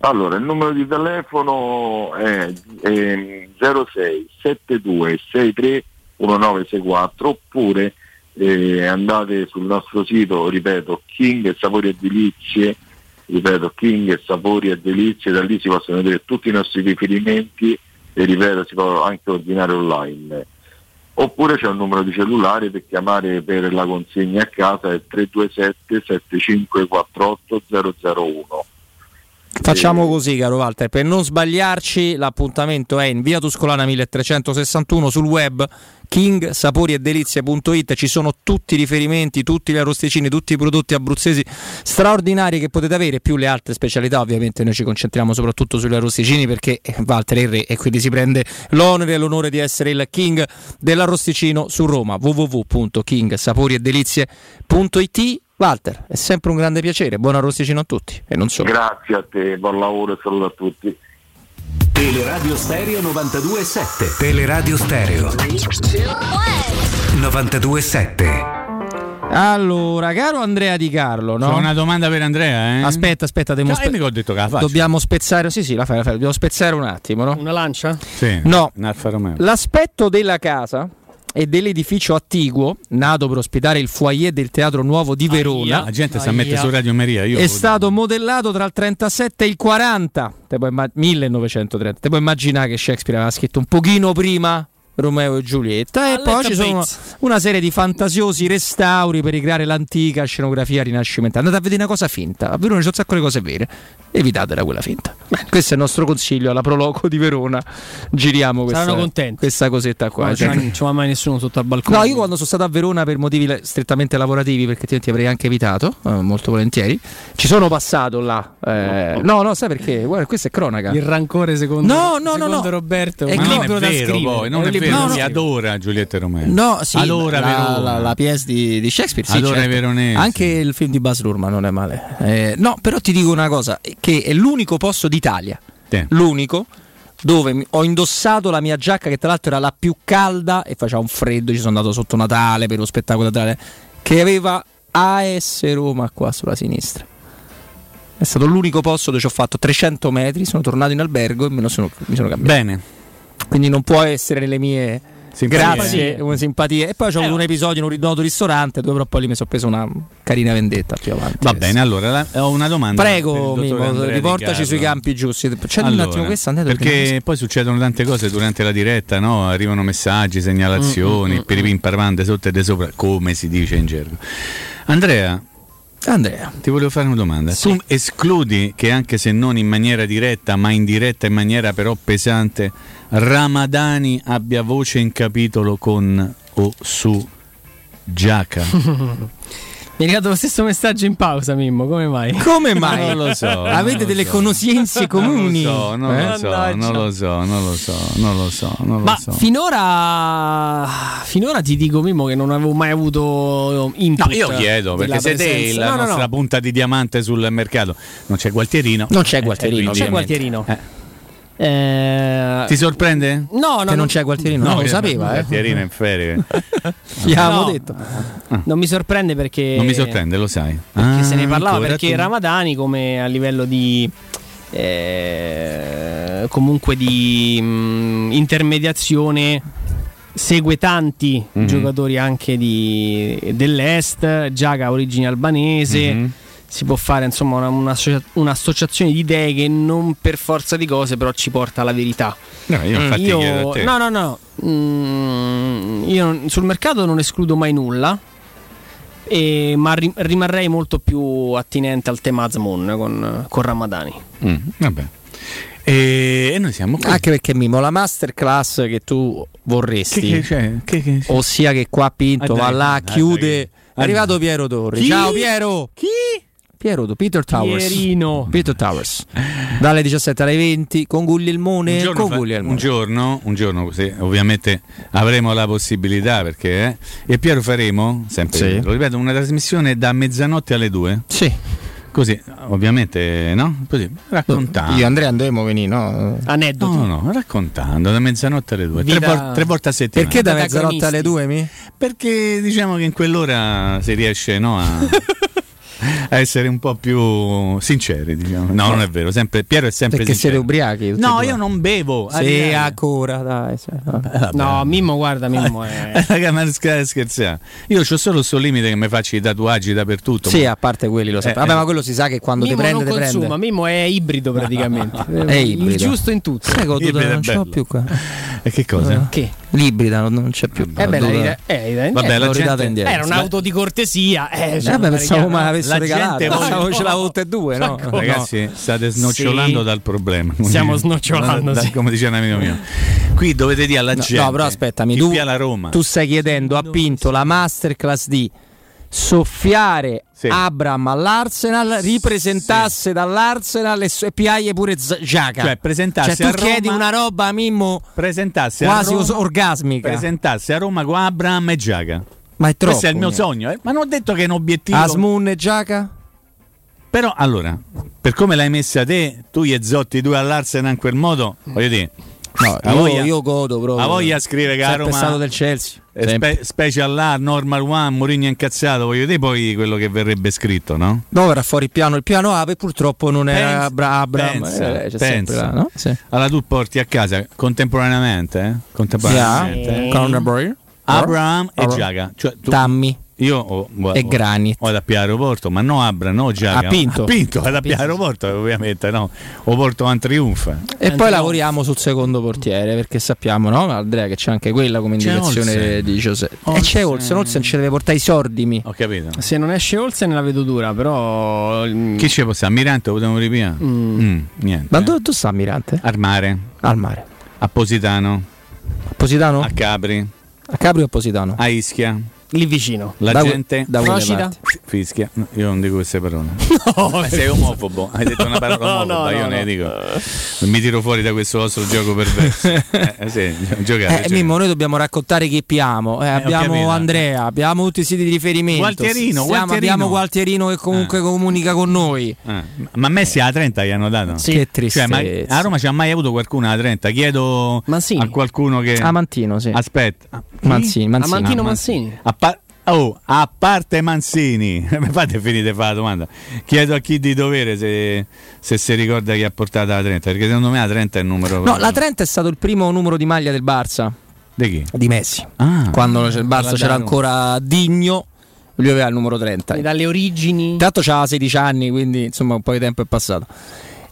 Allora, il numero di telefono è, è 06 72 63 1964 oppure eh, andate sul nostro sito, ripeto, King e Sapori e Delizie, ripeto, King e Sapori e Delizie, da lì si possono vedere tutti i nostri riferimenti e ripeto, si può anche ordinare online. Oppure c'è un numero di cellulare per chiamare per la consegna a casa, è 327 7548 001. Facciamo così, caro Walter, per non sbagliarci, l'appuntamento è in via Tuscolana 1361 sul web kingsaporiedelizie.it ci sono tutti i riferimenti, tutti gli arrosticini, tutti i prodotti abruzzesi straordinari che potete avere, più le altre specialità. Ovviamente. Noi ci concentriamo soprattutto sugli arrosticini perché eh, Walter è il re e quindi si prende l'onere e l'onore di essere il king dell'arrosticino su Roma www.kingsaporiedelizie.it Walter, è sempre un grande piacere, buon arrosticino a tutti e non solo. Grazie a te, buon lavoro e saluto a tutti. Teleradio Stereo 92.7 Teleradio Stereo 92.7 Allora, caro Andrea Di Carlo, no? C'ho una domanda per Andrea, eh? Aspetta, aspetta, devo Cioè, mica ho detto che la faccio. dobbiamo spezzare, sì, sì, la fai, la fai, dobbiamo spezzare un attimo, no? Una lancia? Sì, No. un Alfa Romeo. L'aspetto della casa e dell'edificio attiguo, nato per ospitare il foyer del Teatro Nuovo di Verona, La gente sta a mettere su Radio Maria. Io è stato modellato tra il 37 e il 40, te puoi imma- 1930. Te puoi immaginare che Shakespeare aveva scritto un pochino prima Romeo e Giulietta e poi ci sono una serie di fantasiosi restauri per ricreare l'antica scenografia rinascimentale. Andate a vedere una cosa finta, a Verona c'è un sacco di cose vere, evitatela quella finta. Beh, questo è il nostro consiglio alla Proloco di Verona. Giriamo questa, Saranno contenti. questa cosetta qua. Non Cioè- non c'è mai nessuno sotto al balcone. No, io quando sono stato a Verona per motivi strettamente lavorativi, perché altrimenti avrei anche evitato, eh, molto volentieri, ci sono passato là. eh, no, no, sai perché? Guarda, questa è cronaca. Il rancore secondo, No, no, no, secondo no. Roberto È Ma non è libro da vero, scrivere. poi, non un è libro vero, lui scrivere. adora Giulietta e Romeo. No, sì, adora la, la, la pièce di, di Shakespeare, sì, Adora certo. i veronesi. Anche il film di Baz Luhrmann non è male. Eh, no, però ti dico una cosa, che è l'unico posto d'Italia, Sì. l'unico, dove ho indossato la mia giacca, che tra l'altro era la più calda e faceva un freddo, ci sono andato sotto Natale per lo spettacolo teatrale, che aveva AS Roma qua sulla sinistra. È stato l'unico posto dove ci ho fatto 300 metri, sono tornato in albergo e me lo sono, mi sono cambiato. Bene. Quindi non può essere nelle mie Simpatia. Grazie, una simpatia. E poi c'ho avuto un episodio in un noto ristorante dove però poi lì mi sono preso una carina vendetta più avanti. Va bene, allora la- ho una domanda. Prego, Di riportaci sui campi giusti. C'è un Allora, attimo questa Andrea, dove perché poi succedono tante cose durante la diretta, no? arrivano messaggi, segnalazioni, Mm, mm, mm, piripim parvan, de sotto e de sopra, come si dice in gergo. Andrea, Andrea, ti volevo fare una domanda. Tu escludi che anche se non in maniera diretta, ma in diretta in maniera però pesante, Ramadani abbia voce in capitolo con o su Giaca? <laughs> Mi è arrivato lo stesso messaggio in pausa, Mimmo, come mai? Come <laughs> mai? Non lo so. Avete non lo delle so. conoscenze comuni? Non lo so, non Eh? lo so, non lo so, non lo so, non lo so, non Ma lo so. finora, finora ti dico Mimmo che non avevo mai avuto input. No, io chiedo perché siete presenza. la No, no, no. nostra punta di diamante sul mercato. Non c'è Gualtierino. Non c'è Eh, Gualtierino, quindi- C'è Gualtierino. Eh. Eh, Ti sorprende? No, no, Che non c'è Gualtierino? No, lo che- sapeva, eh. Gualtierino è in ferie. <laughs> Abbiamo No. detto. Non mi sorprende perché. Non mi sorprende, lo sai. Perché se ne Ah, parlava perché tu. Ramadani, come a livello di. eh, comunque di mm, intermediazione. Segue tanti Mhm. giocatori anche di- dell'est, Giaga ha origine albanese. Mhm. Si può fare insomma una- un'associa- un'associazione di idee che non per forza di cose, però ci porta alla verità. No, io infatti Io- chiedo a te. no, no, no. Mm, io sul mercato non escludo mai nulla. e- ma ri- rimarrei molto più attinente al tema Azmoun con, con Ramadani. Mm, vabbè. E, noi siamo qui. Anche perché Mimo, la masterclass che tu vorresti, Che- che c'è? Che- che- ossia che qua Pinto Ah, va dai, là, dai, chiude. dai. È arrivato Piero Torri. Chi? Ciao Piero. Chi? Piero, Peter Towers. Pierino. Peter Towers. Dalle 17 alle 20 con Guglielmone. un giorno, Con fa- Guglielmone. un giorno, un giorno così, ovviamente avremo la possibilità perché eh, e Piero faremo sempre, Sì. lo ripeto, una trasmissione da mezzanotte alle due. Sì. Così, ovviamente, no? Così, raccontando. Io e Andrea andremo a venire, no? Aneddoti. No, no, raccontando da mezzanotte alle due, tre, vol- tre volte a settimana. Perché da mezzanotte alle 2 mi? Perché diciamo che in quell'ora si riesce no, a, <laughs> <laughs> a essere un po' più sinceri, diciamo. No, non è vero, sempre, Piero è sempre Perché siete sincero. ubriachi? tutti e No, io non bevo. Sì, ancora, dai. sì. Vabbè. No, Mimmo, guarda, Mimmo è. <laughs> Raga, ma scher- scherzare. Io ho solo questo limite che mi faccio i tatuaggi dappertutto. Sì, ma- a parte quelli lo sappiamo. Eh, Vabbè, eh. ma quello si sa che quando ti Mimmo prende, non ti consuma, prende. Mimmo è ibrido praticamente. <laughs> È ibrido. Il giusto in tutto. Sai è non ce l'ho più qua. E che cosa? Che? L'ibrida non, c'è più. Eh beh, la eh, Vabbè, la gente- indietro. Era un'auto di cortesia. Eh, cioè, pensavo me l'avesse La regalata. Pensavo ce l'avevo tutte e due, no? Ma Ragazzi, state snocciolando Sì. dal problema. Stiamo snocciolando, Da- sì. Come dice un amico mio. Qui dovete dire alla No, gente. no, però aspettami, tu, pia la Roma. tu stai chiedendo a Pinto la masterclass di soffiare Sì. Abram all'Arsenal, ripresentasse dall'Arsenal e, e piaie pure Giaca. Cioè, presentarsi Cioè, a tu chiedi Roma- una roba a Mimmo presentarsi a quasi Roma, orgasmica. presentarsi a Roma con Abraham e Giaga. Ma è troppo. Questo è il mio Mimmo. sogno, eh. ma non ho detto che è un obiettivo. Asmun e Giaca? Però allora, per come l'hai messa te, tu e Zotti due all'Arsenal in quel modo, voglio dire, No, a io, voglia, io godo proprio. a voglia scrive Sempre Roma stato del Chelsea. eh, spe- Special là, Normal One, Mourinho incazzato, voglio dire poi quello che verrebbe scritto, no? No, era fuori il piano. Il piano A purtroppo non era Abra- Abram. pensa, eh, c'è pensa. là, no? Sì. Allora tu porti a casa contemporaneamente, eh? Contemporaneamente. Yeah. eh? Abraham e Abraham. Giaga. Cioè, tu- Tammy io ho, ho- e Granit. ho da più aeroporto, ma no Abra, no Giaga. A Pinto. A Pinto, da più Pinto. aeroporto, ovviamente, no. O porto un trionfa. E poi lavoriamo sul secondo portiere perché sappiamo, no? Andrea, che c'è anche quella come C'è indicazione Olsen. di Giuseppe. E c'è Olsen, Olsen ci deve portare i sordimi. Ho capito. Se non esce Olsen la vedo dura, però. mm, Chi ci può stare? Mirante, lo potremmo ripiare? Mm, niente. Ma dove tu sta Mirante? Al mare, Al mare. a Positano, A Positano? a Capri, A Capri o a Positano? a Ischia. Lì vicino. La Da- gente da parti. fischia. No, Io non dico queste parole. <laughs> Ma sei omofobo. Hai detto una parola <laughs> No, omofoba, no, io no, ne no. dico. Mi tiro fuori da questo vostro gioco perverso. <laughs> eh, sì, giocate. Eh, Mimmo, noi dobbiamo raccontare chi piamo. Eh, abbiamo capito. Andrea, abbiamo tutti i siti di riferimento. Gualtierino, Siamo- Gualtierino. Abbiamo Gualtierino che comunque comunica con noi. Eh, ma a Messi alla 30 gli hanno dato? Sì. Che Cioè, ma tristezza. a Roma c'ha mai avuto qualcuno alla 30? Chiedo Mancini. a qualcuno che. Amantino, sì. Aspetta. Manzini, Manzini. Amantino Ah, Mancini. Oh, a parte Manzini, <laughs> mi fate finire fare la domanda. Chiedo a chi di dovere se, se si ricorda chi ha portato la 30, perché secondo me la 30 è il numero. No, la 30 è stato il primo numero di maglia del Barça. Di chi? Di Messi. Ah. Quando il Barça c'era ancora Digno, lui aveva il numero 30. E dalle origini. Intanto c'aveva 16 anni, quindi insomma un po' di tempo è passato.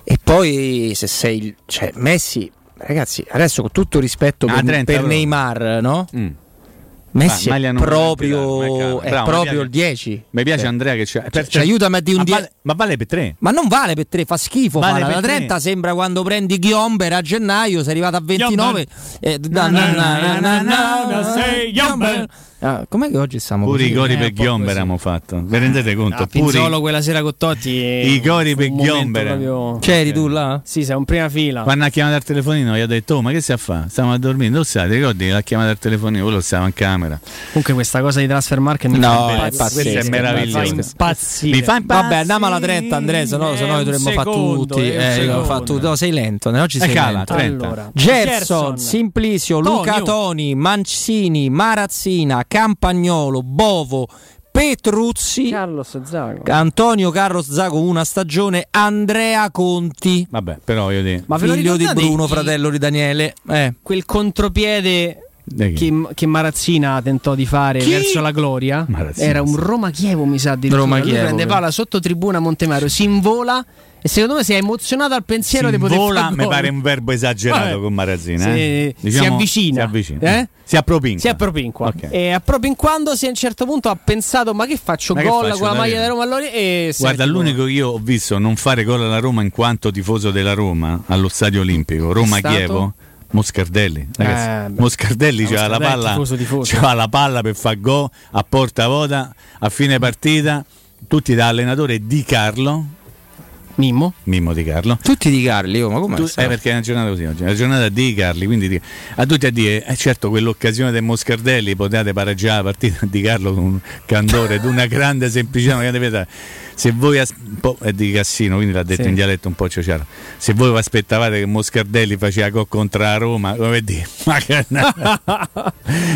E poi se sei il- cioè Messi, ragazzi, adesso con tutto rispetto Ah, per, 30 per. Neymar, no? Mm. Messi Ma- è proprio, 30, è proprio il 10. Mi piace Cioè, Andrea che c'è. cioè, aiutami a dire un ma 10. vale, ma vale per tre. Ma non vale per 3, fa schifo. Vale tre. 30 sembra quando prendi Ghiomber a gennaio, sei arrivato a 29. eh, na- na- na- na- na- na- sei Ghiomber. Ah, com'è che oggi stiamo Pure così? i cori Eh, per un Ghiomber abbiamo fatto. Vi rendete conto? Ah, Pure Pinzolo quella sera con Totti. i cori fu per un Ghiomber. proprio- C'eri tu là? Sì, sei in prima fila. Quando ha chiamato al telefonino gli ha detto oh, ma che stai a fare? Stavamo a dormire, non sai, ti ricordi? L'ha chiamato al telefonino, quello stava in camera. Comunque questa cosa di transfer market mi No, fa è impazzire. Questo è meraviglioso. Mi fa impazzire. Mi fa impazzire. Vabbè, andiamo alla 30, Andrea, se no, se no Eh, li dovremmo un fare secondo, tutti. eh, un Eh, fa tutto. No, sei lento, ne oggi Eh, sei cala, lento. 30. Allora, Gerson, Gerson, Simplicio, Tonio. Luca Toni, Mancini, Marazzina, Campagnolo, Bovo, Petruzzi, Carlos Zago. Antonio Carlos Zago una stagione, Andrea Conti, Vabbè, però io dico. Ma figlio di Bruno, fratello di Daniele. Eh. Quel contropiede Di che, che Marazzina tentò di fare Chi? verso la gloria Marazzina, era un sì. Roma-Chievo, mi sa di Roma-Chievo, prende vero. palla sotto tribuna Montemario, si invola e secondo me si è emozionato al pensiero di poter vola mi pare un verbo esagerato Vabbè. con Marazzina. Si- eh? si avvicina. Si avvicina. Eh? Si appropinqua. Si appropinqua. Ok. E appropinquando si a un certo punto ha pensato ma che faccio Ma che gol faccio, con la maglia da Roma allora e si Guarda, l'unico che io ho visto non fare gol alla Roma in quanto tifoso della Roma allo stadio olimpico, Roma-Chievo. Moscardelli, ragazzi. Eh. Moscardelli c'ha la palla, tifoso, tifoso. c'ha la palla per far gol a porta vuota a fine partita. Tutti da allenatore di Carlo, Mimmo. Mimmo di Carlo. Tutti di Carli, oh, ma come Tu- eh, perché è una giornata così oggi, è una giornata di Carli, quindi di- a tutti a dire, eh, certo quell'occasione del Moscardelli potete pareggiare la partita di Carlo con un candore, di una grande semplicità, una grande pietà. Se voi as- è di Cassino, quindi l'ha detto Sì. in dialetto un po' ciociaro. Se voi vi aspettavate che Moscardelli faceva gol contro la Roma, come dire, <laughs> ma che-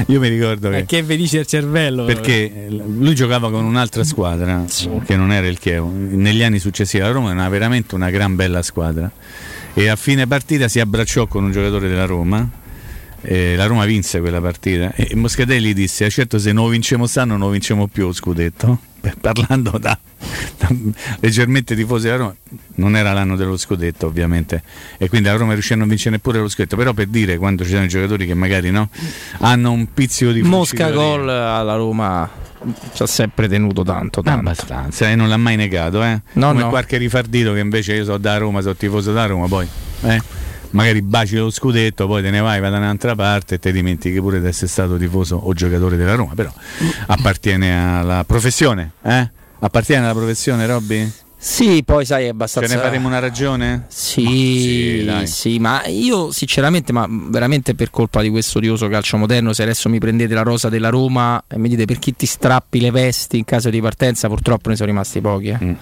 io mi ricordo che che vi dice il cervello perché eh, lui giocava con un'altra squadra che non era il Chievo. Negli anni successivi la Roma era veramente una gran bella squadra. E a fine partita si abbracciò con un giocatore della Roma e la Roma vinse quella partita e Moscatelli disse "Eh, certo se non vinciamo stanno non vinciamo più lo scudetto Beh, parlando da, da leggermente tifosi della Roma non era l'anno dello scudetto ovviamente e quindi la Roma riuscì a non vincere neppure lo scudetto però per dire quando ci sono i giocatori che magari no hanno un pizzico di Mosca gol alla Roma ci ha sempre tenuto tanto, tanto. Abbastanza, e non l'ha mai negato, eh? No, Come no. qualche rifardito che invece io sono da Roma, sono tifoso da Roma, poi eh, magari baci lo scudetto, poi te ne vai, vai da un'altra parte e te dimentichi pure di essere stato tifoso o giocatore della Roma, però appartiene alla professione, eh? Appartiene alla professione, Robby? Sì, poi sai è Ce abbastanza ne faremo una ragione? Sì, sì, dai. sì, ma io sinceramente, ma veramente per colpa di questo odioso calcio moderno, se adesso mi prendete la rosa della Roma e mi dite per chi ti strappi le vesti in caso di partenza, purtroppo ne sono rimasti pochi. eh. Mm,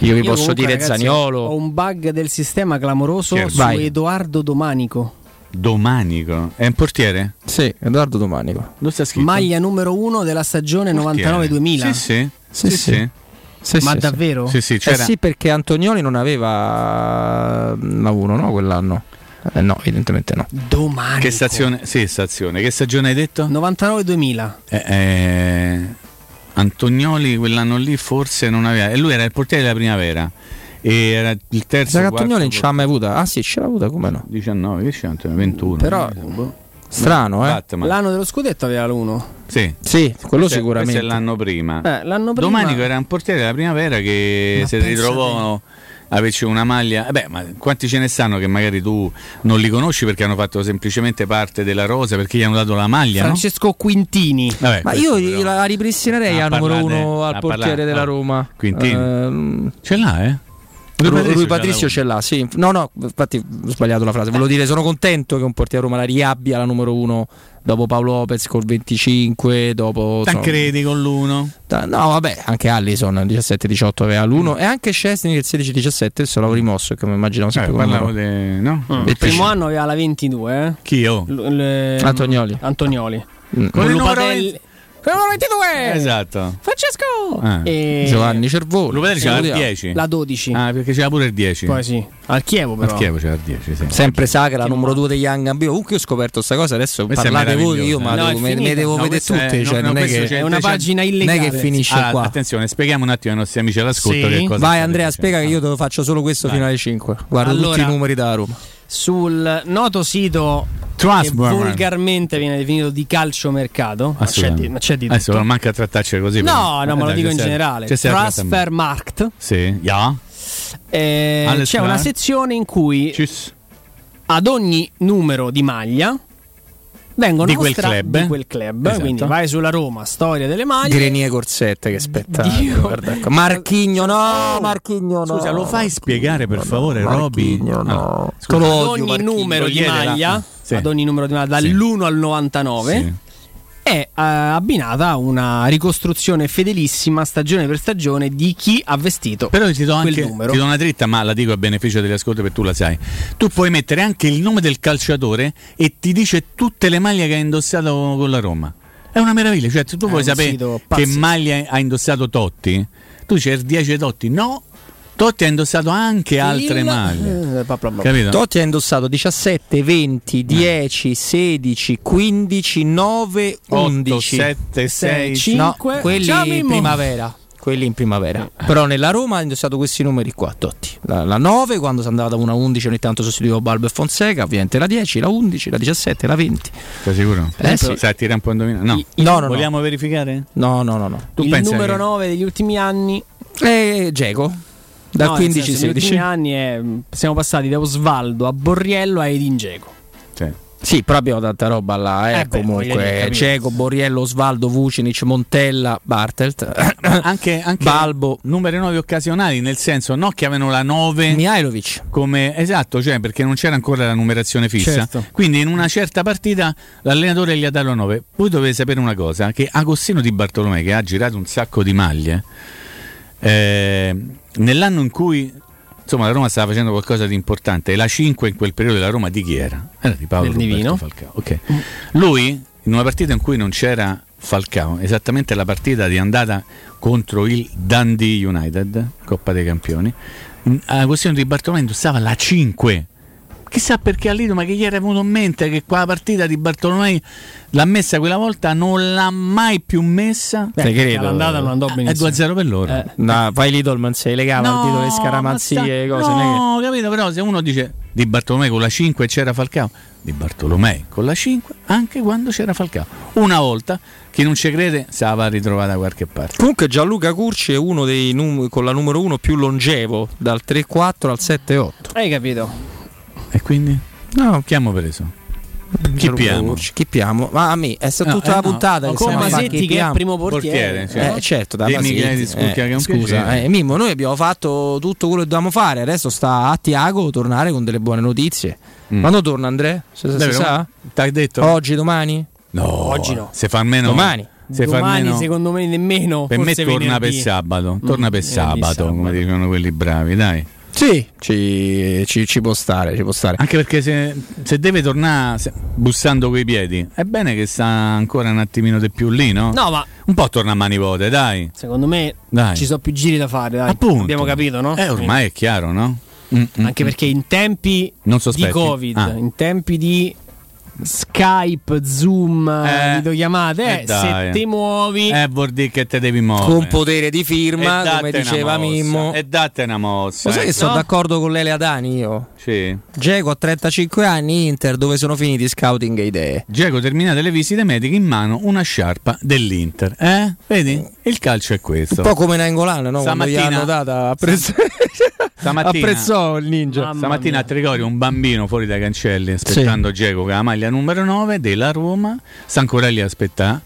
Io vi Io posso comunque, dire ragazzi, Zaniolo. Ho un bug del sistema clamoroso Chi è? su Vai. Edoardo Domanico. Domanico. È un portiere? Sì, Edoardo Domanico. Dove sta scritto? Maglia numero uno della stagione Portiere. 99-2000. Sì, sì. Sì, sì, sì. Sì. Ma sì, davvero? Sì, sì, Eh sì, perché Antonioli non aveva la 1, no? Quell'anno. Eh, no, evidentemente no. Domanico. Che stazione? Sì, stazione. Che stagione hai detto? 99-2000. Eh, eh, Antonioli quell'anno lì forse non aveva. E lui era il portiere della primavera. E era il terzo. Quarto, Antonioli non ce l'ha mai avuta. Ah sì, ce l'ha avuta, come no? 19, che c'è? Antonioli? 21. Però- Boh. Strano, eh? Batman. L'anno dello scudetto aveva l'1. Sì. Sì, quello Questo sicuramente. Questo è l'anno prima. Eh, l'anno prima. Domanico era un portiere della primavera che Ma si ritrovò a averci una maglia. Eh Beh, ma quanti ce ne stanno che magari tu non li conosci perché hanno fatto semplicemente parte della rosa, perché gli hanno dato la maglia, no? Francesco Quintini. Vabbè, Ma io però- la ripristinerei Ah, al numero uno al ah, portiere parlate- della oh, Roma. Quintini. Ehm, Ce l'ha, eh? Rui Patrizio Patrizio, ce l'ha sì. No, no, infatti ho sbagliato la frase. Volevo dire, sono contento che un portiere Roma la riabbia la numero uno dopo Paolo Lopez col 25, dopo... Tancredi con l'uno. insomma, No, vabbè, anche Allison il 17-18 aveva l'1 e anche Scesni il 16-17, adesso l'avevo rimosso, che mi immaginavo Eh, sempre come parlavo de- no? Mm. Il primo anno aveva la 22, eh? Chi io? L- le- Antonioli. Antonioli. Mm. Con il numero Lupatelli. Numero 22! Esatto. Francesco! Ah. E- Giovanni Cervolo. Lupatelli c'era il Salutiamo. 10. La 12. Ah, perché c'era pure il 10. Poi sì. Al Chievo però. Al Chievo c'era il 10, sì. Sempre Sacra, numero 2 degli Young Ambio. Comunque ho scoperto questa cosa, adesso Questa è parlate voi, io ma No, devo- è me, me finita. devo No, vedere è- tutte, no, cioè, no, non è che È una pagina non è illegale. che finisce Allora, qua. attenzione, spieghiamo un attimo ai nostri amici all'ascolto Sì. che cosa Vai Andrea, spiega che io faccio solo questo fino alle 5. Guardo tutti i numeri da Roma. Sul noto sito che volgarmente viene definito di calciomercato. Ma c'è di, ma c'è di. Adesso non manca a trattarci così. No, no, ma lo dai, dico in generale. Transfermarkt. Sì. Eh, Alles c'è una sezione in cui ad ogni numero di maglia vengono Di quel club. di quel club. Esatto. Quindi vai sulla Roma, storia delle maglie. Grenier Corsette, che spettacolo. Ecco. Marchigno, no, Marchigno, no. Scusa, lo fai spiegare per favore, Roby? No. Allora, Te lo ad odio, ogni numero di maglia, Sì. ad ogni numero di maglia, Sì. dall'1 al 99, Sì. È eh, abbinata una ricostruzione fedelissima stagione per stagione di chi ha vestito Però ti do quel anche numero. ti do una dritta, ma la dico a beneficio degli ascolti perché tu la sai. Tu puoi mettere anche il nome del calciatore e ti dice tutte le maglie che ha indossato con la Roma. È una meraviglia, cioè tu vuoi un sapere che maglia ha indossato Totti? Tu c'è il 10 Totti? No, Totti ha indossato anche altre Il- maglie. eh, bla bla. Capito? Totti ha indossato 17, 20, 10, 16, 15, 9, 11. 8, 7, 6, No, 5. quelli Ciao, in primavera. Quelli in primavera. Però nella Roma ha indossato questi numeri qua, Totti. La, la 9 quando si andava da una 11 ogni tanto sostituivo Balbo e Fonseca, ovviamente la 10, la 11, la 17, la 20. Sei sicuro? Eh, sì. Sai, tira un po' indovina. No. No, no, no. Vogliamo verificare? No, no, no, no. Tu il numero che- 9 degli ultimi anni E Geco. Dal no, nel 15 senso, negli 16. ultimi anni è- siamo passati da Osvaldo a Borriello a Edin Dzeko. Sì. Sì, abbiamo tanta roba là, eh, Eh beh, comunque. capito. Ceco, Borriello, Osvaldo, Vucinic, Montella, Bartelt. <coughs> anche, anche Balbo. numeri 9 occasionali, nel senso no che avevano la 9 Mihailovic. come esatto, cioè perché non c'era ancora la numerazione fissa. Certo. Quindi in una certa partita l'allenatore gli ha dato la 9. Voi dovete sapere una cosa, che Agostino Di Bartolomei che ha girato un sacco di maglie eh, nell'anno in cui insomma la Roma stava facendo qualcosa di importante e la 5 in quel periodo della Roma di chi era? Era di Paolo Del. Falcao. ok. Lui in una partita in cui non c'era Falcao, esattamente la partita di andata contro il Dundee United, Coppa dei Campioni, Agostino Di Bartolomei indossava la 5. Chissà perché a Lido, ma che gli era venuto in mente che quella partita di Bartolomei l'ha messa quella volta, non l'ha mai più messa. Beh, Te credo. all'andata non andò È benissimo. 2-0 per loro. Eh. No, poi Lidl se legava il titolo le scaramanzie e cose. è che- No, capito, però se uno dice di Bartolomei con la 5 e c'era Falcao, di Bartolomei con la 5 anche quando c'era Falcao. Una volta, chi non ci crede, se la va ritrovata da qualche parte. Comunque Gianluca Curci è uno dei num- con la numero 1 più longevo, dal 3-4 al 7-8. Hai capito? E quindi? No, Chi preso? Chi Gianluca piamo? Curci. Chi piamo? Ma a me è stata No, tutta eh la no. puntata che Con Masetti che è piamo. primo portiere. Portiere, Eh, certo, da Masetti. Un scusa, eh, Mimmo, noi abbiamo fatto tutto quello che dovevamo fare. Adesso sta a Tiago tornare con delle buone notizie. Mm. Quando torna Andrea? Se, se sa? T'hai detto? Oggi, domani? No, Oggi no. Se fa almeno Domani. Se fa Domani almeno secondo me nemmeno. per me torna venerdì. per sabato, torna Mm, per venerdì, sabato, come sabato. dicono quelli bravi, dai. Sì, ci, ci- ci può stare, ci può stare. Anche perché se, se deve tornare se- bussando coi piedi, è bene che sta ancora un attimino di più lì, no? No, ma Un po' torna a mani vuote, dai. secondo me Dai. ci sono più giri da fare. Dai. Appunto. Abbiamo capito, no? Eh, ormai è chiaro, no? Mm, mm, Anche mm. perché in tempi Non di? Covid, Ah. in tempi di Skype, Zoom, Eh, videochiamate, eh, eh, se ti muovi Eh, vuol dire che te devi muovere. Con potere di firma, E come una diceva mossa, Mimmo. E date una mossa. Lo sai eh. che sono No? d'accordo con Lele Adani io? Sì. Geco a 35 anni, Inter, dove sono finiti scouting e idee? Geco terminate le visite mediche in mano una sciarpa dell'Inter. Eh? Vedi? Il calcio è questo. Un po' come Nainggolan, no? Quando gli Stamattina- hanno data apprezz- <laughs> Stamattina, <laughs> apprezzò il ninja. Stamattina mia. a Trigorio un bambino fuori dai cancelli aspettando Geco con la maglia numero 9 della Roma. Sta ancora lì a aspettare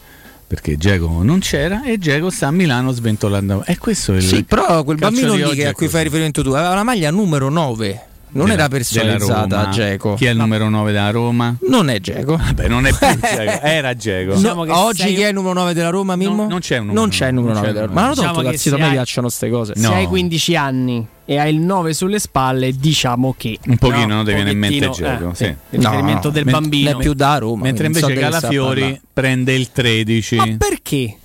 perché Geco non c'era e Geco sta a Milano sventolando. E questo è il Sì, però quel bambino lì a cui così. fai riferimento tu aveva la maglia numero 9. Non della- era personalizzata Roma. Geco. Chi è il numero 9 della Roma? Non è Geco. Vabbè, non è più <laughs> Geco, era Geco. No, oggi chi è il numero 9 della Roma, Mimmo? non c'è un numero Non c'è il numero non 9 c'è della Roma. Ma Diciamo che sito, a me hai- piacciono queste cose. Se hai 15 anni e hai il 9 sulle spalle, diciamo che Un pochino no, non ti viene in mente Geco, eh, sì. Il riferimento del Men- bambino. Non è più da Roma. Mentre invece so Calafiori prende il 13. Ma perché?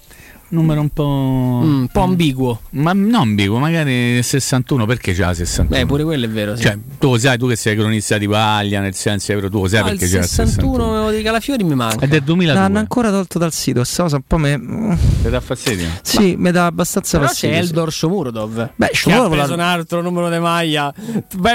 Numero un po'. Mm, un po' ambiguo. Ma non ambiguo, magari il 61, perché c'ha il 61? Beh, pure quello è vero. Sì. Cioè, tu lo sai, tu che sei cronista di paglia, nel senso, però tu lo sai No, perché il c'è il 61. 61 di Calafiori mi manca. È del 2002. L'hanno ancora tolto dal sito. Questa cosa un po' me. Ti dà fastidio? Sì, mi dà abbastanza Però fastidio. c'è Eldor Shomurodov. Beh, che ha Shomurodov preso un altro numero di maglia. A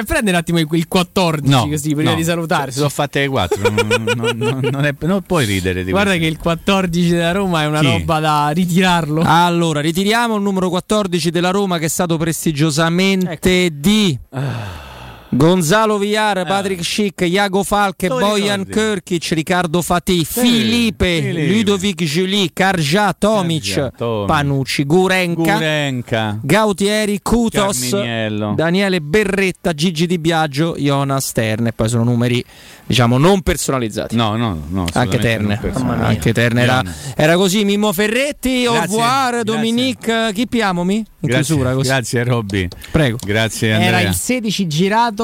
prendere un attimo il il 14 No, così prima no, di salutarci. Si sono fatte le 4. non, non- non- è- non puoi ridere di Guarda questo. che il 14 della Roma è una Chi? roba da ritirarlo. Allora, ritiriamo il numero 14 della Roma che è stato prestigiosamente Ecco. di Ah. Gonzalo Villar, Patrick Schick, Iago Falche, Bojan? Kirkic, Riccardo Fatih, Filipe, Filipe. Ludovic Julie, Karja, Tomic, Tomic. Panucci, Gurenka, Gurenka. Gautieri, Kutos, Carminiello. Daniele Berretta, Gigi Di Biagio, Jonas Stern e poi sono numeri diciamo non personalizzati. No, no, no. Anche Terne, anche Terne era, era così. Mimmo Ferretti, au Grazie, revoir, grazie. Dominique. Chi piamomi? In Grazie, chiusura così. grazie Robby. Prego. Grazie Era Andrea. il 16 girato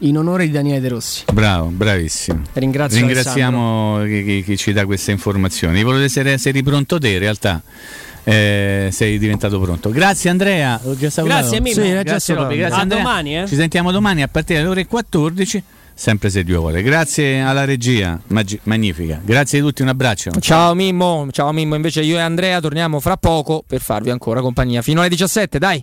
in onore di Daniele De Rossi. Bravo, bravissimo. Ringrazio Ringraziamo chi, chi- chi ci dà queste informazioni. Volevo essere, eri pronto te, in realtà. eh, sei diventato pronto. Grazie Andrea. Già salutato. Grazie Mimmo. Sì, Grazie. Robby, grazie A Andrea. domani, eh. Ci sentiamo domani a partire dalle ore 14, sempre se Dio vuole. Grazie alla regia, maggi- magnifica. Grazie a tutti, un abbraccio. Ciao Mimmo, ciao Mimmo. Invece io e Andrea torniamo fra poco per farvi ancora compagnia fino alle 17, dai.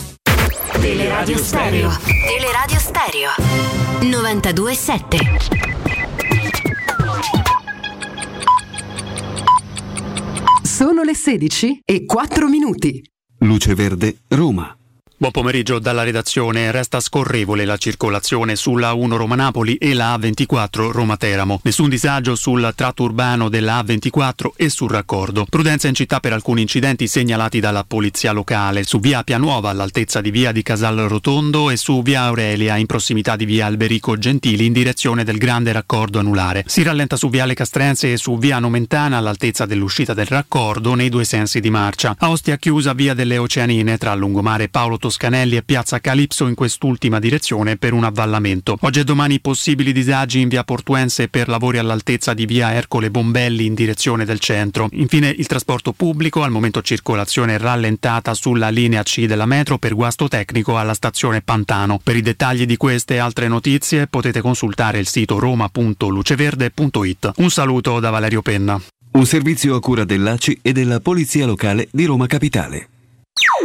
Teleradio Stereo. Teleradio Stereo. 92.7. Sono le 16 e 4 minuti. Luce Verde, Roma. Buon pomeriggio dalla redazione. Resta scorrevole la circolazione sulla 1 Roma-Napoli e la A24 Roma-Teramo. Nessun disagio sul tratto urbano della A24 e sul raccordo. Prudenza in città per alcuni incidenti segnalati dalla polizia locale. Su via Pianuova all'altezza di via di Casal Rotondo e su via Aurelia in prossimità di via Alberico Gentili in direzione del grande raccordo anulare. Si rallenta su viale Castrense e su via Nomentana all'altezza dell'uscita del raccordo nei due sensi di marcia. A Ostia chiusa via delle Oceanine tra lungomare Paolo Toscanelli e piazza Calipso in quest'ultima direzione per un avvallamento. Oggi e domani possibili disagi in via Portuense per lavori all'altezza di via Ercole Bombelli in direzione del centro. Infine il trasporto pubblico, al momento circolazione rallentata sulla linea C della metro per guasto tecnico alla stazione Pantano. Per i dettagli di queste e altre notizie potete consultare il sito roma.luceverde.it. Un saluto da Valerio Penna. Un servizio a cura dell'ACI e della Polizia Locale di Roma Capitale.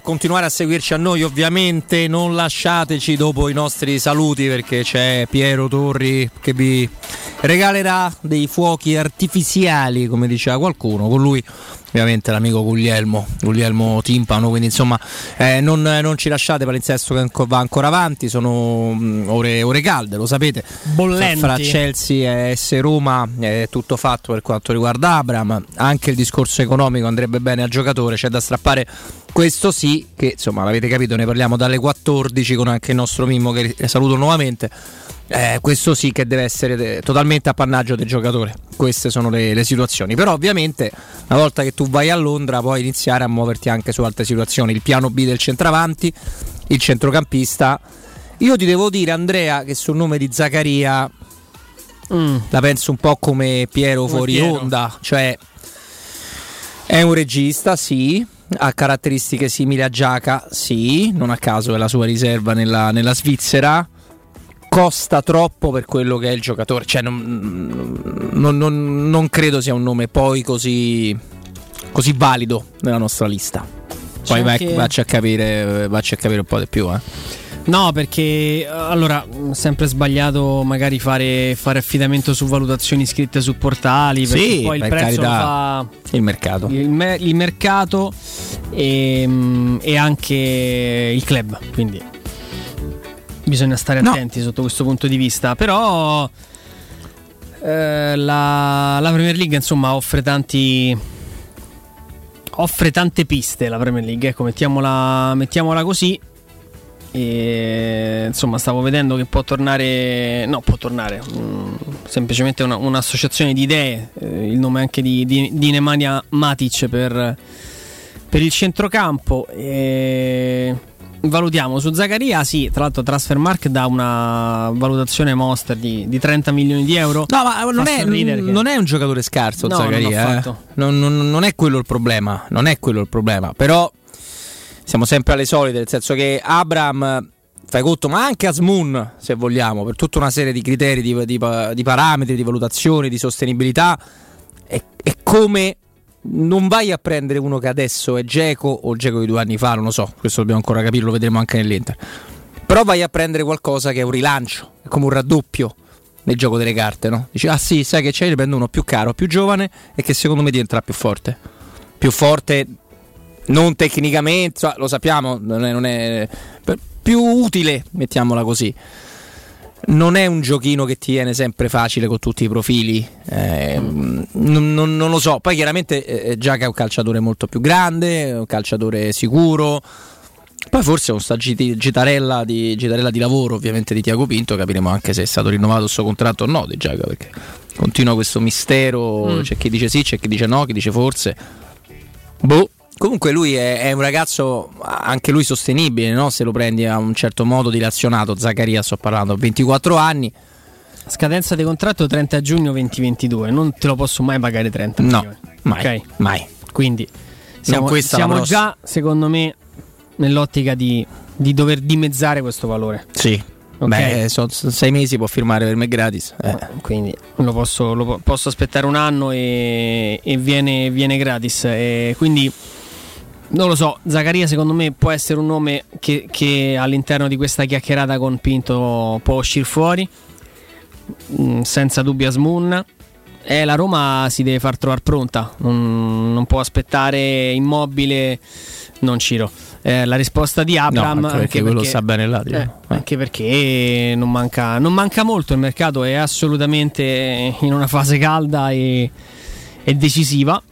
continuare a seguirci a noi, ovviamente non lasciateci dopo i nostri saluti perché c'è Piero Torri che vi regalerà dei fuochi artificiali, come diceva qualcuno. Con lui ovviamente l'amico Guglielmo, Guglielmo Timpano, quindi insomma eh, non, non ci lasciate palinsesto che va ancora avanti, sono mm, ore, ore calde, lo sapete. Bollenti. Fra Chelsea e S Roma è tutto fatto per quanto riguarda Abram, anche il discorso economico andrebbe bene al giocatore, c'è da strappare questo sì, che insomma l'avete capito, ne parliamo dalle 14 con anche il nostro Mimmo che saluto nuovamente. Eh, questo sì che deve essere totalmente appannaggio del giocatore. Queste sono le, le situazioni. Però, ovviamente, una volta che tu vai a Londra, puoi iniziare a muoverti anche su altre situazioni. Il piano B del centravanti, il centrocampista. Io ti devo dire, Andrea, che sul nome di Zaccaria la penso un po' come Piero Come fuori Piero. onda. Cioè, è un regista, sì. Ha caratteristiche simili a Giaca, sì. Non a caso è la sua riserva nella, nella Svizzera costa troppo per quello che è il giocatore. Cioè, non, non- non- non credo sia un nome poi così, così valido nella nostra lista. Poi C'è vai, anche- vacci, a capire, vacci a capire un po' di più. Eh. No, perché allora sempre sbagliato magari fare, fare affidamento su valutazioni scritte su portali, perché Sì, poi il per prezzo fa Il mercato. il, me- il mercato e, e anche il club. Quindi bisogna stare No. attenti sotto questo punto di vista. Però eh, la, la Premier League insomma offre tanti offre tante piste la Premier League, ecco, mettiamola, mettiamola così. E, insomma, stavo vedendo che può tornare, no, può tornare, mm, semplicemente una- un'associazione di idee. eh, il nome anche di, di, di Nemanja Matic per, per il centrocampo. E valutiamo su Zaccaria. Sì, tra l'altro, Transfermark dà una valutazione monster di, di 30 milioni di euro. No, ma non Fa è, che- non è un giocatore scarso, No, non Zaccaria. eh. affatto. Non, non- non è quello il problema. Non è quello il problema. Però siamo sempre alle solite, nel senso che Abram. Fai conto, ma anche Asmun, se vogliamo, per tutta una serie di criteri, di, di di parametri, di valutazioni, di sostenibilità, è, è come non vai a prendere uno che adesso è Geco o Geco di due anni fa, non lo so, questo dobbiamo ancora capire, lo vedremo anche nell'Inter. Però vai a prendere qualcosa che è un rilancio, è come un raddoppio nel gioco delle carte, no? Dici, ah sì, sai che c'è, ne prendo uno più caro, più giovane e che secondo me diventerà più forte. Più forte non tecnicamente, lo sappiamo, non è, non è- più utile, mettiamola così. Non è un giochino che ti viene sempre facile con tutti i profili, eh, non, non- non lo so. Poi chiaramente eh, Giaca è un calciatore molto più grande, è un calciatore sicuro. Poi forse con sta giti- gitarella di, gitarella di lavoro ovviamente di Tiago Pinto capiremo anche se è stato rinnovato il suo contratto o no di Giaca perché continua questo mistero, Mm. c'è chi dice sì, c'è chi dice no, chi dice forse. Boh. Comunque lui è, è un ragazzo anche lui sostenibile, no? se lo prendi a un certo modo dilazionato. Zaccaria sto parlando, 24 anni. Scadenza di contratto 30 giugno 2022. Non te lo posso mai pagare 30 No, milioni. mai, Ok? mai. Quindi siamo, siamo già, secondo me, nell'ottica di, di dover dimezzare questo valore. Sì. Ok. Beh, sono sei mesi, può firmare per me gratis. Eh. Quindi lo posso, lo po- posso aspettare un anno e, e viene, viene gratis. E quindi non lo so, Zaccaria secondo me può essere un nome che, che all'interno di questa chiacchierata con Pinto può uscire fuori, Mm, senza dubbio Asmun. E la Roma si deve far trovare pronta, non, non può aspettare immobile, non Ciro. Eh, la risposta di Abram, No, anche perché quello sta bene là, diciamo. eh, anche perché non manca, non manca molto, il mercato è assolutamente in una fase calda e, e decisiva.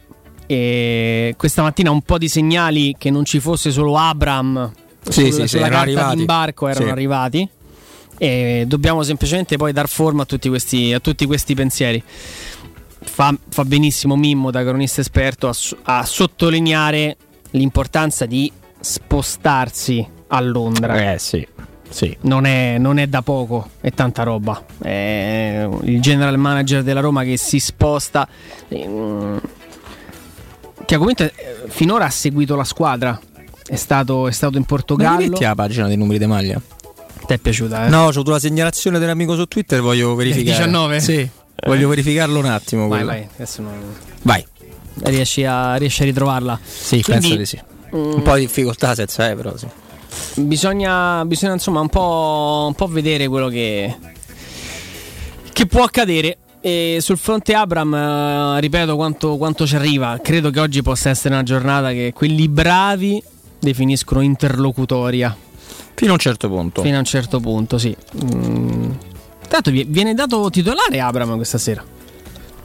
E questa mattina un po' di segnali che non ci fosse solo Abram Sì, sulla, sì, sulla carta arrivati. d'imbarco erano Sì. arrivati. E dobbiamo semplicemente poi dar forma a tutti questi, a tutti questi pensieri. Fa, fa benissimo Mimmo da cronista esperto a, a sottolineare l'importanza di spostarsi a Londra. Eh sì, sì. Non è, non è da poco, è tanta roba. È il general manager della Roma che si sposta. Tiago Pinto eh, finora ha seguito la squadra. È stato, è stato in Ma Portogallo. metti la pagina dei numeri di maglia? Ti è piaciuta? Eh? No, ho avuto la segnalazione dell'amico su Twitter, voglio verificare. 19? Sì. Voglio verificarlo un attimo. Vai, quello. vai. Adesso non... Vai. Riesci, a, riesci a ritrovarla? Sì, Quindi, penso di sì. Un mm, po' di difficoltà senza eh, però sì. Bisogna, bisogna insomma un po', un po' vedere quello che, che può accadere. E sul fronte Abram, eh, ripeto quanto, quanto ci arriva. Credo che oggi possa essere una giornata che quelli bravi definiscono interlocutoria. Fino a un certo punto. Fino a un certo punto, sì. Mm. Tanto vi- viene dato titolare Abram questa sera.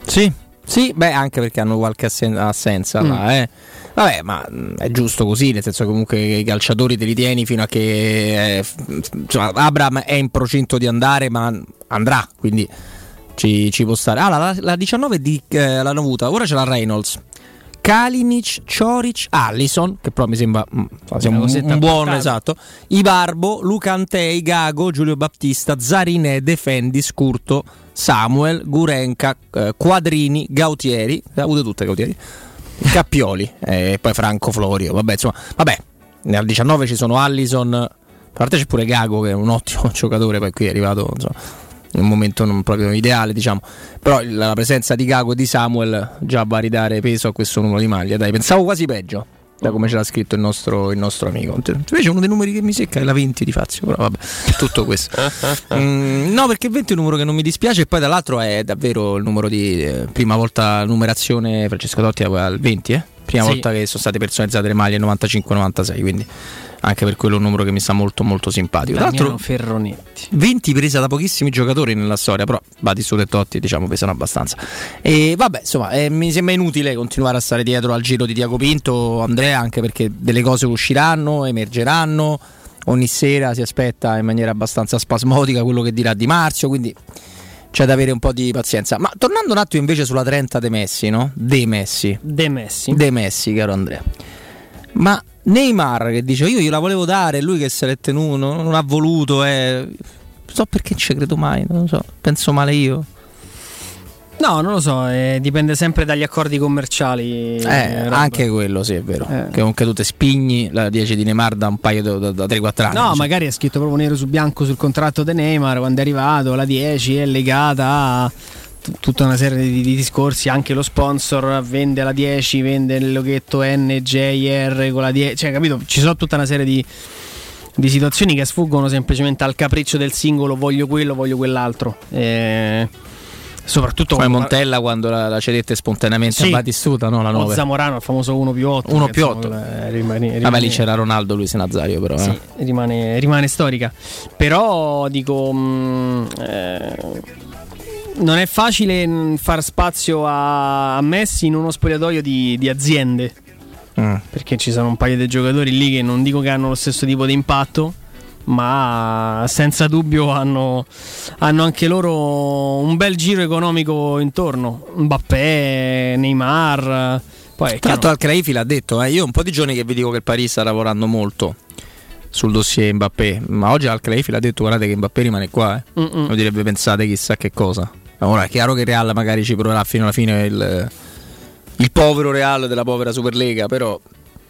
Sì, sì, beh, anche perché hanno qualche assen- assenza Mm. là, eh. Vabbè, ma mh, è giusto così, nel senso che comunque i calciatori te li tieni fino a che eh, insomma, Abram è in procinto di andare, ma andrà, quindi ci, ci può stare. Ah, la, la 19 di, eh, l'hanno avuta, ora c'è la Reynolds. Kalinic, Cioric, Allison, che però mi sembra mm, sia Una un, un buon portata. esatto. Ibarbo, Luca Antei, Gago, Giulio Battista, Zarinè, Defendi, Scurto, Samuel, Gurenca, eh, Quadrini, Gautieri, le ha avute tutte Gautieri, Cappioli <laughs> e poi Franco Florio. Vabbè, insomma, vabbè, nel 19 ci sono Allison, a parte c'è pure Gago che è un ottimo <laughs> giocatore, poi qui è arrivato insomma, in un momento non proprio ideale, diciamo. Però la presenza di Gago e di Samuel già va a ridare peso a questo numero di maglia. Dai, pensavo quasi peggio. Da come ce l'ha scritto il nostro, il nostro amico. Invece uno dei numeri che mi secca è la 20 di Fazio. Però vabbè, tutto questo. <laughs> Mm, no, perché 20 è un numero che non mi dispiace. E poi, dall'altro, è davvero il numero di eh, prima volta numerazione. Francesco Totti al 20, eh? Prima Sì. volta che sono state personalizzate le maglie 95-96. Quindi anche per quello è un numero che mi sta molto, molto simpatico. Tra l'altro, Ferronetti. 20 presa da pochissimi giocatori nella storia, però Batistuta e Totti diciamo pesano abbastanza. E vabbè, insomma, eh, mi sembra inutile continuare a stare dietro al giro di Diaco Pinto, Andrea, anche perché delle cose usciranno, emergeranno. ogni sera si aspetta in maniera abbastanza spasmodica quello che dirà Di Marzio, quindi c'è da avere un po' di pazienza. Ma tornando un attimo invece sulla 30 De Messi, no? De Messi. De Messi. De Messi, caro Andrea. Ma Neymar che dice io gliela volevo dare, lui che se l'è tenuto, non ha voluto, eh. non so perché ci credo mai, non lo so, penso male io. No, non lo so, eh, dipende sempre dagli accordi commerciali. Eh, Rob. anche quello sì, è vero. Eh. Che comunque tu te spigni la 10 di Neymar da un paio da, da, da 3-4 anni. No, diciamo. magari è scritto proprio nero su bianco sul contratto di Neymar quando è arrivato, la 10 è legata a t- tutta una serie di, di discorsi, anche lo sponsor vende la 10, vende il loghetto NJR con la 10, cioè capito? Ci sono tutta una serie di, di situazioni che sfuggono semplicemente al capriccio del singolo, voglio quello, voglio quell'altro. Eh, soprattutto Come quando- Montella quando la, la cedette spontaneamente Sì. a Batistuta, no? La o 9. Zamorano, il famoso 1 più 8. 1 più 8. rimane, Vabbè, rimane- lì c'era Ronaldo, Luis Nazario, però. Sì, eh. rimane, rimane storica. Però dico. mh, eh, non è facile mh, far spazio a, Messi in uno spogliatoio di, di aziende. Mm. Perché ci sono un paio di giocatori lì che non dico che hanno lo stesso tipo di impatto, ma senza dubbio hanno, hanno anche loro un bel giro economico intorno. Mbappé, Neymar. Poi Tra l'altro chiaro- al Craifi l'ha detto, eh, io un po' di giorni che vi dico che il Paris sta lavorando molto sul dossier Mbappé, ma oggi al Craifi l'ha detto guardate che Mbappé rimane qua, eh. Mm-mm. pensate chissà che cosa. Ora è chiaro che il Real magari ci proverà fino alla fine il, il povero Real della povera Superlega, però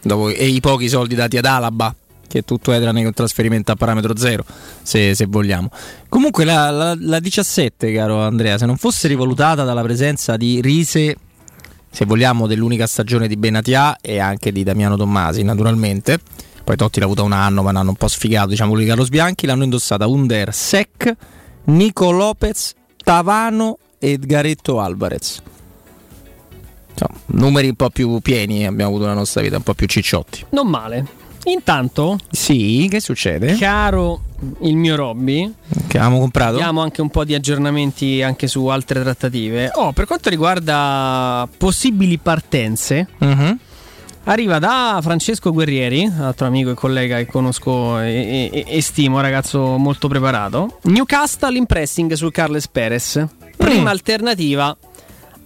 dopo, e i pochi soldi dati ad Alaba, che tutto è tranne che un trasferimento a parametro zero, se, se vogliamo. Comunque la, la- la 17, caro Andrea, se non fosse rivalutata dalla presenza di Rise se vogliamo, dell'unica stagione di Benatia e anche di Damiano Tommasi, naturalmente. Poi Totti l'ha avuta un anno, ma un anno un po' sfigato, diciamo, quello di Carlos Bianchi. L'hanno indossata Under, Sec, Nico Lopez, Tavano e Edgaretto Alvarez. Insomma, numeri un po' più pieni abbiamo avuto nella nostra vita, un po' più cicciotti. Non male. Intanto, Sì, che succede? caro il mio Robby, Che avevamo comprato? Abbiamo anche un po' di aggiornamenti anche su altre trattative. Oh, per quanto riguarda possibili partenze, Mhm. Arriva da Francesco Guerrieri, altro amico e collega che conosco e, e- e stimo, ragazzo molto preparato. Newcastle in pressing su Carles Perez. Prima alternativa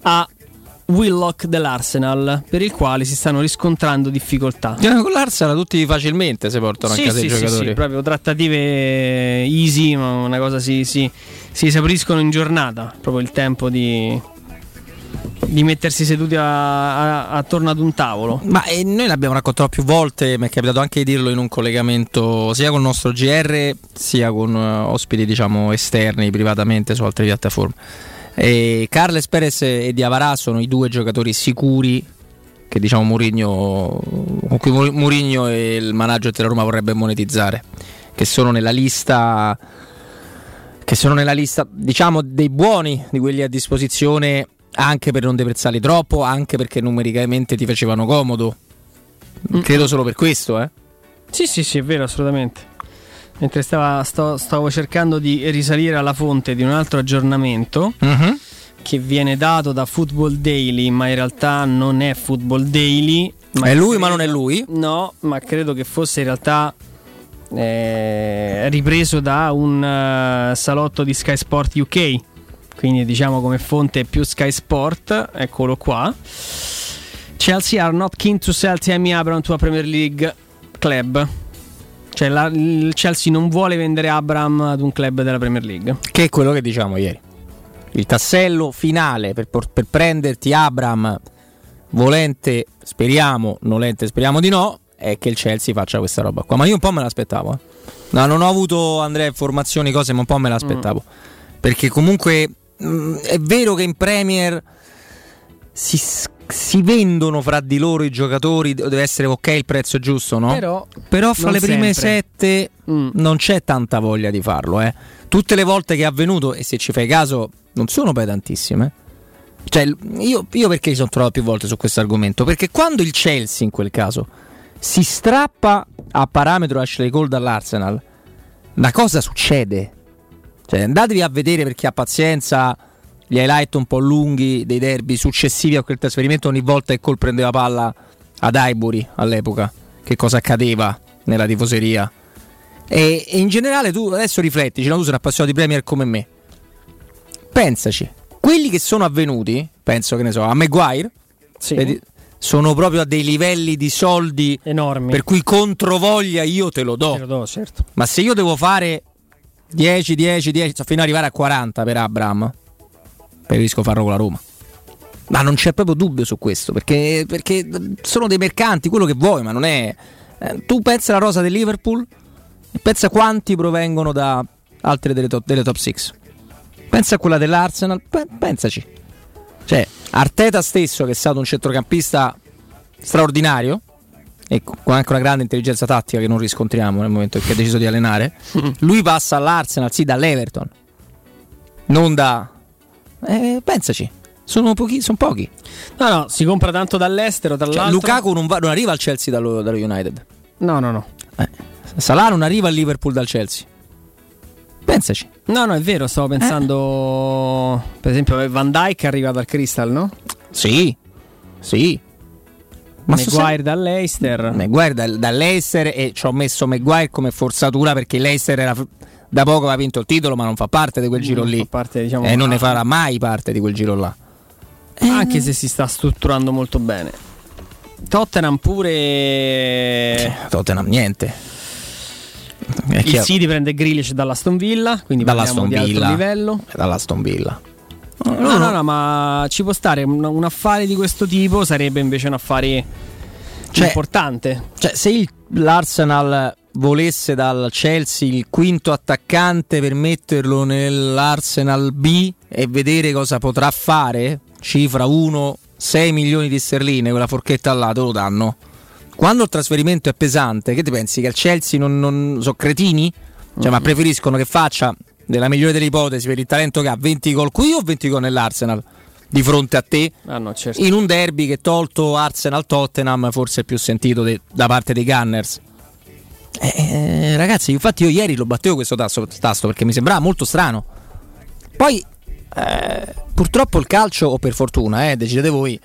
a Willock dell'Arsenal, per il quale si stanno riscontrando difficoltà. Con l'Arsenal tutti facilmente si portano Sì, a casa sì, i sì, giocatori. sì, proprio trattative easy, ma una cosa si, si, si esauriscono in giornata. Proprio il tempo di, di mettersi seduti a- a- attorno ad un tavolo. Ma eh, noi l'abbiamo raccontato più volte, mi è capitato anche di dirlo in un collegamento sia con il nostro GR sia con eh, ospiti diciamo esterni privatamente su altre piattaforme. E Carles Perez e Diavarà sono i due giocatori sicuri che diciamo Mourinho, con cui Mourinho e il manager della Roma vorrebbe monetizzare, che sono nella lista che sono nella lista diciamo dei buoni di quelli a disposizione anche per non deprezzarli troppo, anche perché numericamente ti facevano comodo. Credo solo per questo, eh. Sì, sì, sì, è vero, assolutamente. Mentre stava- sto- stavo cercando di risalire alla fonte di un altro aggiornamento che viene dato da Football Daily, ma in realtà non è Football Daily. È lui, ma non è lui? No, ma credo che fosse in realtà eh, ripreso da un eh, salotto di Sky Sport UK. Quindi diciamo come fonte più Sky Sport, eccolo qua. Chelsea are not keen to sell Tammy Abraham to a Premier League club. Cioè la- il Chelsea non vuole vendere Abraham ad un club della Premier League. Che è quello che diciamo ieri. Il tassello finale per, per prenderti Abram, volente, speriamo, nolente, speriamo di no, è che il Chelsea faccia questa roba qua. Ma io un po' me l'aspettavo. eh. No, non ho avuto, Andrea, informazioni, cose, ma un po' me l'aspettavo. Perché comunque mh, è vero che in Premier si, si vendono fra di loro i giocatori, deve essere ok il prezzo giusto, no? Però, Però fra le prime sempre. sette non c'è tanta voglia di farlo. Eh. Tutte le volte che è avvenuto, e se ci fai caso, non sono poi tantissime. Cioè, io, io perché mi sono trovato più volte su questo argomento? Perché quando il Chelsea, in quel caso, si strappa a parametro Ashley Cole dall'Arsenal, una cosa succede. Cioè, andatevi a vedere per chi ha pazienza gli highlight un po' lunghi dei derby successivi a quel trasferimento ogni volta che Cole prendeva palla ad Highbury all'epoca. Che cosa accadeva nella tifoseria? E, e in generale tu adesso riflettici, no? tu sei un appassionato di Premier come me. Pensaci, quelli che sono avvenuti, penso che ne so, a Maguire, vedi, sono proprio a dei livelli di soldi enormi. Per cui controvoglia io te lo do. Te lo do, certo. Ma se io devo fare 10, 10, 10, fino ad arrivare a 40 per Abram, preferisco farlo con la Roma. Ma non c'è proprio dubbio su questo, perché, perché sono dei mercanti, quello che vuoi, ma non è... Eh, tu pensa alla rosa del Liverpool e pensa quanti provengono da altre delle top, delle top 6. Pensa a quella dell'Arsenal, pe- pensaci. Cioè, Arteta stesso, che è stato un centrocampista straordinario, e con anche una grande intelligenza tattica che non riscontriamo nel momento in cui ha deciso di allenare, <laughs> lui passa all'Arsenal, sì, dall'Everton, non da... Eh, pensaci, sono pochi. Sono pochi. No, no, si compra tanto dall'estero, Cioè, l'altro. Lukaku non, va- non arriva al Chelsea dallo, dallo United. No, no, no. Eh, Salah non arriva al Liverpool dal Chelsea. Pensaci. No, no, è vero, stavo pensando. Per esempio, Van Dyke arriva dal Crystal, no? Sì, sì. Ma Maguire dall'Eister. Maguire dal- dall'Eister e ci ho messo Maguire come forzatura perché l'Eister era da poco aveva vinto il titolo ma non fa parte di quel giro Non lì parte, diciamo, e non ne ah. farà mai parte di quel giro là Anche se si sta strutturando molto bene. Tottenham pure. Tottenham niente È Il chiaro. City prende Grealish dall'Aston Villa, quindi dalla parliamo Aston di Villa alto livello. dalla Aston Villa No, no, no, ma ci può stare un, un affare di questo tipo sarebbe invece un affare Cioè- importante. Cioè, se il- l'Arsenal volesse dal Chelsea il quinto attaccante per metterlo nell'Arsenal B e vedere cosa potrà fare, cifra 1, 6 milioni di sterline, quella forchetta là, te lo danno. Quando il trasferimento è pesante, che ti pensi? Che al Chelsea non, non sono cretini? Cioè, ma preferiscono che faccia, nella migliore delle ipotesi, per il talento che ha, 20 gol qui o 20 gol nell'Arsenal? Di fronte a te? Ah, no, certo. in un derby che tolto Arsenal-Tottenham forse è più sentito de- da parte dei Gunners. Eh, ragazzi, infatti io ieri lo battevo questo tasto, tasto perché mi sembrava molto strano. Poi, eh, purtroppo il calcio, o per fortuna, eh, decidete voi.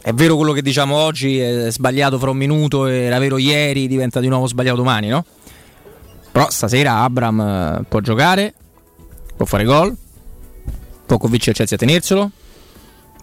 È vero quello che diciamo oggi, è sbagliato fra un minuto, era vero ieri, diventa di nuovo sbagliato domani, no? Però stasera Abram eh, può giocare, può fare gol, può convincere il Chelsea a tenerselo,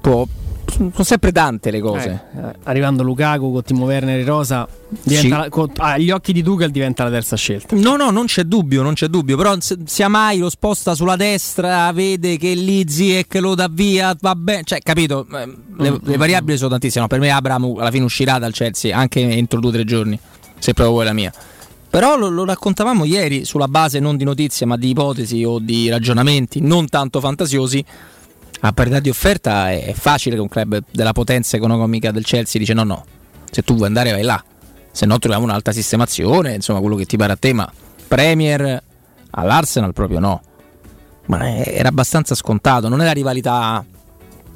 può... Sono sempre tante le cose. Eh, arrivando Lukaku con Timo Werner e Rosa, Sì. la- con- agli occhi di Tuchel diventa la terza scelta. No, no, non c'è dubbio, non c'è dubbio. Però se Siamai lo sposta sulla destra, vede che lì Ziek lo dà via, va bene. Cioè, capito? Eh, Le, Mm, le variabili sono tantissime. No, per me Abramo alla fine uscirà dal Chelsea anche entro due o tre giorni, se proprio vuoi la mia. Però lo, lo raccontavamo ieri sulla base non di notizie, ma di ipotesi o di ragionamenti non tanto fantasiosi. A parità di offerta è, è facile che un club della potenza economica del Chelsea dice no, no, se tu vuoi andare vai là, se no troviamo un'altra sistemazione, insomma quello che ti pare a te, ma Premier all'Arsenal proprio no. Ma era abbastanza scontato, non è la rivalità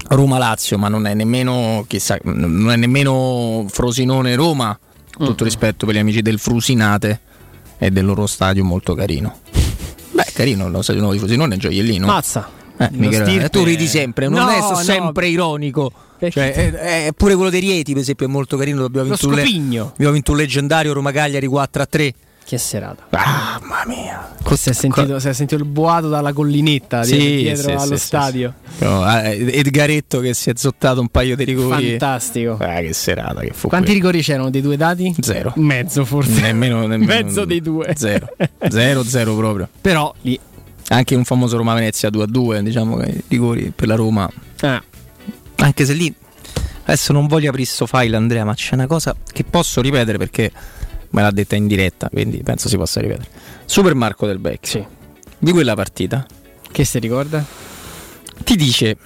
Roma-Lazio, ma non è nemmeno, chissà, non è nemmeno Frosinone-Roma, tutto rispetto per gli amici del Frusinate e del loro stadio molto carino. Beh, carino, lo stadio nuovo di Frosinone è gioiellino. Mazza. Eh, stirpe- eh, tu ridi sempre, non No, è no. sempre ironico. Cioè, è, è pure quello dei Rieti, per esempio, è molto carino. Abbiamo Lo vinto, le- abbiamo vinto un leggendario Roma Cagliari 4 a 3. Che serata. Ah, mamma mia. Si è, sentito, si è sentito il boato dalla collinetta Sì, di- dietro sì, allo sì, stadio. No, eh, Edgaretto che si è zottato un paio di rigori. Fantastico. Ah, che serata che fu Quanti quella. rigori c'erano dei due dati? Zero. Mezzo forse. Nemmeno, <laughs> nemmeno Mezzo dei due. Zero. Zero, zero proprio. Però lì. Anche un famoso Roma Venezia 2 a 2, diciamo che i rigori per la Roma. Eh. Anche se lì adesso non voglio aprire sto file, Andrea, ma c'è una cosa che posso ripetere perché me l'ha detta in diretta, quindi penso si possa ripetere. Super Marco del Becchio. Di quella partita. Che si ricorda? Ti dice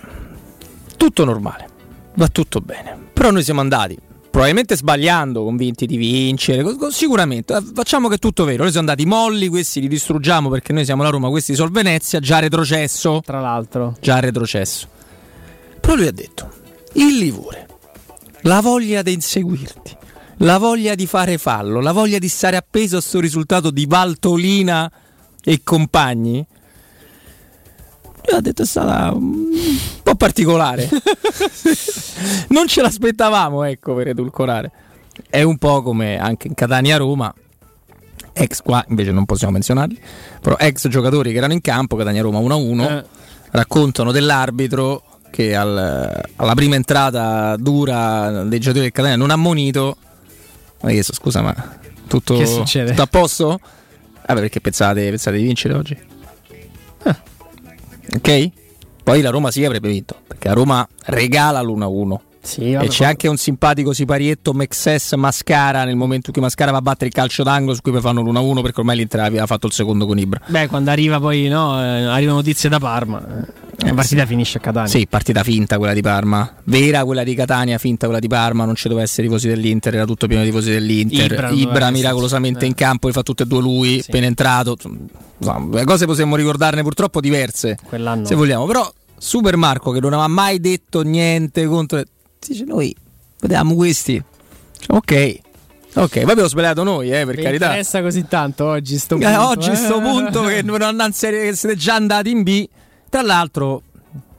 tutto normale, va tutto bene. Però noi siamo andati, probabilmente sbagliando, convinti di vincere, sicuramente. eh, Facciamo che è tutto vero. Noi siamo andati molli, questi li distruggiamo perché noi siamo la Roma, questi sono Venezia, già retrocesso. Tra l'altro. Già retrocesso. Però lui ha detto, il Livore, la voglia di inseguirti, la voglia di fare fallo, la voglia di stare appeso a sto risultato di Valtolina e compagni, lui ha detto è stata un po' particolare. <laughs> non ce l'aspettavamo, ecco, per edulcorare. È un po' come anche in Catania-Roma. ex qua invece non possiamo menzionarli, però ex giocatori che erano in campo, Catania Roma 1-1, Eh. raccontano dell'arbitro che al- alla prima entrata dura dei giocatori del Catania non ha monito. Ma io chiesto, scusa, ma tutto, Che succede? tutto a posto? Vabbè, perché pensate, pensate di vincere oggi? Ah. Ok? Poi la Roma sì avrebbe vinto, perché la Roma regala l'1-1. Sì, E vabbè, c'è anche un simpatico siparietto Mexes Mascara nel momento in cui Mascara va a battere il calcio d'angolo su cui poi fanno l'1-1 perché ormai l'Inter aveva fatto il secondo con Ibra. Beh, quando arriva poi, no, eh, arrivano notizie da Parma. Eh, La partita finisce a Catania. Sì, partita finta quella di Parma. Vera quella di Catania, finta quella di Parma. Non ci doveva essere tifosi dell'Inter, era tutto pieno di tifosi dell'Inter. Ibra Ibra, essere- miracolosamente eh. in campo, li fa tutte e due lui, appena entrato. Insomma, le cose possiamo ricordarne purtroppo diverse. Quell'anno. Se vogliamo, però Super Marco che non aveva mai detto niente contro dice noi vediamo questi. Ok. Ok, poi abbiamo sbagliato noi, eh, per Mi carità. interessa così tanto oggi sto punto. Eh, oggi eh. sto punto che <laughs> non che siete già andati in B. Tra l'altro,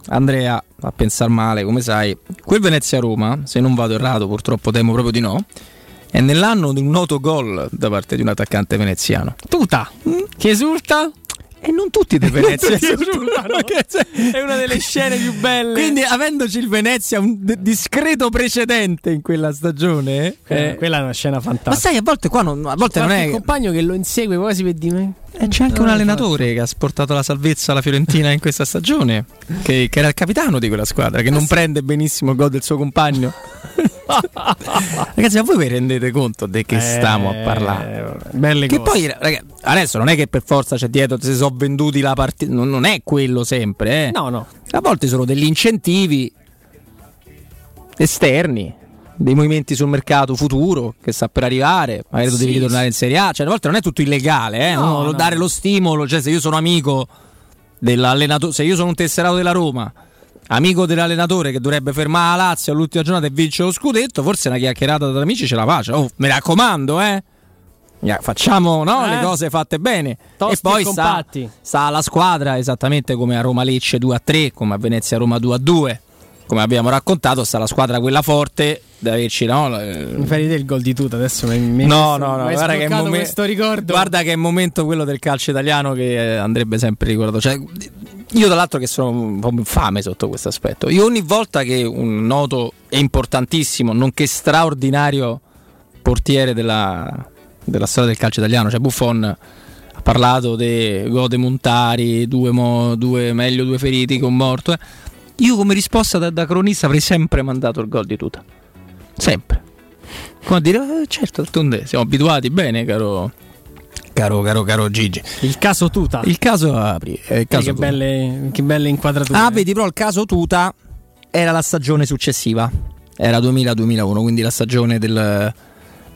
Andrea, a pensare male, come sai, quel Venezia-Roma, se non vado errato, purtroppo temo proprio di no, è nell'anno di un noto gol da parte di un attaccante veneziano. Tuta, che esulta? E non tutti del Venezia esultano. <laughs> È una delle scene più belle. Quindi, avendoci il Venezia un d- discreto precedente in quella stagione, Eh, eh, quella è una scena fantastica. ma sai, a volte qua non, a volte non è. compagno che lo insegue quasi per dire. E c'è anche un allenatore che ha sportato la salvezza alla Fiorentina in questa stagione, che, che era il capitano di quella squadra, che non prende benissimo il gol del suo compagno. <laughs> Ragazzi, ma voi vi rendete conto di che Eh, stiamo a parlare? Belle Che cose. poi, ragazzi, adesso non è che per forza c'è dietro, se sono venduti la partita, non, non è quello sempre, eh. No, no. A volte sono degli incentivi esterni, dei movimenti sul mercato futuro che sta per arrivare, magari tu Sì, devi ritornare in Serie A, cioè a volte non è tutto illegale, eh? No, no, dare lo stimolo, cioè se io sono amico dell'allenatore, se io sono un tesserato della Roma, amico dell'allenatore che dovrebbe fermare la Lazio all'ultima giornata e vincere lo scudetto, forse una chiacchierata da amici ce la faccio. Oh, mi raccomando, eh. Facciamo no, Eh. le cose fatte bene Tosti e poi e sta, sta alla squadra esattamente come a Roma Lecce 2 a 3, come a Venezia Roma 2 a 2. Come abbiamo raccontato, sta la squadra quella forte da averci no, eh, Mi fai vedere il gol di tuta adesso? Mi, mi No, no, no, guarda che, momen- guarda che è il momento quello del calcio italiano che eh, andrebbe sempre ricordato. Cioè, io, tra l'altro, che sono un po' infame sotto questo aspetto. Io ogni volta che un noto e importantissimo, nonché straordinario portiere della, della storia del calcio italiano, cioè Buffon, ha parlato di Gode Montari, due, mo- due meglio due feriti che un morto. eh. Io, come risposta da, da cronista, avrei sempre mandato il gol di tuta. Sempre. Come a dire, eh, certo, d'altronde siamo abituati bene, caro, caro, caro, caro Gigi. Il caso Tuta. Il caso Apri. Eh, caso che, Tuta. belle, che belle inquadrature. Ah, vedi, però il caso Tuta era la stagione successiva. Era 2000-2001, quindi la stagione del.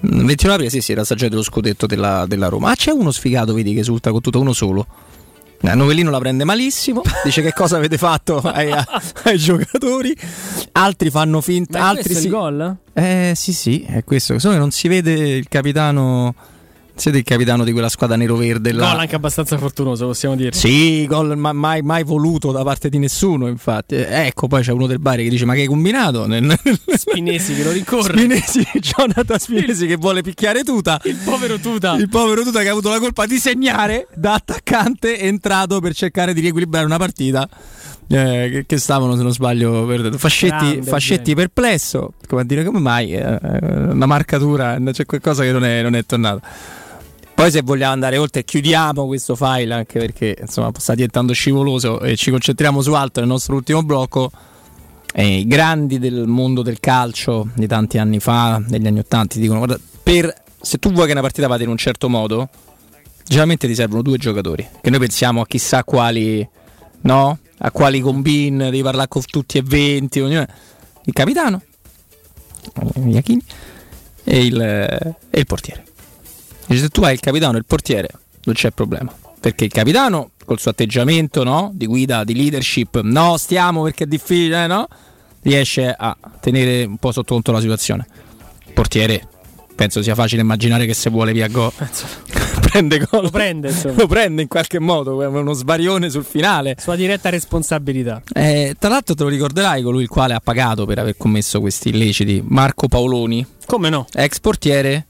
mm, 21 aprile, sì, sì, la stagione dello scudetto della, della Roma. Ah, c'è uno sfigato, vedi, che esulta con Tuta, uno solo. Eh, Novellino la prende malissimo, <laughs> dice che cosa avete fatto <laughs> ai, ai giocatori. Altri fanno finta. Ma è altri si... il gol? Eh sì, sì, è questo. Solo che non si vede il capitano. Siete il capitano di quella squadra nero-verde là. Gol anche abbastanza fortunoso, possiamo dire. Sì, gol ma- mai, mai voluto da parte di nessuno, infatti. Eh, ecco, poi c'è uno del Bari che dice: Ma che hai combinato? Spinesi che lo rincorre. Spinesi, <laughs> Jonathan Spinesi che vuole picchiare tuta. Il povero Tuta. Il povero Tuta che ha avuto la colpa di segnare da attaccante entrato per cercare di riequilibrare una partita. eh, che, che stavano, se non sbaglio, per- Fascetti, Grande Fascetti perplesso. Come a dire, come mai? eh, una marcatura, c'è qualcosa che non è, non è tornato. Poi se vogliamo andare oltre chiudiamo questo file anche perché insomma sta diventando scivoloso e ci concentriamo su altro nel nostro ultimo blocco. I grandi del mondo del calcio di tanti anni fa, negli anni Ottanta, dicono guarda, per, se tu vuoi che una partita vada in un certo modo, generalmente ti servono due giocatori, che noi pensiamo a chissà quali, no? A quali combin, devi parlare con tutti e 20, ognuno- il capitano, Iachini, e il, e il portiere. Dice, se tu hai il capitano e il portiere, non c'è problema. Perché il capitano, col suo atteggiamento no? di guida, di leadership, no, stiamo perché è difficile, no? riesce a tenere un po' sotto controllo la situazione. Portiere, penso sia facile immaginare che se vuole via <laughs> <laughs> gol, prende gol. Lo prende. Lo prende in qualche modo, uno sbarione sul finale. Sua diretta responsabilità. Eh, tra l'altro te lo ricorderai colui il quale ha pagato per aver commesso questi illeciti, Marco Paoloni, Come no? ex portiere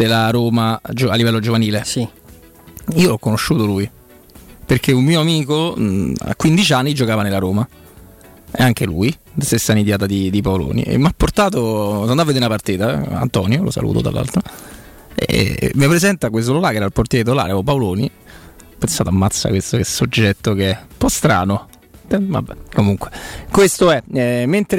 della Roma a livello giovanile. Sì. Io ho conosciuto lui perché un mio amico mh, a 15 anni giocava nella Roma. E anche lui, stessa nidiata di, di Paoloni. E mi ha portato, sono andato a vedere una partita, eh, Antonio, lo saluto dall'altro, e mi presenta questo là che era il portiere titolare, o Paoloni. Ho pensato, ammazza questo che soggetto che è un po' strano. Eh, Vabbè, comunque, questo è. eh, mentre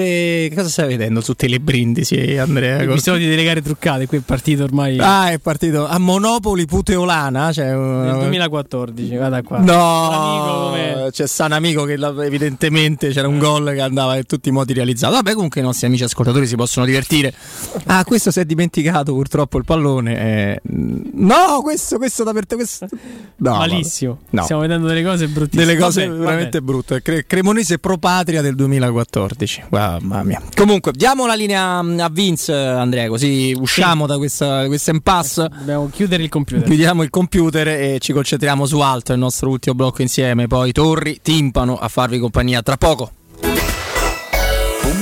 che cosa stai vedendo su Telebrindisi, Andrea? Episodi delle gare truccate, qui è partito ormai Ah, è partito a Monopoli Puteolana. Cioè, nel uh, 2014, guarda qua. No, c'è San Amico che evidentemente c'era un gol che andava in tutti i modi realizzato. Vabbè, comunque i nostri amici ascoltatori si possono divertire. Ah, questo si è dimenticato purtroppo il pallone. eh. No, questo, questo da per te. Questo... No, Malissimo. No. Stiamo vedendo delle cose bruttissime. Delle cose Vabbè, veramente vabbè. brutte. Cre- Cremonese Pro Patria del 2014. Guarda, mamma mia. Comunque, diamo la linea mm, a Vince, Andrea, così usciamo da questa, questa impasse. Dobbiamo chiudere il computer. Chiudiamo il computer e ci concentriamo su altro, il nostro ultimo blocco insieme. Poi Torri, Timpano a farvi compagnia tra poco.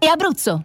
e Abruzzo.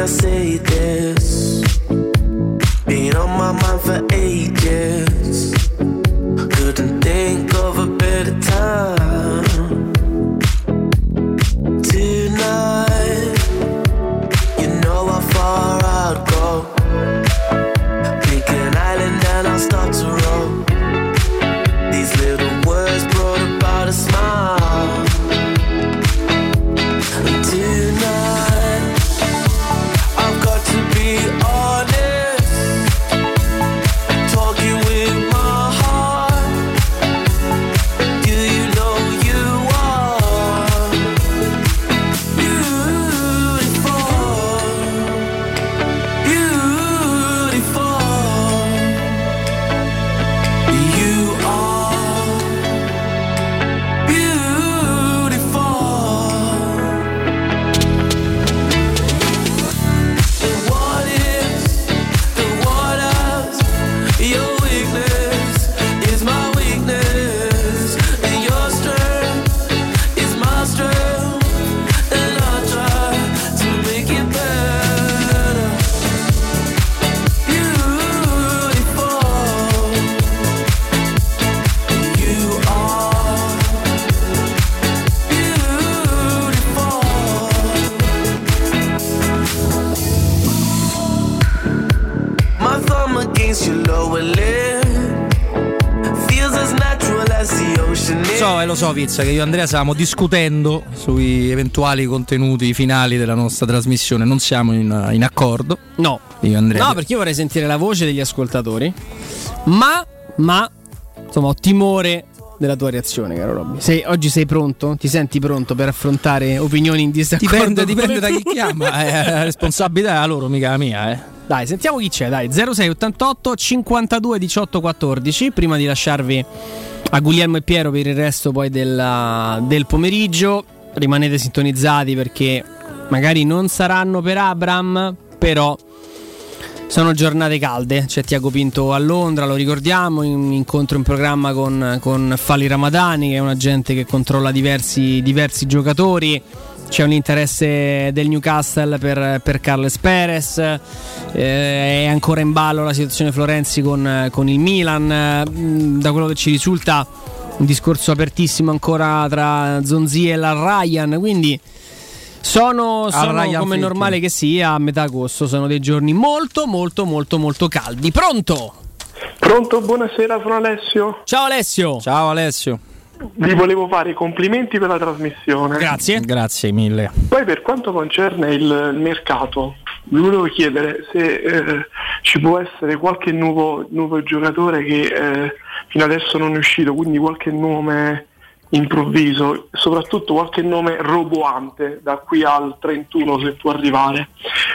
when I say this. Pizza, che io e Andrea stavamo discutendo sui eventuali contenuti finali della nostra trasmissione. Non siamo in, in accordo. No. Io e Andrea. No, perché io vorrei sentire la voce degli ascoltatori. Ma, ma, insomma, ho timore della tua reazione, caro Robby. Sei- oggi sei pronto? Ti senti pronto per affrontare opinioni in disaccordo? Dipende, dipende da chi chiama. eh, la responsabilità è la loro, mica la mia, eh. Dai, sentiamo chi c'è, dai. 0688 52 18 14. Prima di lasciarvi a Guglielmo e Piero per il resto poi della- del pomeriggio, rimanete sintonizzati perché magari non saranno per Abram, però sono giornate calde. C'è Tiago Pinto a Londra, lo ricordiamo, in incontro in programma con, con Fali Ramadani, che è un agente che controlla diversi, diversi giocatori. C'è un interesse del Newcastle per, per Carles Perez, eh, è ancora in ballo la situazione Florenzi con, con il Milan. Mm, Da quello che ci risulta, un discorso apertissimo ancora tra Zonzi e la Ryan. Quindi sono, sono Ryan come Flick. normale che sia a metà agosto, sono dei giorni molto molto molto molto caldi. Pronto? Pronto, buonasera, sono Alessio. Ciao Alessio. Ciao Alessio. Vi volevo fare i complimenti per la trasmissione. Grazie. Grazie mille. Poi per quanto concerne il, mercato, vi volevo chiedere se eh, ci può essere qualche nuovo, nuovo giocatore che eh, fino adesso non è uscito, quindi qualche nome improvviso, soprattutto qualche nome roboante da qui al 31 se può arrivare.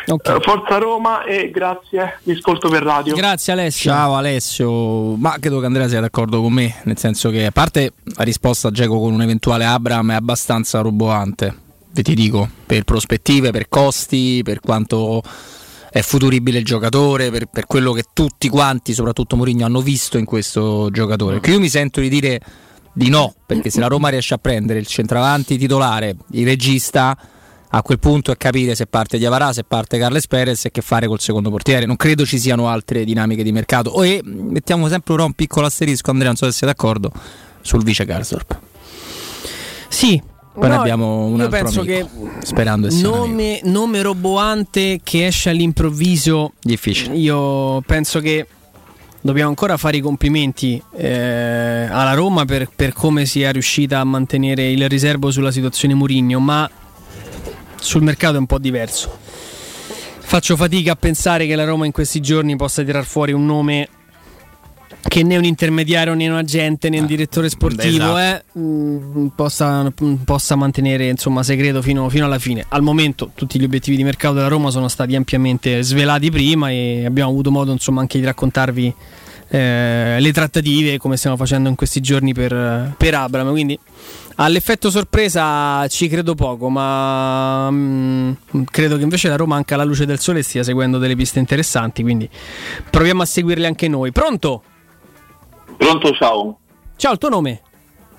Eh, Forza Roma e grazie, vi ascolto per radio. Grazie Alessio. Ciao Alessio, ma credo che Andrea sia d'accordo con me, nel senso che a parte la risposta a Geco con un eventuale Abram è abbastanza roboante, ve ti dico, per prospettive, per costi, per quanto è futuribile il giocatore, per, per quello che tutti quanti, soprattutto Mourinho, hanno visto in questo giocatore. Che io mi sento di dire di no, perché se la Roma riesce a prendere il centravanti titolare, il regista, a quel punto è capire se parte Diavarà, se parte Carles Perez e che fare col secondo portiere. Non credo ci siano altre dinamiche di mercato. E mettiamo sempre ora un piccolo asterisco, Andrea, non so se sei d'accordo, sul vice Garsdorp. Sì. Poi ne No, abbiamo un io altro penso amico, che sperando nome, nome roboante che esce all'improvviso. Difficile. Io penso che dobbiamo ancora fare i complimenti eh, alla Roma per, per come sia riuscita a mantenere il riservo sulla situazione Murigno, ma sul mercato è un po' diverso. Faccio fatica a pensare che la Roma in questi giorni possa tirar fuori un nome che né un intermediario né un agente né un direttore sportivo esatto. eh, mh, possa, mh, possa mantenere insomma segreto fino, fino alla fine. Al momento tutti gli obiettivi di mercato della Roma sono stati ampiamente svelati prima e abbiamo avuto modo insomma anche di raccontarvi eh, le trattative come stiamo facendo in questi giorni per, per Abram. Quindi all'effetto sorpresa ci credo poco, ma mh, credo che invece la Roma anche alla luce del sole stia seguendo delle piste interessanti, quindi proviamo a seguirle anche noi. Pronto? Pronto, ciao. Ciao, il tuo nome?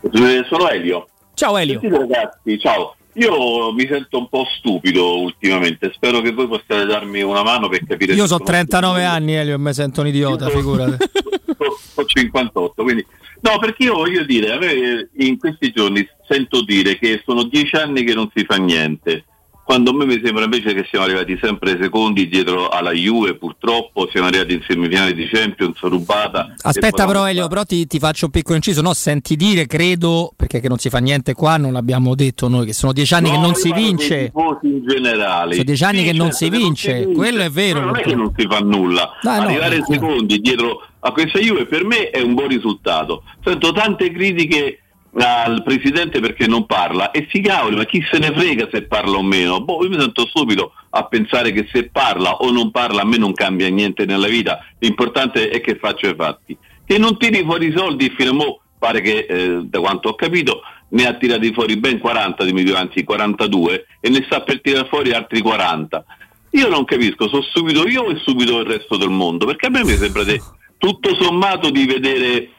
Eh, sono Elio. Ciao Elio. Sentite, ragazzi, ciao. Io mi sento un po' stupido ultimamente, spero che voi possiate darmi una mano per capire Io so 39 anni, Elio, e mi sento un idiota, figurati. <laughs> ho 58, quindi no, perché io voglio dire, a me in questi giorni sento dire che sono dieci anni che non si fa niente. Quando a me mi sembra invece che siamo arrivati sempre secondi dietro alla Juve, purtroppo siamo arrivati in semifinale di Champions, rubata. Aspetta però Elio, però ti, ti faccio un piccolo inciso, no, senti dire, credo, perché che non si fa niente qua, non l'abbiamo detto noi, che sono dieci anni che No, non io si vince. in generale. Sono dieci anni che non si vince, quello è vero, Non è che non si fa nulla. Dai, no, Arrivare no. secondi dietro a questa Juve per me è un buon risultato. Sento tante critiche al presidente perché non parla e si cavoli, ma chi se ne frega se parla o meno? Boh, io mi sento stupido a pensare che se parla o non parla a me non cambia niente nella vita, l'importante è che faccia i fatti. Che non tiri fuori i soldi fino a mo' pare che eh, da quanto ho capito ne ha tirati fuori ben 40 di milioni, anzi 42 e ne sta per tirare fuori altri 40. Io non capisco, sono stupido io e stupido il resto del mondo, perché a me mi sembra de- tutto sommato di vedere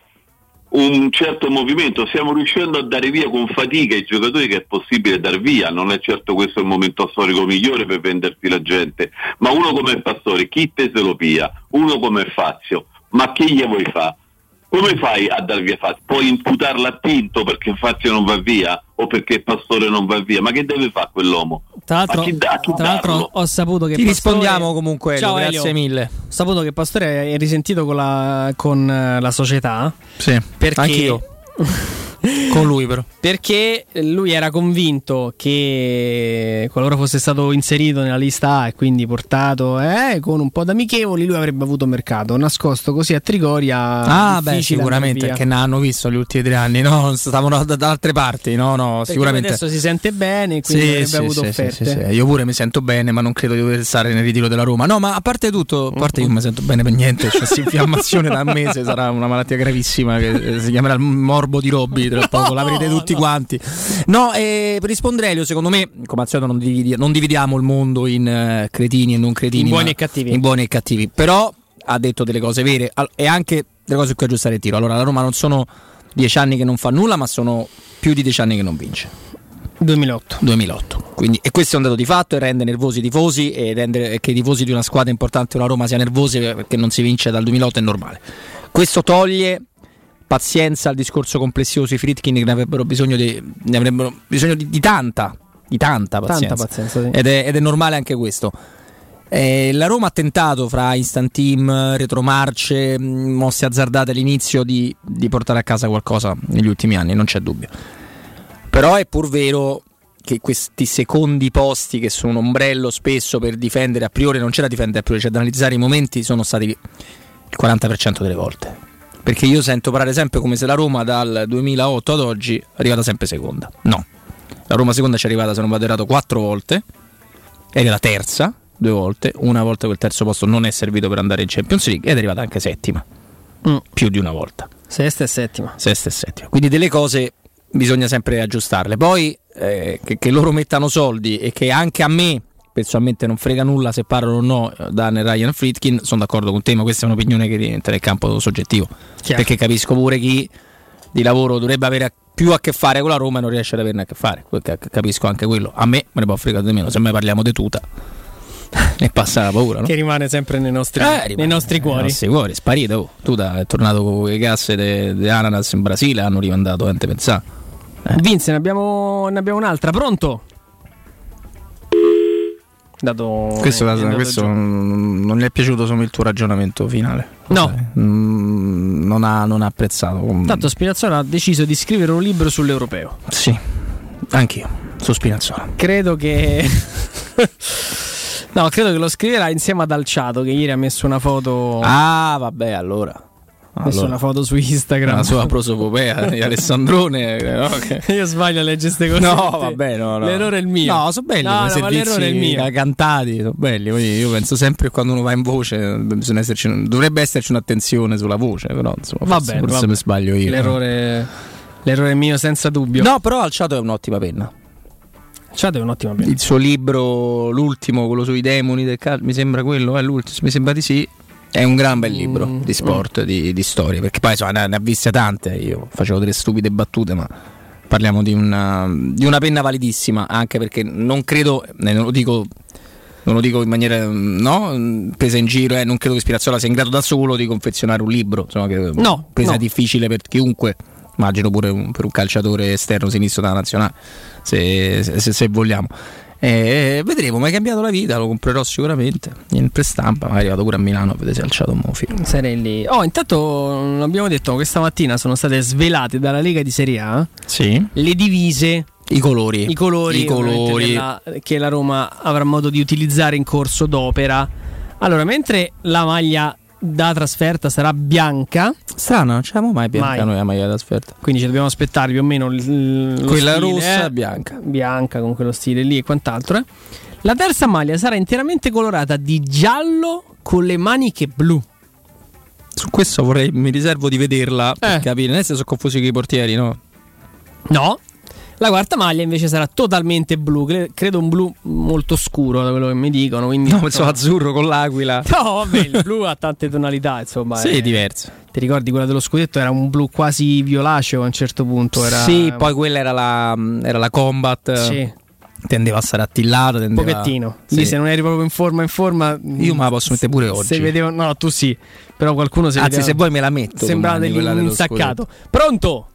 un certo movimento, stiamo riuscendo a dare via con fatica i giocatori che è possibile dar via, non è certo questo il momento storico migliore per vendersi la gente, ma uno come Pastore, chi te se lo pia, uno come Fazio, ma chi gli vuoi fa? Come fai a dar via Fazio? Puoi imputarla a Tinto perché Fazio non va via o perché Pastore non va via? Ma che deve fare quell'uomo? Tra l'altro, chi chi tra l'altro ho saputo che Ti Pastore- rispondiamo comunque, Elio, Ciao, grazie Elio. mille. Ho saputo che Pastore è risentito con la, con eh, la società. Sì, Perché- anch'io. <laughs> Con lui però. Perché lui era convinto che qualora fosse stato inserito nella lista A e quindi portato eh, con un po' d'amichevoli, lui avrebbe avuto mercato. Nascosto così a Trigoria. Ah, beh, sicuramente, che ne hanno visto gli ultimi tre anni, no? <laughs> Stavano da, da altre parti, no, no, Perché sicuramente. adesso si sente bene, quindi Sì, avrebbe sì, avuto sì, offerte. sì, sì. Io pure mi sento bene, ma non credo di dover stare nel ritiro della Roma. No, ma a parte tutto, a parte io mi sento bene per niente, c'è <laughs> questa infiammazione da un mese, sarà una malattia gravissima che si chiamerà il morbo di Robby tra poco, l'avrete tutti quanti. No, e per rispondere Elio, secondo me, come al solito non, dividi- non dividiamo il mondo in eh, cretini e non cretini, In buoni e cattivi. In buoni e cattivi. Però ha detto delle cose vere al- e anche delle cose su cui aggiustare il tiro. Allora, la Roma non sono dieci anni che non fa nulla, ma sono più di dieci anni che non vince. 2008. 2008. Quindi, e questo è un dato di fatto e rende nervosi i tifosi e rende che i tifosi di una squadra importante come la Roma sia nervosi perché non si vince dal 2008 è normale. Questo toglie pazienza al discorso complessivo sui Fritkin che ne avrebbero bisogno di, ne avrebbero bisogno di, di tanta, di tanta pazienza. Tanta pazienza, sì. ed, è, ed è normale anche questo. Eh, la Roma ha tentato fra instant team, retromarce, mosse azzardate all'inizio di, di portare a casa qualcosa negli ultimi anni, non c'è dubbio. Però è pur vero che questi secondi posti che sono un ombrello spesso per difendere a priori, non c'è da difendere a priori, c'è da analizzare i momenti, sono stati il 40% delle volte. Perché io sento parlare sempre come se la Roma dal 2008 ad oggi è arrivata sempre seconda. No. La Roma seconda ci è arrivata, se non vado errato, quattro volte. Ed è la terza, due volte. Una volta quel terzo posto non è servito per andare in Champions League ed è arrivata anche settima. Più di una volta. Sesta e settima. Sesta e settima. Quindi delle cose bisogna sempre aggiustarle. Poi eh, che, che loro mettano soldi e che anche a me personalmente non frega nulla se parlano o no eh, Dan e Ryan Friedkin, sono d'accordo con te, ma questa è un'opinione che diventa nel campo soggettivo. Chiaro. Perché capisco pure chi di lavoro dovrebbe avere più a che fare con la Roma e non riesce ad averne a che fare. Capisco anche quello. A me me ne può fregare di meno, se mai parliamo di tuta. ne <laughs> passa la paura, no? Che rimane sempre nei nostri, Eh, rimane nei nostri cuori. Nei nostri cuori, sparito. Oh. Tuta è tornato con le casse di ananas in Brasile, hanno rimandato ente pensare. Vince, ne abbiamo, ne abbiamo un'altra. Pronto? Dato, Questo, andato questo non gli è piaciuto solo il tuo ragionamento finale. No. Mm, non, ha, non ha apprezzato. Mm, Tanto Spinazzola ha deciso di scrivere un libro sull'europeo. Sì, anch'io, su Spinazzola. Credo che. <laughs> no, credo che lo scriverà insieme ad Alciato, che ieri ha messo una foto. Ah, vabbè, allora. Ha messo allora. una foto su Instagram. La sua prosopopea di Alessandrone. no, che- <laughs> Io sbaglio a leggere queste cose. No, vabbè, no, no. L'errore è il mio. No, sono belli No, no, l'errore è il mio. cantati, sono belli. Io penso sempre che quando uno va in voce bisogna esserci, dovrebbe esserci un'attenzione sulla voce, però insomma, Va forse, bene, forse va mi sbaglio io. L'errore, l'errore è mio senza dubbio. No, però Alciato è un'ottima penna. Alciato è un'ottima penna. Il suo libro, l'ultimo, quello sui demoni del calcio, mi sembra quello, è l'ultimo, mi sembra di sì. È un gran bel libro Mm. di sport, di, di storie, perché poi insomma, ne, ne ha viste tante. Io facevo delle stupide battute, ma parliamo di una, di una penna validissima, anche perché non credo, eh, non lo dico, non lo dico in maniera no, presa in giro, eh, non credo che Spirazzola sia in grado da solo di confezionare un libro, insomma, che No, presa no. difficile per chiunque. Immagino pure un- per un calciatore esterno sinistro della nazionale, se, se- se vogliamo. Eh, vedremo, mi è cambiato la vita, lo comprerò sicuramente in prestampa, magari vado pure a Milano a vedere se è alciato un mofi. Sarei lì. Oh, intanto non abbiamo detto questa mattina sono state svelate dalla Lega di Serie A Sì. le divise, I colori. i colori, I colori. della- che la Roma avrà modo di utilizzare in corso d'opera. Allora, mentre la maglia da trasferta sarà bianca, Strano, non c'avevamo mai bianca Mai. noi la maglia da trasferta. quindi ci dobbiamo aspettare più o meno lo Quella stile, rossa eh, e bianca. bianca con quello stile lì e quant'altro. eh. La terza maglia sarà interamente colorata di giallo con le maniche blu. Su questo vorrei, mi riservo di vederla per capire. Non è se sono confusi con i portieri, no? No. La quarta maglia invece sarà totalmente blu, cre- credo un blu molto scuro da quello che mi dicono. Quindi, <laughs> No, pensavo azzurro con l'aquila. <laughs> No, vabbè, il blu ha tante tonalità, insomma. Sì, è- è diverso. Ti ricordi quella dello scudetto? Era un blu quasi violaceo a un certo punto. Era... Sì, poi quella era la, era la combat. Sì. tendeva a stare attillato. Un Tendeva... pochettino. Sì. Lì se non eri proprio in forma, in forma. Io me la posso mettere pure oggi. Se vedevo, no, tu sì. Però qualcuno se Anzi, vedeva- se vuoi me la metto. Sembrava dell'insaccato. Pronto?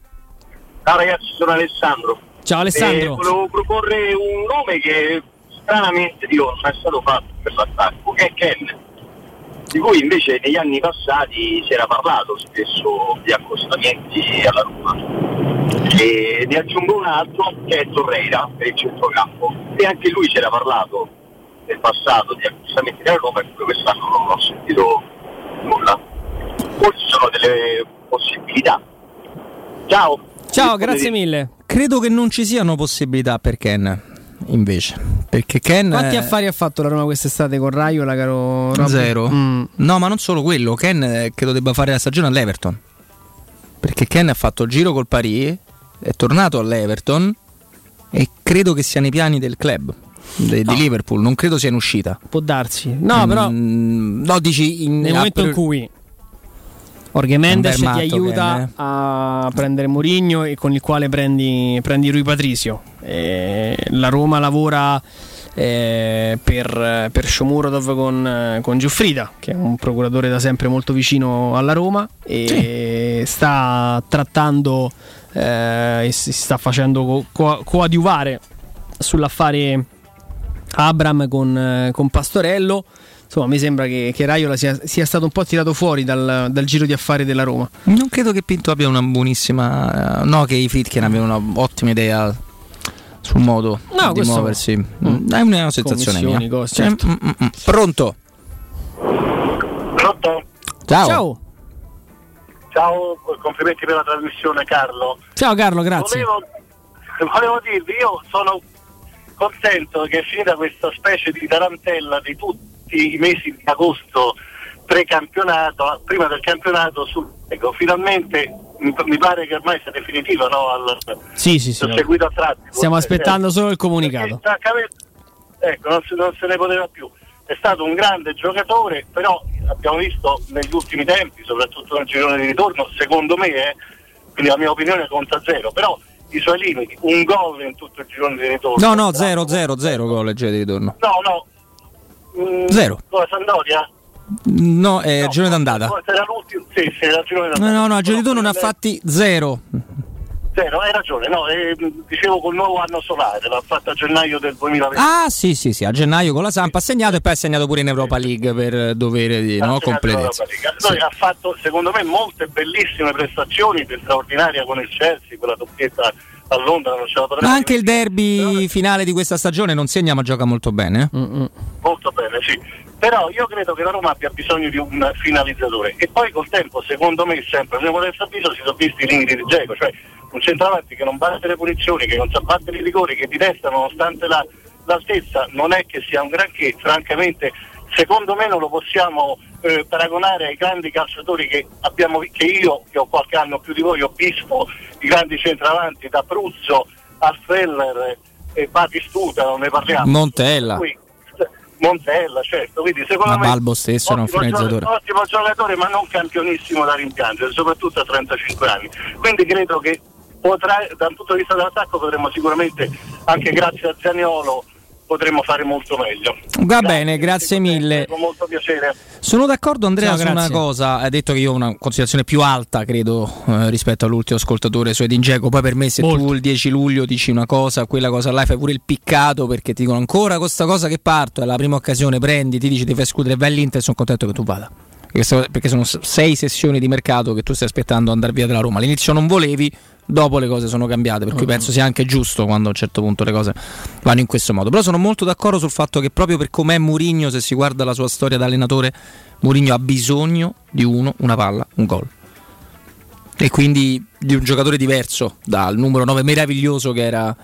Ciao ragazzi, sono Alessandro. Ciao Alessandro. Eh, volevo proporre un nome che stranamente dico, non è stato fatto per l'attacco, che è Ken, di cui invece negli anni passati si era parlato spesso di accostamenti alla Roma. E ne aggiungo un altro che è Torreira per il centrocampo. E anche lui si era parlato nel passato di accostamenti alla Roma, e quest'anno non ho sentito nulla. Forse ci sono delle possibilità. Ciao! Ciao, grazie mille. Credo che non ci siano possibilità per Ken. Invece, perché Ken. Quanti affari ha fatto la Roma quest'estate con Raiola, caro Rob? Zero. Mm. No, ma non solo quello. Ken eh, credo debba fare la stagione all'Everton. Perché Ken ha fatto il giro col Paris, è tornato all'Everton e credo che sia nei piani del club de- di Liverpool. Non credo sia in uscita. Può darsi. No, però. Mm, no, dici in, Nel momento in cui Jorge Mendes ti aiuta eh. a prendere Mourinho e con il quale prendi, prendi Rui Patricio. Eh, la Roma lavora eh, per, per Shomurodov con, con Giuffrida, che è un procuratore da sempre molto vicino alla Roma e sta trattando eh, e si sta facendo co- co- coadiuvare sull'affare Abram con, con Pastorello. Insomma, mi sembra che, che Raiola sia, sia stato un po' tirato fuori dal, dal giro di affari della Roma. Non credo che Pinto abbia una buonissima. eh, No, che i Fritkin abbiano un'ottima idea sul modo No, di questo- muoversi. Mm, È una sensazione mia. cose, Cioè, certo. mm, mm, mm. Pronto? Pronto? Ciao. Ciao. Ciao, complimenti per la trasmissione Carlo. Ciao Carlo, grazie. Volevo, <laughs> volevo dirvi, io sono contento che è finita questa specie di tarantella di tutti i mesi di agosto pre-campionato, prima del campionato sul ecco, finalmente mi, pare che ormai sia definitiva, no? Al, Sì, sì, sì. seguito a tratti. Stiamo aspettando eh. solo il comunicato. Ecco, non, se- non se ne poteva più. È stato un grande giocatore, però abbiamo visto negli ultimi tempi, soprattutto nel girone di ritorno, secondo me, eh, quindi la mia opinione conta zero, però i suoi limiti, un gol in tutto il girone di ritorno. No, no, 0, 0, 0 gol il giro di ritorno. No, no. Mm, Zero. Cosa, Sandoria? No, è girone d'andata. Forse era l'ultimo, sì, sì, era girone No, d'andata. no, no, di ritorno ne ha fatti 0. Zero, hai ragione, no, eh, dicevo col nuovo anno solare, l'ha fatta a gennaio del 2020. Ah, sì, sì, sì, a gennaio con la Sampa ha segnato e poi ha segnato pure in Europa League per dovere di no, completezza. Noi ha fatto secondo me molte bellissime prestazioni, straordinaria con il Chelsea, quella doppietta a Londra, non ce la Ma anche il derby finale di questa stagione non segna ma gioca molto bene. eh? molto bene, sì. Però io credo che la Roma abbia bisogno di un finalizzatore e poi col tempo, secondo me, sempre, nel terzo avviso si sono visti i limiti di Geco, cioè un centravanti che non batte le punizioni, che non sa battere i rigori, che di testa nonostante la- l'altezza non è che sia un granché, francamente secondo me non lo possiamo eh, paragonare ai grandi calciatori che, abbiamo, che io, che ho qualche anno più di voi, ho visto, i grandi centravanti da Pruzzo a Feller e Batistuta, non ne parliamo. Montella. Qui, Montella, certo, quindi secondo Ma me Balbo stesso era un ottimo finalizzatore. Ottimo giocatore, ma non campionissimo da rimpiangere, soprattutto a 35 anni. Quindi credo che potrà, dal punto di vista dell'attacco potremmo sicuramente, anche grazie a Zaniolo, potremmo fare molto meglio. Va bene, grazie mille. Con molto piacere. Sono d'accordo Andrea Ciao, su una grazie. cosa, hai detto che io ho una considerazione più alta credo eh, rispetto all'ultimo ascoltatore su Edin Dzeko, poi per me se tu il 10 luglio dici una cosa, quella cosa là fai pure il piccato perché ti dicono ancora questa cosa che parto, è la prima occasione, prendi, ti dici ti fai scudere e vai all'Inter sono contento che tu vada. Perché sono sei sessioni di mercato che tu stai aspettando andare via dalla Roma. All'inizio non volevi, dopo le cose sono cambiate, per cui Mm. penso sia anche giusto quando a un certo punto le cose vanno in questo modo. Però sono molto d'accordo sul fatto che proprio per com'è Mourinho, se si guarda la sua storia da allenatore, Mourinho ha bisogno di uno, una palla, un gol. E quindi di un giocatore diverso dal numero 9 meraviglioso che era,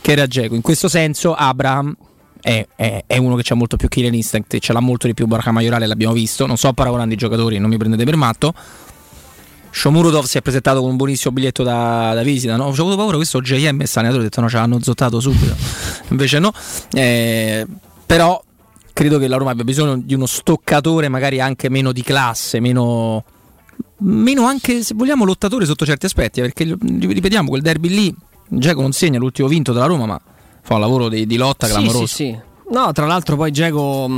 che era Dzeko. In questo senso Abraham è, è- è uno che ha molto più killer instinct, e ce l'ha molto di più Barca Maiorale, l'abbiamo visto. Non sto paragonando i giocatori, non mi prendete per matto. Shomurodov si è presentato con un buonissimo biglietto da, da visita. No? Ho avuto paura, questo JM è saneatore, ho detto no, ce l'hanno zottato subito. <laughs> Invece no. Eh, però credo che la Roma abbia bisogno di uno stoccatore magari anche meno di classe, meno, meno anche se vogliamo lottatore sotto certi aspetti, perché ripetiamo quel derby lì, Giacomo non segna l'ultimo vinto della Roma, ma fa un lavoro di, di lotta Sì, clamoroso. sì, sì. No, tra l'altro poi Geco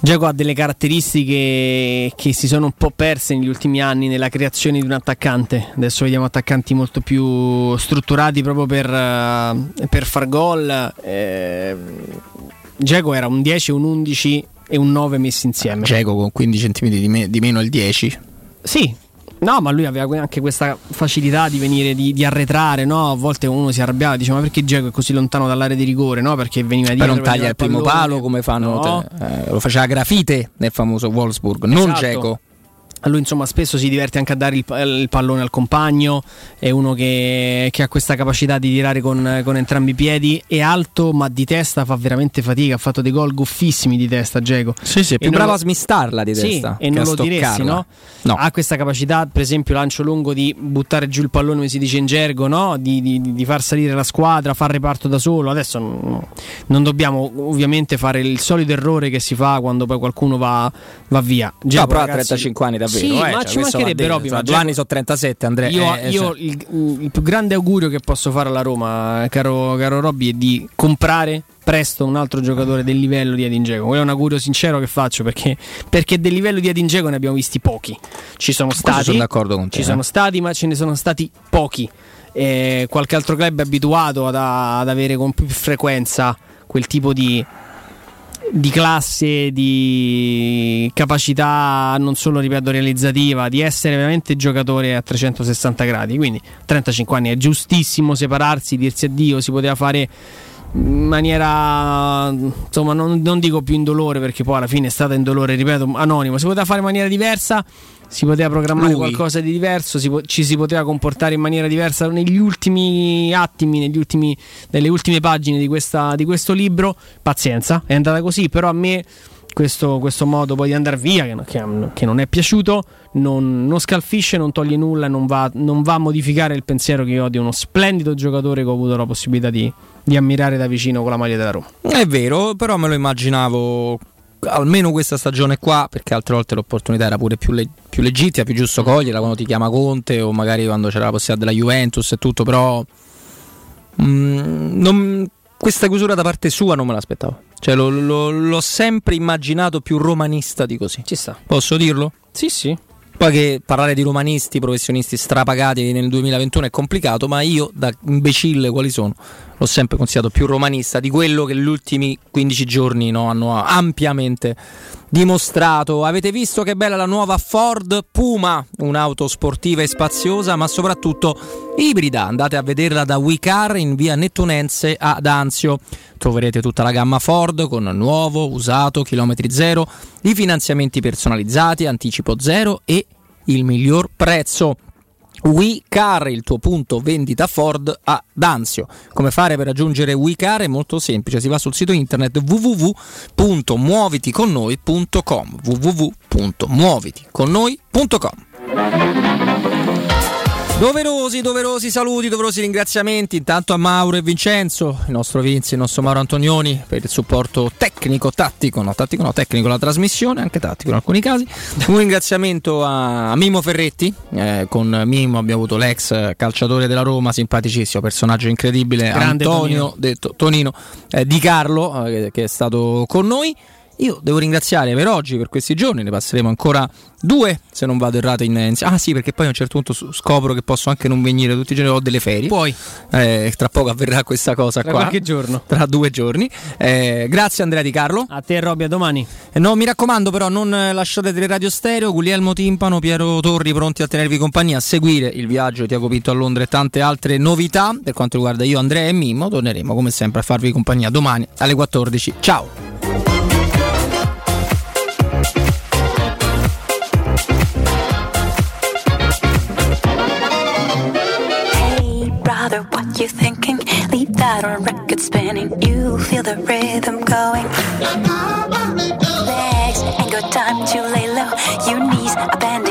Dzeko ha delle caratteristiche che si sono un po' perse negli ultimi anni nella creazione di un attaccante. Adesso vediamo attaccanti molto più strutturati proprio per, eh, per far gol. Eh, Dzeko era un 10, un 11 e un 9 messi insieme. Geco con 15 cm di, me- di meno il 10. Sì, no, ma lui aveva anche questa facilità di venire, di, di arretrare, no? A volte uno si arrabbiava e diceva ma perché Dzeko è così lontano dall'area di rigore, no? Perché veniva dietro. non taglia il primo pallone. palo come fanno. No. te- eh, lo faceva Grafite nel famoso Wolfsburg, non Esatto. Geco. Lui insomma spesso si diverte anche a dare il, il pallone al compagno, è uno che, che ha questa capacità di tirare con, con entrambi i piedi, è alto ma di testa fa veramente fatica, ha fatto dei gol goffissimi di testa Geco. Sì, sì, è più non brava lo- a smistarla di Sì, testa. e non a lo diresti, no? No. Ha questa capacità, per esempio, lancio lungo di buttare giù il pallone, come si dice in gergo, no? di, di- di far salire la squadra, far reparto da solo. Adesso non, non dobbiamo ovviamente fare il solito errore che si fa quando poi qualcuno va, va via. Già, Dzeko, però ragazzi- 35 anni davvero. Sì, eh, ma cioè, ci mancherebbe. Robby, Tra due anni sono 37, Andrea. Io, eh, io cioè- il, il più grande augurio che posso fare alla Roma, caro, caro Robby, è di comprare presto un altro giocatore del livello di Edin Dzeko. Quello è un augurio sincero che faccio perché, perché del livello di Edin Dzeko ne abbiamo visti pochi. Ci sono stati, sono d'accordo con te, ci eh. sono stati, ma ce ne sono stati pochi. Eh, qualche altro club è abituato ad, ad avere con più frequenza quel tipo di, di classe, di capacità non solo, ripeto, realizzativa, di essere veramente giocatore a 360 gradi. Quindi 35 anni è giustissimo separarsi, dirsi addio, si poteva fare in maniera insomma non, non dico più indolore perché poi alla fine è stata indolore ripeto anonimo si poteva fare in maniera diversa si poteva programmare Lui. qualcosa di diverso si po- ci si poteva comportare in maniera diversa. Negli ultimi attimi negli ultimi, nelle ultime pagine di, questa, di questo libro pazienza è andata così. Però a me questo, questo modo poi di andare via che, che- che non è piaciuto non, non scalfisce, non toglie nulla non va, non va a modificare il pensiero che io ho di uno splendido giocatore che ho avuto la possibilità di, di ammirare da vicino con la maglia della Roma. È vero, però me lo immaginavo almeno questa stagione qua, perché altre volte l'opportunità era pure più, le- più legittima, più giusto coglierla quando ti chiama Conte o magari quando c'era la possibilità della Juventus e tutto, però mm, non- questa chiusura da parte sua non me l'aspettavo. Cioè lo- lo- l'ho sempre immaginato più romanista di così. Ci sta. Posso dirlo? Sì, sì. Poi che parlare di romanisti, professionisti strapagati nel 2021 è complicato, ma io da imbecille quali sono, l'ho sempre considerato più romanista di quello che gli ultimi 15 giorni no, hanno ampiamente dimostrato. Avete visto che bella la nuova Ford Puma, un'auto sportiva e spaziosa, ma soprattutto ibrida. Andate a vederla da WeCar in via Nettunense ad Anzio. Troverete tutta la gamma Ford con nuovo, usato, chilometri zero, i finanziamenti personalizzati, anticipo zero e il miglior prezzo. WeCar, il tuo punto vendita Ford a Danzio. Come fare per raggiungere WeCar è molto semplice, si va sul sito internet www.muoviticonnoi.com www.muoviticonnoi.com Doverosi, doverosi saluti, doverosi ringraziamenti intanto a Mauro e Vincenzo, il nostro Vinzi, il nostro Mauro Antonioni per il supporto tecnico, tattico, no tattico no, tecnico alla trasmissione, anche tattico in alcuni casi. Un ringraziamento a Mimo Ferretti, eh, con Mimo abbiamo avuto l'ex calciatore della Roma, simpaticissimo, personaggio incredibile, Grande Antonio, Tonino. detto Tonino, eh, Di Carlo, eh, che è stato con noi. Io devo ringraziare per oggi, per questi giorni, ne passeremo ancora due, se non vado errato in... Ah sì, perché poi a un certo punto scopro che posso anche non venire tutti i giorni, ho delle ferie. Puoi. Eh, tra poco avverrà questa cosa Tra qua. qualche giorno. Tra due giorni. Eh, grazie Andrea Di Carlo. A te Robby, a domani. Eh, no, mi raccomando però non lasciate Radio Stereo, Guglielmo Timpano, Piero Torri pronti a tenervi compagnia, a seguire il viaggio di Tiago Pinto a Londra e tante altre novità. Per quanto riguarda io, Andrea e Mimmo, torneremo come sempre a farvi compagnia domani alle 14. Ciao! What you thinking? Leave that on record spinning. You feel the rhythm going. Legs ain't got time to lay low. Your knees are bent